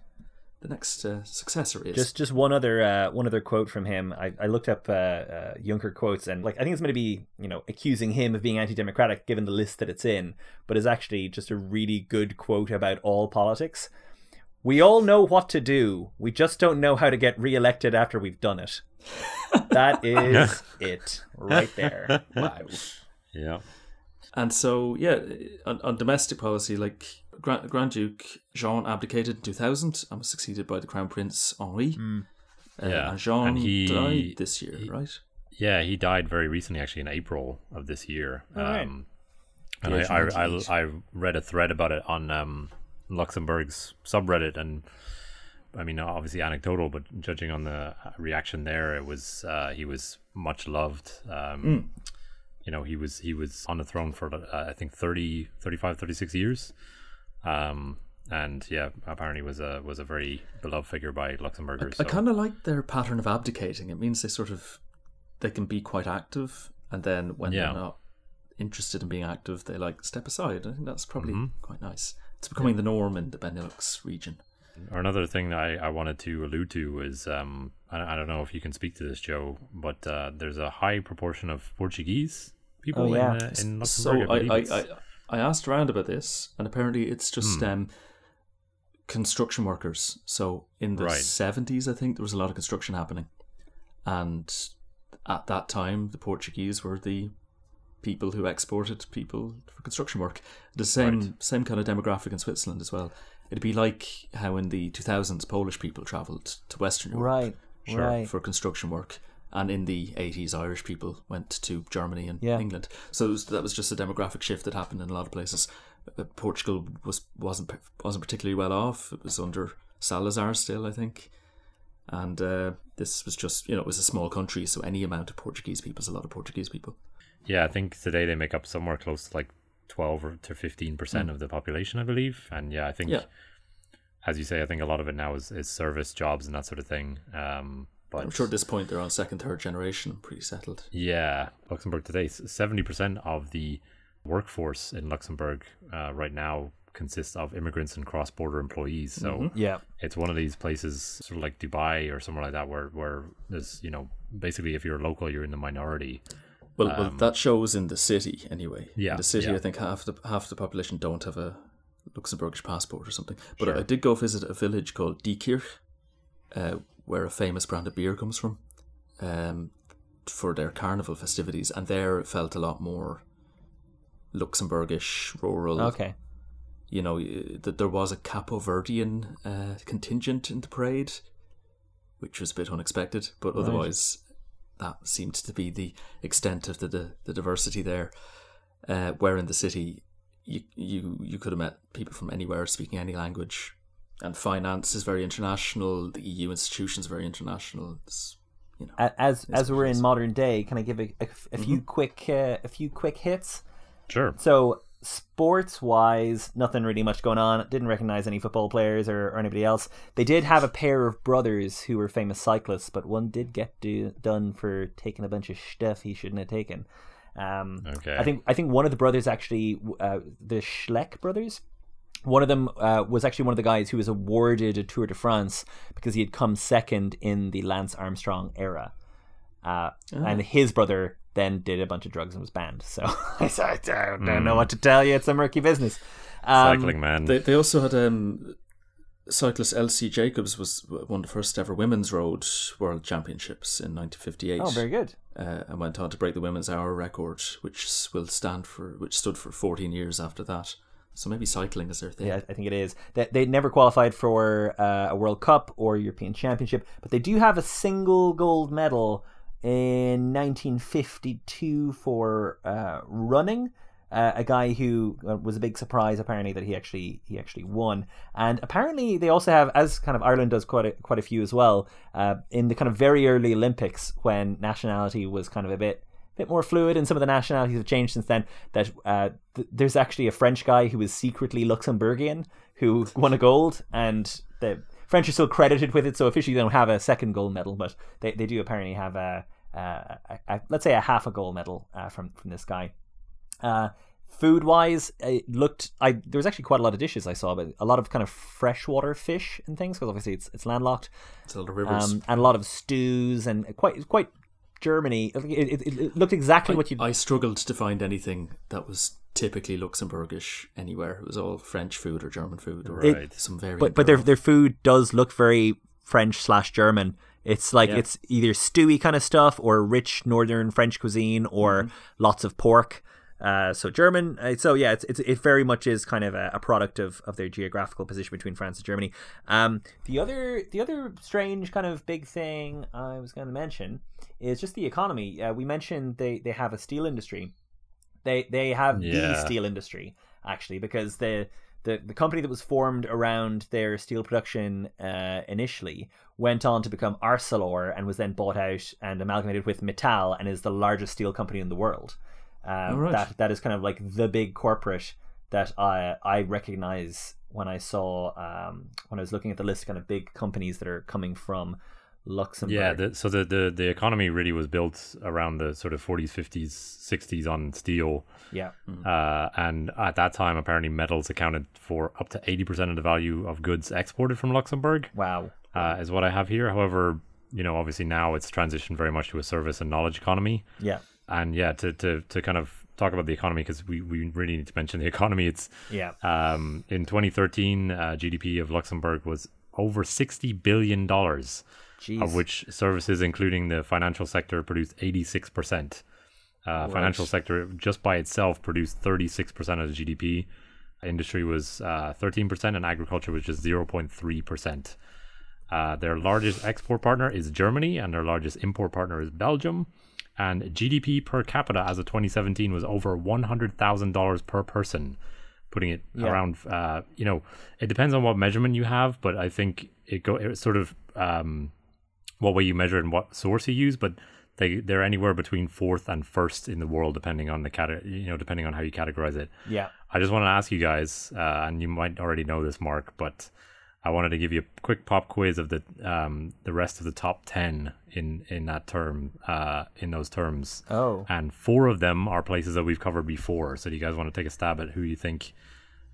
the next uh, successor is. Just just one other uh, one other quote from him. I, I looked up uh, uh, Juncker quotes and like I think it's going to be you know accusing him of being anti-democratic given the list that it's in, but is actually just a really good quote about all politics. We all know what to do. We just don't know how to get re-elected after we've done it. That is it right there. wow. Yeah. And so, yeah, on, on domestic policy, like Grand, Grand Duke Jean abdicated in 2000 and was succeeded by the Crown Prince Henri. Uh, Yeah, and Jean and he- died this year, he- right? Yeah, he died very recently, actually, in April of this year. right. Um, and I, I, I, I read a thread about it on um, Luxembourg's subreddit, and I mean, obviously anecdotal, but judging on the reaction there, it was uh, he was much loved. Um, Hmm. You know, he was he was on the throne for uh, I think 30, 35, 36 years. Um, and yeah, apparently was a was a very beloved figure by Luxembourgers. I so- kind of like their pattern of abdicating. It means they sort of they can be quite active, and then when Yeah. they're not interested in being active, they like step aside. I think that's probably Mm-hmm. quite nice. It's becoming the norm in the Benelux region. Or Another thing that I, I wanted to allude to is um, I, I don't know if you can speak to this, Joe, but uh, there's a high proportion of Portuguese people Oh, yeah. in, uh, in So I, I, I, I asked around about this, and apparently it's just Hmm. um, construction workers. So in the Right. seventies, I think there was a lot of construction happening, and at that time, the Portuguese were the people who exported people for construction work. The same Right. same kind of demographic in Switzerland as well. It'd be like how in the two thousands Polish people travelled to Western Europe Right. Sure. Right. for construction work. And in the 80s, Irish people went to Germany and Yeah. England. So was, that was just a demographic shift that happened in a lot of places. Uh, Portugal was wasn't wasn't particularly well off. It was under Salazar still, I think. And uh, this was just you know it was a small country, so any amount of Portuguese people is a lot of Portuguese people. yeah, I think today they make up somewhere close to like 12 or to 15% Hmm. of the population, I believe. And yeah, I think, Yeah. as you say, I think a lot of it now is, is service jobs and that sort of thing. Um, but I'm sure at this point they're on second, third generation, pretty settled. Yeah, Luxembourg today, seventy percent of the workforce in Luxembourg uh, right now consists of immigrants and cross-border employees. So Mm-hmm. Yeah. it's one of these places, sort of like Dubai or somewhere like that, where where there's you know basically if you're local, you're in the minority. Well, well, that shows in the city anyway. Um, Yeah, in the city, yeah. I think half the half the population don't have a Luxembourgish passport or something. But Sure. I did go visit a village called Diekirch, uh, where a famous brand of beer comes from, um, for their carnival festivities, and there it felt a lot more Luxembourgish, rural. Okay. You know, that there was a Capo Verdean uh, contingent in the parade, which was a bit unexpected, but otherwise that seemed to be the extent of the the, the diversity there. Uh, where in the city, you you you could have met people from anywhere speaking any language, and finance is very international. The EU institutions are very international. It's, you know, As It's as we're in modern day, can I give a, a, a few quick uh, a few quick hits? Sure. So sports wise, nothing really much going on. Didn't recognize any football players or, or anybody else. They did have a pair of brothers who were famous cyclists, but one did get do, done for taking a bunch of stuff he shouldn't have taken. Um, Okay. I think I think one of the brothers actually, uh, the Schleck brothers, one of them uh, was actually one of the guys who was awarded a Tour de France because he had come second in the Lance Armstrong era, uh, and his brother then did a bunch of drugs and was banned. So I said, I don't, don't know what to tell you. It's a murky business. Um, Cycling man. They they also had um, cyclist Elsy Jacobs was won the first ever women's road world championships in 1958. Oh, very good. uh, and went on to break the women's hour record, which will stand for which stood for 14 years after that. So maybe cycling is their thing. Yeah, I think it is. They, they never qualified for uh, a World Cup or European Championship, but they do have a single gold medal in 1952 for uh, running. Uh, a guy who uh, was a big surprise, apparently, that he actually he actually won. And apparently, they also have, as kind of Ireland does quite a, quite a few as well, uh, in the kind of very early Olympics when nationality was kind of a bit bit more fluid and some of the nationalities have changed since then that uh, th- there's actually a french guy who is secretly luxembourgian who won a gold and the french are still credited with it so officially they don't have a second gold medal but they, they do apparently have a, a, a, a let's say a half a gold medal uh, from from this guy uh, food wise it looked i there was actually quite a lot of dishes i saw but a lot of kind of freshwater fish and things because obviously it's it's landlocked It's a lot of rivers. um, and a lot of stews and quite quite Germany. It, it, it, it looked exactly what you. I struggled to find anything that was typically Luxembourgish anywhere. It was all French food or German food or Right. some variant. but but their their food does look very French slash German. It's like Yeah. it's either stewy kind of stuff or rich northern French cuisine or Mm-hmm. lots of pork. Uh, so German. Uh, so yeah, it's, it's it very much is kind of a, a product of, of their geographical position between France and Germany. Um, the other the other strange kind of big thing I was going to mention is just the economy. Uh, we mentioned they they have a steel industry. They they have the steel industry actually because the the, the company that was formed around their steel production uh, initially went on to become Arcelor and was then bought out and amalgamated with Mittal and is the largest steel company in the world. Um, All right. That that is kind of like the big corporate that I I recognize when I saw um, when I was looking at the list of kind of big companies that are coming from Luxembourg. Yeah, the, so the, the the economy really was built around the sort of 40s, 50s, 60s on steel. yeah. Uh, and at that time, apparently, metals accounted for up to 80% of the value of goods exported from Luxembourg, Wow. uh, is what I have here. However, you know, obviously now it's transitioned very much to a service and knowledge economy. Yeah. And yeah, to, to, to kind of talk about the economy, because we, we really need to mention the economy, it's Yeah. um, in 2013, uh, GDP of Luxembourg was over $60 billion, of which services, including the financial sector, produced 86%. Uh, Financial sector just by itself produced 36% of the GDP. Industry was uh, 13%, and agriculture was just 0.3%. Uh, their largest export partner is Germany, and their largest import partner is Belgium. And GDP per capita as of 2017 was over $100,000 per person, putting it Yeah. around. Uh, you know, it depends on what measurement you have, but I think it go it sort of um, what way you measure and what source you use, but they they're anywhere between fourth and first in the world, depending on the cat you know depending on how you categorize it. yeah. I just want to ask you guys, uh, and you might already know this, Mark, but I wanted to give you a quick pop quiz of the um, the rest of the top ten in in that term, uh, in those terms. Oh. And four of them are places that we've covered before. So do you guys want to take a stab at who you think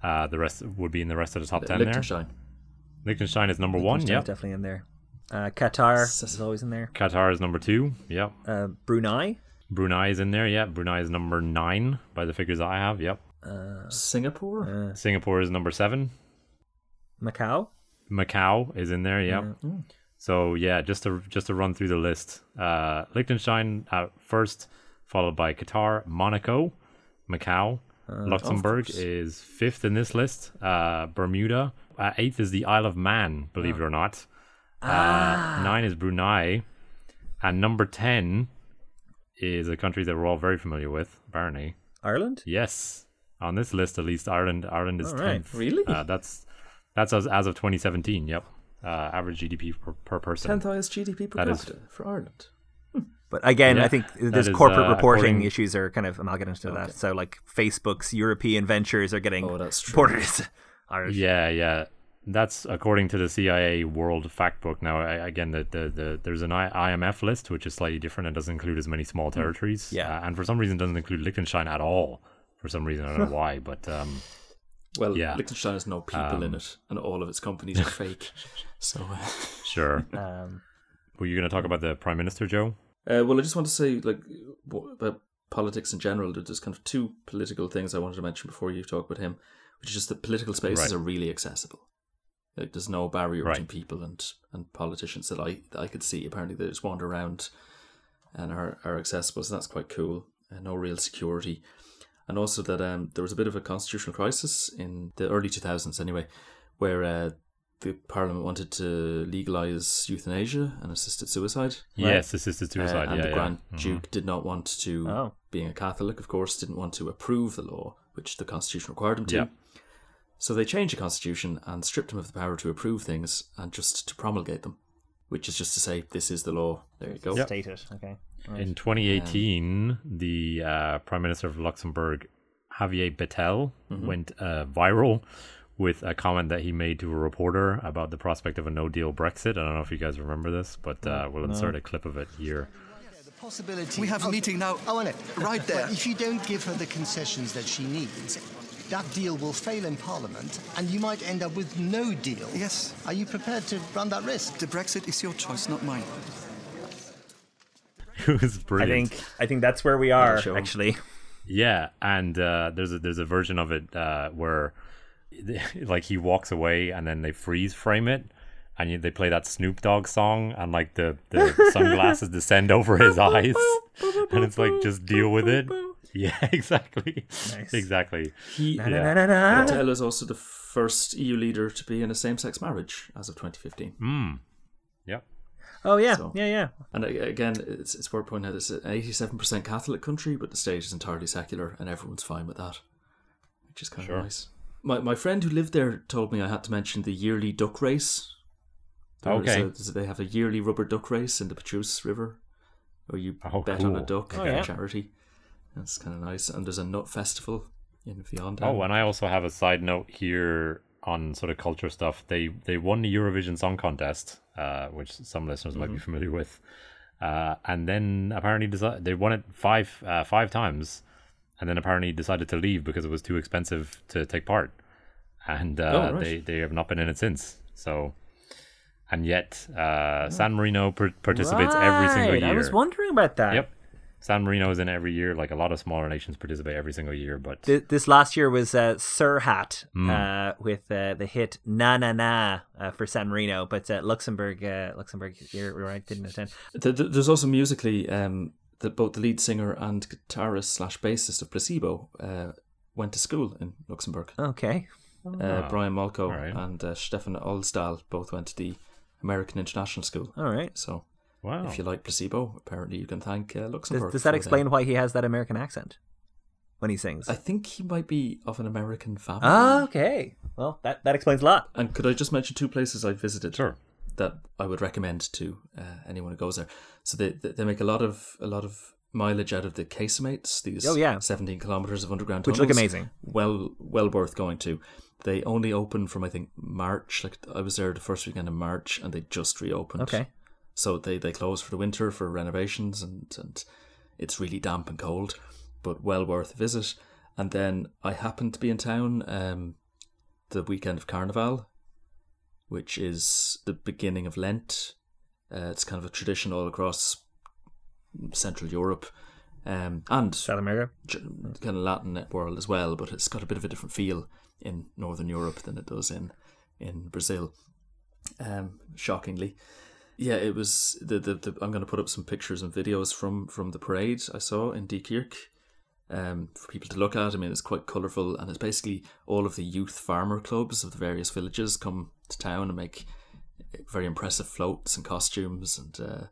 uh, the rest would be in the rest of the top ten there? Liechtenstein. Liechtenstein is number one. Liechtenstein's Yep. definitely in there. Uh, Qatar S- is always in there. Qatar is number two. Yep. Uh, Brunei. Brunei is in there. Yep. Brunei is number nine by the figures that I have. Yep. Singapore. Singapore is number seven. Macau. Macau is in there. Yep. So yeah, just to just to run through the list, uh, Liechtenstein at first, followed by Qatar, Monaco, Macau, Luxembourg is fifth in this list. Uh, Bermuda uh, eighth is the Isle of Man, believe it or not. Uh, nine is Brunei, and number ten is a country that we're all very familiar with, apparently. Ireland. Yes, on this list at least, Ireland Ireland is All right. tenth. Really? Uh, that's that's as, as of 2017. Yep, uh, average GDP per, per person. Tenth highest GDP per That is- capita for Ireland. But again, Yeah, I think that there's is, corporate uh, reporting according- issues are kind of amalgamated to that. So like Facebook's European ventures are getting Oh, that's reported as Irish. Yeah, yeah. That's according to the CIA World Factbook. Now, I, again, the, the, the there's an I, IMF list which is slightly different and doesn't include as many small territories. Yeah. uh, and for some reason doesn't include Liechtenstein at all. For some reason, I don't know why, but um, Well, Yeah. Liechtenstein has no people in it, and all of its companies are fake. So, uh, sure. Um, Were you going to talk about the prime minister, Joe? uh, well, I just want to say, like, about politics in general. There's kind of two political things I wanted to mention before you talk about him, which is just that political spaces Right. are really accessible. Like, there's no barrier Right. between people and, and politicians that I that I could see. Apparently, they just wander around and are, are accessible, so that's quite cool. And no real security. And also that um, there was a bit of a constitutional crisis in the early 2000s, anyway, where uh, the parliament wanted to legalize euthanasia and assisted suicide. Yes, assisted suicide. Uh, and yeah, the yeah. Grand Mhm. Duke did not want to, Oh. being a Catholic, of course, didn't want to approve the law, which the Constitution required him to. Yeah. So they changed the Constitution and stripped him of the power to approve things and just to promulgate them, which is just to say, this is the law. There you go. State it. Okay. In 2018, the uh, Prime Minister of Luxembourg, Xavier Bettel, Mm-hmm. went uh, viral with a comment that he made to a reporter about the prospect of a no deal Brexit. I don't know if you guys remember this, but uh, we'll insert a clip of it here. possibility. We have a meeting now, Oh, I know. right there. But if you don't give her the concessions that she needs, that deal will fail in Parliament, and you might end up with no deal. Yes. Are you prepared to run that risk? The Brexit is your choice, not mine. It was I think I think that's where we are show 'em. actually. Yeah, and uh, there's a there's a version of it uh, where like he walks away and then they freeze frame it and you, they play that Snoop Dogg song and like the, the sunglasses descend over his eyes and it's like just deal with it. Yeah, exactly. Exactly. He, Na, na, na, na. Bettel is also the first EU leader to be in a same sex marriage as of 2015. Mm. Yep. Oh yeah, So- yeah, yeah. And again, it's, it's worth pointing out it's an 87% Catholic country, but the state is entirely secular, and everyone's fine with that, which is kind Sure. of nice. My, my friend who lived there told me I had to mention the yearly duck race. There is Okay. a- there's a- they have a yearly rubber duck race in the Pétrusse River, where you Oh, bet on a duck Oh, for yeah. charity. That's kind of nice. And there's a nut festival in Vianden. Oh, and I also have a side note here on sort of culture stuff. They they won the Eurovision Song Contest, uh, which some listeners might be familiar with, uh, and then apparently desi- they won it five uh, five times, and then apparently decided to leave because it was too expensive to take part, and uh, Oh, right. they they have not been in it since. So. And yet, uh, San Marino par- participates every single year. I was wondering about that. Yep, San Marino is in every year. Like a lot of smaller nations participate every single year, but Th- This last year was uh, Serhat Hmm. uh, with uh, the hit "Na Na Na" uh, for San Marino, but uh, Luxembourg, uh, Luxembourg, you're right, didn't attend. Th- th- There's also musically um, that both the lead singer and guitarist slash bassist of Placebo uh, went to school in Luxembourg. Okay, Uh, Brian Molko alright. and uh, Stefan Olsdal both went to the American International School. all right. So wow. if you like Placebo, apparently you can thank uh, Does, Luxembourg. does that for explain why he has that American accent when he sings? I think he might be of an American family. Ah, okay. Well, that that explains a lot. And could I just mention two places I visited? Sure. that I would recommend to uh, anyone who goes there. So they they they make a lot of a lot of mileage out of the casemates. These Oh, yeah. seventeen kilometers of underground tunnels, Which look tunnels. amazing. Well, well worth going to. They only open from I think March. Like I was there the first weekend in March, and they just reopened. Okay. So they they close for the winter for renovations, and and it's really damp and cold, but well worth a visit. And then I happened to be in town um, the weekend of Carnival, which is the beginning of Lent. Uh, it's kind of a tradition all across Central Europe, um, and South America. Kind of Latin world as well, but it's got a bit of a different feel in Northern Europe than it does in in Brazil. Um, shockingly, yeah, it was the, the, the I'm going to put up some pictures and videos from from the parade I saw in Diekirch um, for people to look at. I mean, it's quite colourful, and it's basically all of the youth farmer clubs of the various villages come to town and make very impressive floats and costumes and uh,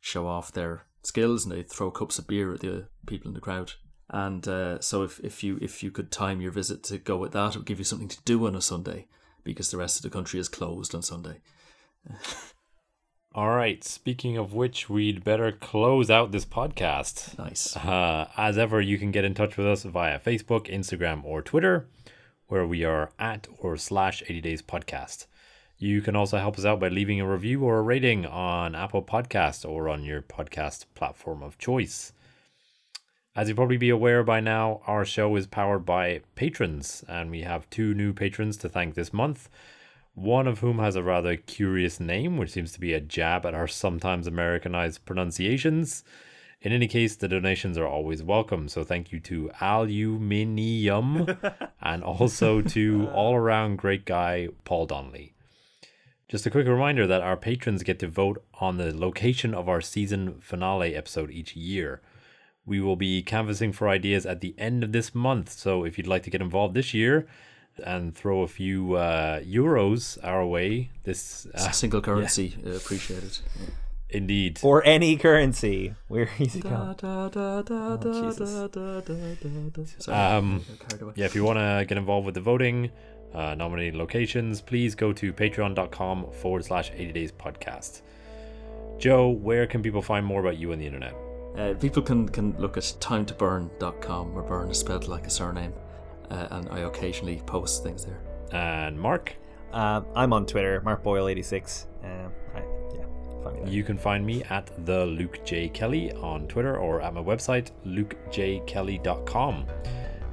show off their skills, and they throw cups of beer at the people in the crowd. And uh, so, if, if you if you could time your visit to go with that, it would give you something to do on a Sunday, because the rest of the country is closed on Sunday. All right. Speaking of which, we'd better close out this podcast. Nice. Uh, as ever, you can get in touch with us via Facebook, Instagram, or Twitter. where we are at or slash 80 Days Podcast. You can also help us out by leaving a review or a rating on Apple Podcast or on your podcast platform of choice. As you'll probably be aware by now, our show is powered by patrons, and we have two new patrons to thank this month. One of whom has a rather curious name, which seems to be a jab at our sometimes Americanized pronunciations. In any case, the donations are always welcome, so thank you to Aluminium and also to all around great guy Paul Donnelly. Just a quick reminder that our patrons get to vote on the location of our season finale episode each year. We will be canvassing for ideas at the end of this month. So if you'd like to get involved this year and throw a few uh, euros our way, this uh, Single currency, uh, appreciated. Yeah. indeed. Or any currency. We're easy Da, going. da, da, da, da, Jesus. da, da, da, da, da. Sorry, Um, I got carried away. Yeah, if you want to get involved with the voting, uh, nominating locations, please go to patreon.com forward slash 80 days podcast. Joe, where can people find more about you on the internet? Uh, people can, can look at timetoburn.com where burn is spelled like a surname, uh, and I occasionally post things there. And Mark, Uh, I'm on Twitter, Mark Boyle 86. Um, I, yeah, find you can find me at the Luke J. Kelly on Twitter or at my website, lukejkelly.com.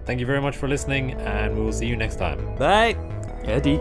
Thank you very much for listening, and we will see you next time. Bye. Eddie.